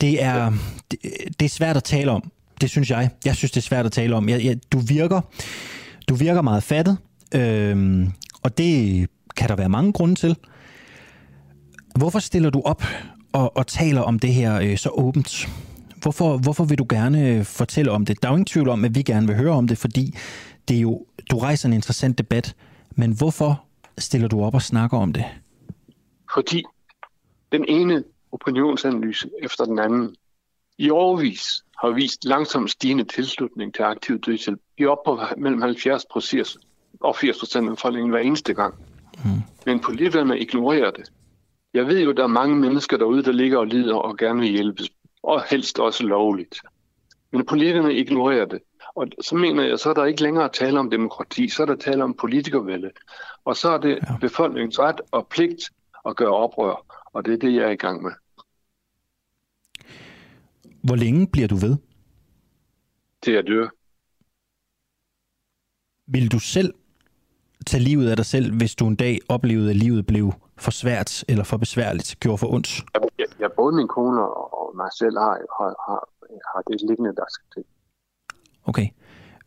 S1: Det er, det, det er svært at tale om. Det synes jeg. Jeg synes, det er svært at tale om. Jeg, jeg, du, virker, du virker meget fattet, øhm, og det kan der være mange grunde til. Hvorfor stiller du op og, og taler om det her øh, så åbent? Hvorfor, hvorfor vil du gerne øh, fortælle om det? Der er jo ingen tvivl om, at vi gerne vil høre om det, fordi det er jo, du rejser en interessant debat. Men hvorfor stiller du op og snakker om det?
S11: Fordi den ene opinionsanalyse efter den anden i overvis har vist langsomt stigende tilslutning til aktiv dødshjælp. Vi er oppe på mellem 70 og 80 procent af befolkningen hver eneste gang. Mm. Men politikerne ignorerer det. Jeg ved jo, at der er mange mennesker derude, der ligger og lider og gerne vil hjælpes, og helst også lovligt. Men politikerne ignorerer det. Og så mener jeg, så er der ikke længere tale om demokrati, så er der tale om politikervælde. Og så er det ja. befolkningens ret og pligt at gøre oprør. Og det er det, jeg er i gang med.
S1: Hvor længe bliver du ved?
S11: Til jeg dør.
S1: Vil du selv tage livet af dig selv, hvis du en dag oplevede, at livet blev for svært eller for besværligt, gjorde for ondt?
S11: Jeg, jeg både min kone og mig selv har, har, har, har det liggende, der skal til.
S1: Okay.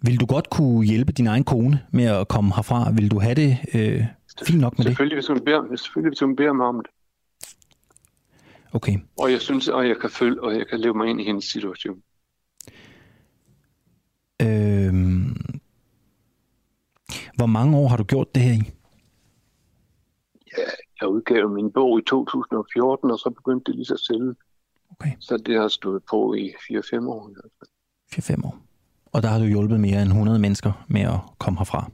S1: Vil du godt kunne hjælpe din egen kone med at komme herfra? Vil du have det øh, fint nok med det?
S11: Selvfølgelig, hvis hun beder, selvfølgelig, hvis hun beder mig om det.
S1: Okay.
S11: Og jeg synes, og jeg kan følge, og jeg kan leve mig ind i hendes situation.
S1: Øhm, hvor mange år har du gjort det her i?
S11: Ja, jeg udgav min bog i 2014, og så begyndte det lige så selv.
S1: Okay.
S11: Så det har stået på i 4-5 år.
S1: 4-5 år. Og der har du hjulpet mere end 100 mennesker med at komme herfra.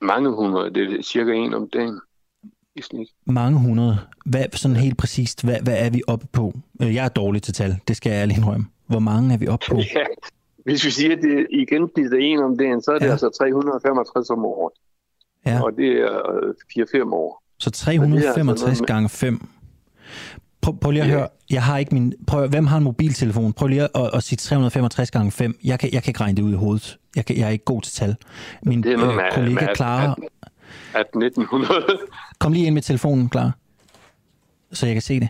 S11: Mange hundrede, det er cirka en om dagen i snit.
S1: Mange hundrede. Hvad, sådan helt præcist, hvad, hvad er vi oppe på? Øh, jeg er dårlig til tal, det skal jeg ærligt indrømme. Hvor mange er vi oppe på?
S11: Ja, hvis vi siger, at det i gennemsnit er en om dagen, så er det ja. altså 365 om året.
S1: Ja.
S11: Og det er 4-5 år.
S1: Så 365 altså gange 5. Prøv, prøv lige at ja. høre, jeg har ikke min... Prøv, hvem har en mobiltelefon? Prøv lige at, at sige 365 gange 5. Jeg kan, jeg kan ikke regne det ud i hovedet. Jeg, kan, jeg er ikke god til tal. Min
S11: det er
S1: øh, kollega
S11: med,
S1: Clara...
S11: At, at 1900.
S1: Kom lige ind med telefonen, klar. Så jeg kan se det.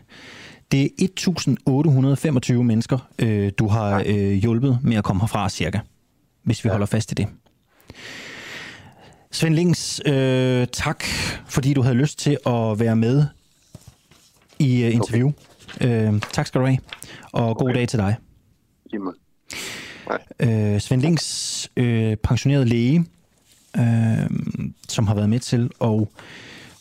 S1: Det er 1825 mennesker, øh, du har øh, hjulpet med at komme herfra cirka. Hvis vi ja. holder fast i det. Svend Lings, øh, tak fordi du havde lyst til at være med i uh, interview. Okay. Øh, tak skal du have, og god okay. dag til dig.
S11: Jamen.
S1: Øh, Svend Lings, øh, pensioneret læge, øh, som har været med til at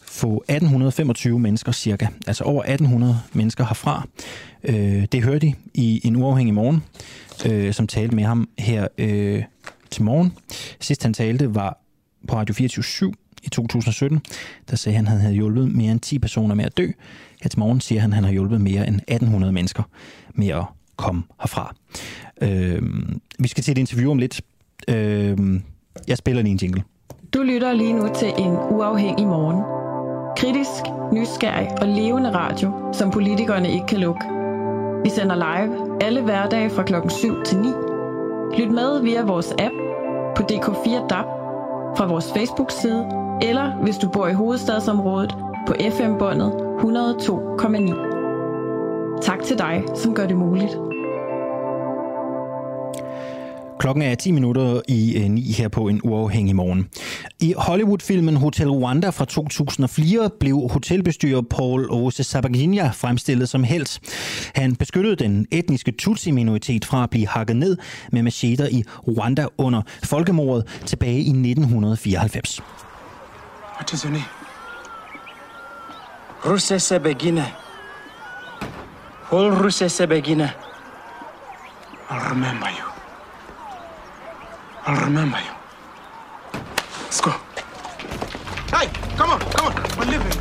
S1: få 1825 mennesker cirka, altså over 1800 mennesker herfra. Øh, det hørte de i en uafhængig morgen, øh, som talte med ham her øh, til morgen. Sidst han talte var på Radio 24 i 2017. Der sagde han, at han havde hjulpet mere end 10 personer med at dø. Her til morgen siger han, at han har hjulpet mere end 1800 mennesker med at komme herfra. Øh, vi skal til et interview om lidt. Øh, jeg spiller lige en jingle.
S3: Du lytter lige nu til en uafhængig morgen. Kritisk, nysgerrig og levende radio, som politikerne ikke kan lukke. Vi sender live alle hverdage fra klokken 7 til 9. Lyt med via vores app på DK4 DAB, fra vores Facebook-side, eller hvis du bor i hovedstadsområdet på FM-båndet 102,9. Tak til dig, som gør det muligt.
S1: Klokken er 10 minutter i øh, 9 her på en uafhængig morgen. I Hollywood-filmen Hotel Rwanda fra 2004 blev hotelbestyrer Paul Ose Sabaginha fremstillet som helt. Han beskyttede den etniske Tutsi-minoritet fra at blive hakket ned med macheter i Rwanda under folkemordet tilbage i 1994.
S12: What is your. Paul Ruse Sebegina. I'll remember you. I'll remember you. Let's go. Hey, come on, come on. We're leaving.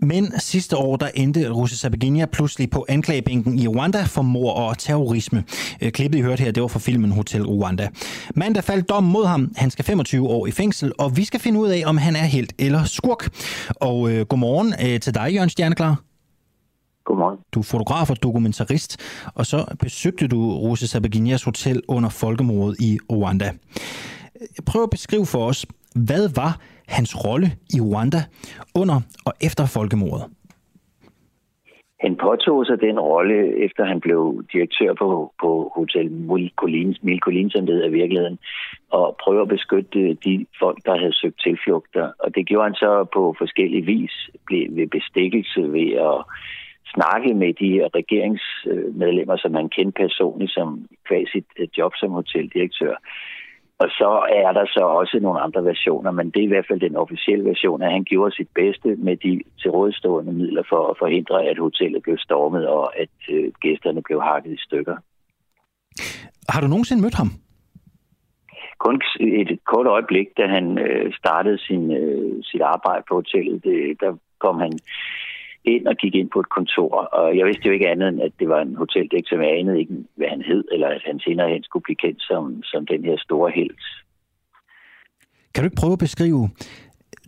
S1: Men sidste år, der endte Russe Sabaginha pludselig på anklagebænken i Rwanda for mor og terrorisme. Øh, klippet, I hørte her, det var fra filmen Hotel Rwanda. Mandag faldt dom mod ham. Han skal 25 år i fængsel, og vi skal finde ud af, om han er helt eller skurk. Og øh, godmorgen øh, til dig, Jørgen Stjerneklar.
S13: Godmorgen.
S1: Du er fotograf og dokumentarist, og så besøgte du Rose Sabaginhas hotel under folkemordet i Rwanda. Prøv at beskrive for os, hvad var hans rolle i Rwanda under og efter folkemordet?
S13: Han påtog sig den rolle, efter han blev direktør på, på Hotel Mil Collins, som det hedder i virkeligheden, og prøve at beskytte de folk, der havde søgt tilflugter. Og det gjorde han så på forskellige vis, ved bestikkelse, ved at snakke med de regeringsmedlemmer, som han kendte personligt som kvæg sit øh, job som hoteldirektør. Og så er der så også nogle andre versioner, men det er i hvert fald den officielle version, at han gjorde sit bedste med de til rådstående midler for at forhindre, at hotellet blev stormet og at øh, gæsterne blev hakket i stykker.
S1: Har du nogensinde mødt ham?
S13: Kun et kort øjeblik, da han øh, startede sin, øh, sit arbejde på hotellet, det, der kom han ind og gik ind på et kontor, og jeg vidste jo ikke andet end, at det var en hoteldæk, jeg anede ikke, hvad han hed, eller at han senere hen skulle blive kendt som, som den her store held.
S1: Kan du ikke prøve at beskrive,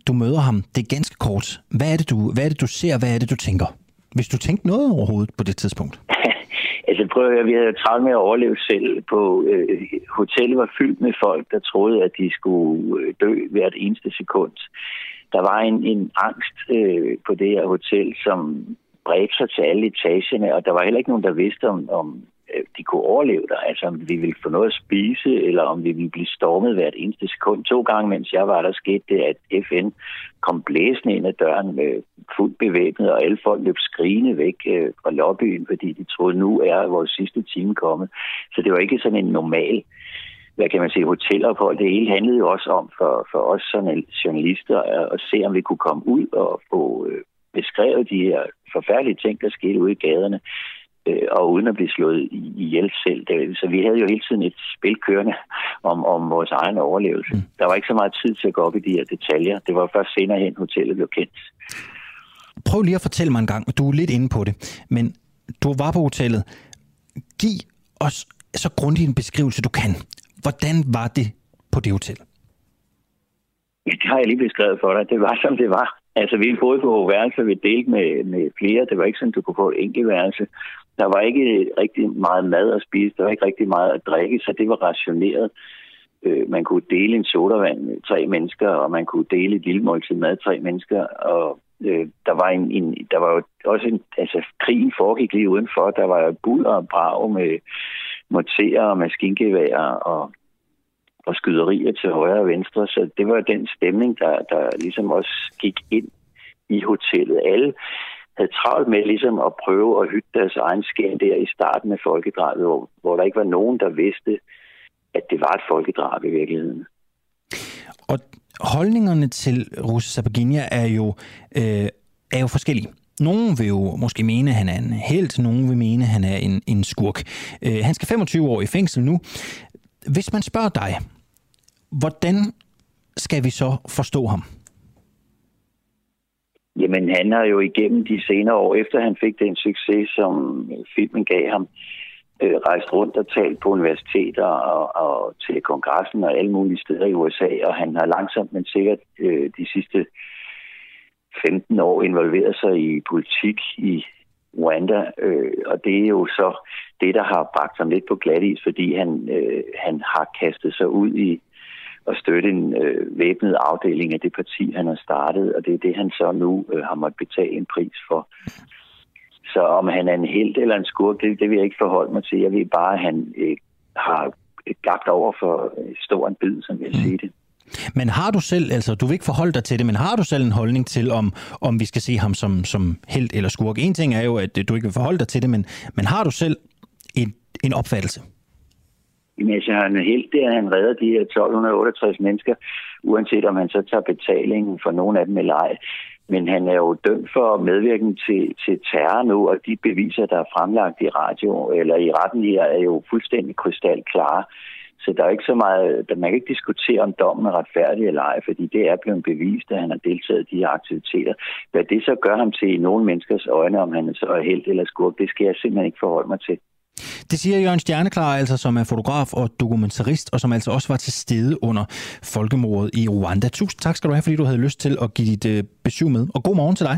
S1: du møder ham, det er ganske kort. Hvad er det, du, hvad er det, du ser, hvad er det, du tænker? Hvis du tænkte noget overhovedet på det tidspunkt?
S13: altså prøv at vi havde travlt med at overleve selv. På øh, hotellet var fyldt med folk, der troede, at de skulle øh, dø hvert eneste sekund der var en, en angst øh, på det her hotel, som bredte sig til alle etagerne, og der var heller ikke nogen, der vidste, om, om øh, de kunne overleve der. Altså om vi ville få noget at spise, eller om vi ville blive stormet hvert eneste sekund. To gange, mens jeg var der, skete det, at FN kom blæsende ind ad døren med fuldt bevæbnet, og alle folk løb skrigende væk øh, fra lobbyen, fordi de troede, nu er vores sidste time kommet. Så det var ikke sådan en normal hvad kan man sige, hotelophold. Det hele handlede jo også om for, for os som journalister at, at se, om vi kunne komme ud og få øh, beskrevet de her forfærdelige ting, der skete ude i gaderne, øh, og uden at blive slået ihjel selv. Så vi havde jo hele tiden et spil kørende om, om vores egen overlevelse. Mm. Der var ikke så meget tid til at gå op i de her detaljer. Det var først senere hen, hotellet blev kendt.
S1: Prøv lige at fortælle mig en gang, du er lidt inde på det, men du var på hotellet. Giv os så grundig en beskrivelse, du kan. Hvordan var det på det hotel?
S13: Det har jeg lige beskrevet for dig. Det var, som det var. Altså, vi boede på værelser, vi delte med, med flere. Det var ikke sådan, du kunne få et enkelt værelse. Der var ikke rigtig meget mad at spise. Der var ikke rigtig meget at drikke, så det var rationeret. Øh, man kunne dele en sodavand med tre mennesker, og man kunne dele et lille måltid mad tre mennesker. Og øh, der var en, en, der var jo også en, altså krigen foregik lige udenfor. Der var jo bud og brag med morterer og maskingeværer og og skyderier til højre og venstre. Så det var den stemning, der, der ligesom også gik ind i hotellet. Alle havde travlt med ligesom at prøve at hytte deres egen skæn der i starten af folkedrabet, hvor, hvor der ikke var nogen, der vidste, at det var et folkedrab i virkeligheden.
S1: Og holdningerne til Rosa Sabaginia er jo, øh, er jo forskellige. Nogen vil jo måske mene, at han er en held, nogen vil mene, at han er en, en skurk. Øh, han skal 25 år i fængsel nu. Hvis man spørger dig, Hvordan skal vi så forstå ham?
S13: Jamen, han har jo igennem de senere år, efter han fik den succes, som filmen gav ham, øh, rejst rundt og talt på universiteter og, og til kongressen og alle mulige steder i USA, og han har langsomt, men sikkert øh, de sidste 15 år involveret sig i politik i Rwanda, øh, og det er jo så det, der har bragt ham lidt på glat is, fordi han, øh, han har kastet sig ud i at støtte en øh, væbnet afdeling af det parti, han har startet, og det er det, han så nu øh, har måttet betale en pris for. Så om han er en held eller en skurk, det, det vil jeg ikke forholde mig til. Jeg ved bare, at han øh, har gabt over for øh, stor en bid, som jeg mm. siger det.
S1: Men har du selv, altså du vil ikke forholde dig til det, men har du selv en holdning til, om, om vi skal se ham som, som held eller skurk? En ting er jo, at øh, du ikke vil forholde dig til det, men, men har du selv en, en opfattelse?
S13: Imens altså, han er helt der, han redder de her 1268 mennesker, uanset om han så tager betalingen for nogen af dem eller ej. Men han er jo dømt for medvirken til, til terror nu, og de beviser, der er fremlagt i radio eller i retten her, er jo fuldstændig krystalklare. Så der er ikke så meget, man kan ikke diskutere, om dommen er retfærdig eller ej, fordi det er blevet bevist, at han har deltaget i de her aktiviteter. Hvad det så gør ham til i nogle menneskers øjne, om han så er helt eller skurk, det skal jeg simpelthen ikke forholde mig til.
S1: Det siger Jørgen Stjerneklar, altså, som er fotograf og dokumentarist, og som altså også var til stede under folkemordet i Rwanda. Tusind tak skal du have, fordi du havde lyst til at give dit øh, besøg med, og god morgen til dig.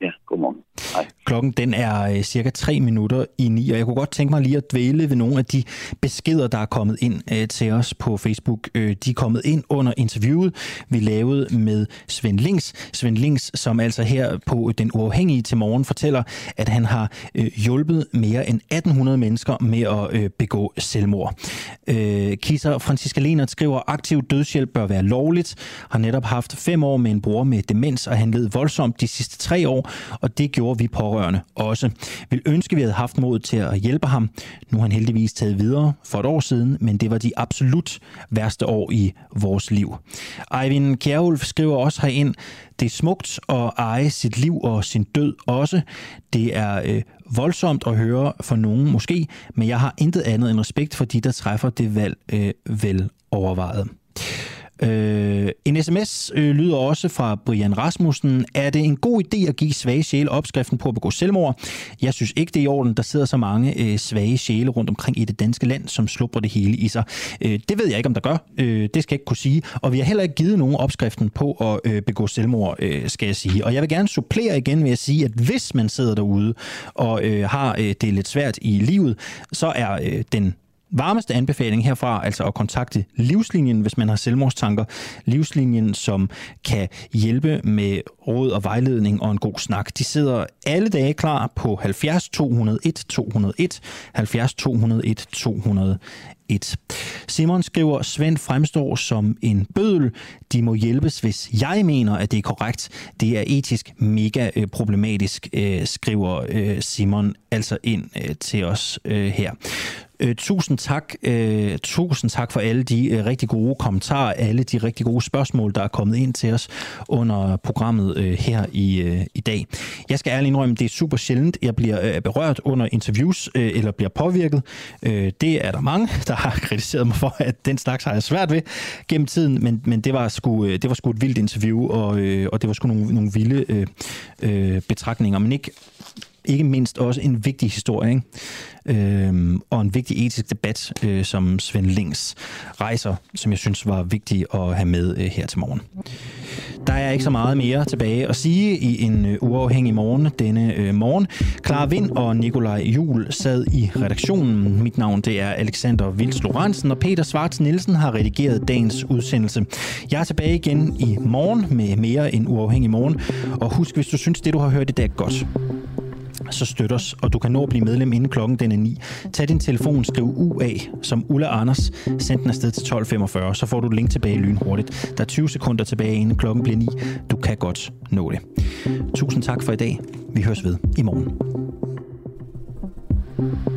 S13: Ja, godmorgen. Hej.
S1: Klokken den er øh, cirka 3 minutter i 9, og jeg kunne godt tænke mig lige at dvæle ved nogle af de beskeder, der er kommet ind øh, til os på Facebook. Øh, de er kommet ind under interviewet, vi lavede med Svend Lings. Svend Lings, som altså her på Den Uafhængige til morgen fortæller, at han har øh, hjulpet mere end 1800 mennesker med at øh, begå selvmord. Kisser Franziska Lenert skriver, aktiv dødshjælp bør være lovligt. Har netop haft fem år med en bror med demens, og han led voldsomt de sidste tre år, og det gjorde vi pårørende også. Vi ønske, vi havde haft mod til at hjælpe ham. Nu har han heldigvis taget videre for et år siden, men det var de absolut værste år i vores liv. Eivind Kjærulf skriver også herind, det er smukt at eje sit liv og sin død også. Det er øh, voldsomt at høre for nogen måske, men jeg har intet andet end respekt for de, der træffer det valg øh, vel overvejet. Øh, en sms øh, lyder også fra Brian Rasmussen. Er det en god idé at give svage sjæle opskriften på at begå selvmord? Jeg synes ikke, det er i orden. Der sidder så mange øh, svage sjæle rundt omkring i det danske land, som slupper det hele i sig. Øh, det ved jeg ikke, om der gør. Øh, det skal jeg ikke kunne sige. Og vi har heller ikke givet nogen opskriften på at øh, begå selvmord, øh, skal jeg sige. Og jeg vil gerne supplere igen ved at sige, at hvis man sidder derude og øh, har øh, det lidt svært i livet, så er øh, den varmeste anbefaling herfra, altså at kontakte Livslinjen, hvis man har selvmordstanker. Livslinjen, som kan hjælpe med råd og vejledning og en god snak. De sidder alle dage klar på 70 201 201, 70 201 201. Simon skriver, Svend fremstår som en bødel. De må hjælpes, hvis jeg mener, at det er korrekt. Det er etisk mega øh, problematisk, øh, skriver øh, Simon altså ind øh, til os øh, her. Øh, tusind tak. Øh, tusind tak for alle de øh, rigtig gode kommentarer, alle de rigtig gode spørgsmål, der er kommet ind til os under programmet øh, her i, øh, i dag. Jeg skal ærligt indrømme, det er super sjældent, jeg bliver øh, berørt under interviews øh, eller bliver påvirket. Øh, det er der mange, der har kritiseret mig for, at den slags har jeg svært ved gennem tiden, men, men det, var sgu, øh, det var sgu et vildt interview, og, øh, og det var sgu nogle, nogle vilde øh, øh, betragtninger, men ikke ikke mindst også en vigtig historie, ikke? Øhm, og en vigtig etisk debat, øh, som Svend Lings rejser, som jeg synes var vigtig at have med øh, her til morgen. Der er ikke så meget mere tilbage at sige i en øh, uafhængig morgen denne øh, morgen. Clara Vind og Nikolaj Jul sad i redaktionen. Mit navn det er Alexander Vils Lorentzen, og Peter Svarts Nielsen har redigeret dagens udsendelse. Jeg er tilbage igen i morgen med mere en uafhængig morgen. Og husk, hvis du synes, det du har hørt i dag er godt, så støt os, og du kan nå at blive medlem inden klokken den er 9. Tag din telefon, skriv UA som Ulla Anders, send den afsted til 12.45, så får du et link tilbage lynhurtigt. Der er 20 sekunder tilbage, inden klokken bliver 9. Du kan godt nå det. Tusind tak for i dag. Vi høres ved i morgen. thank you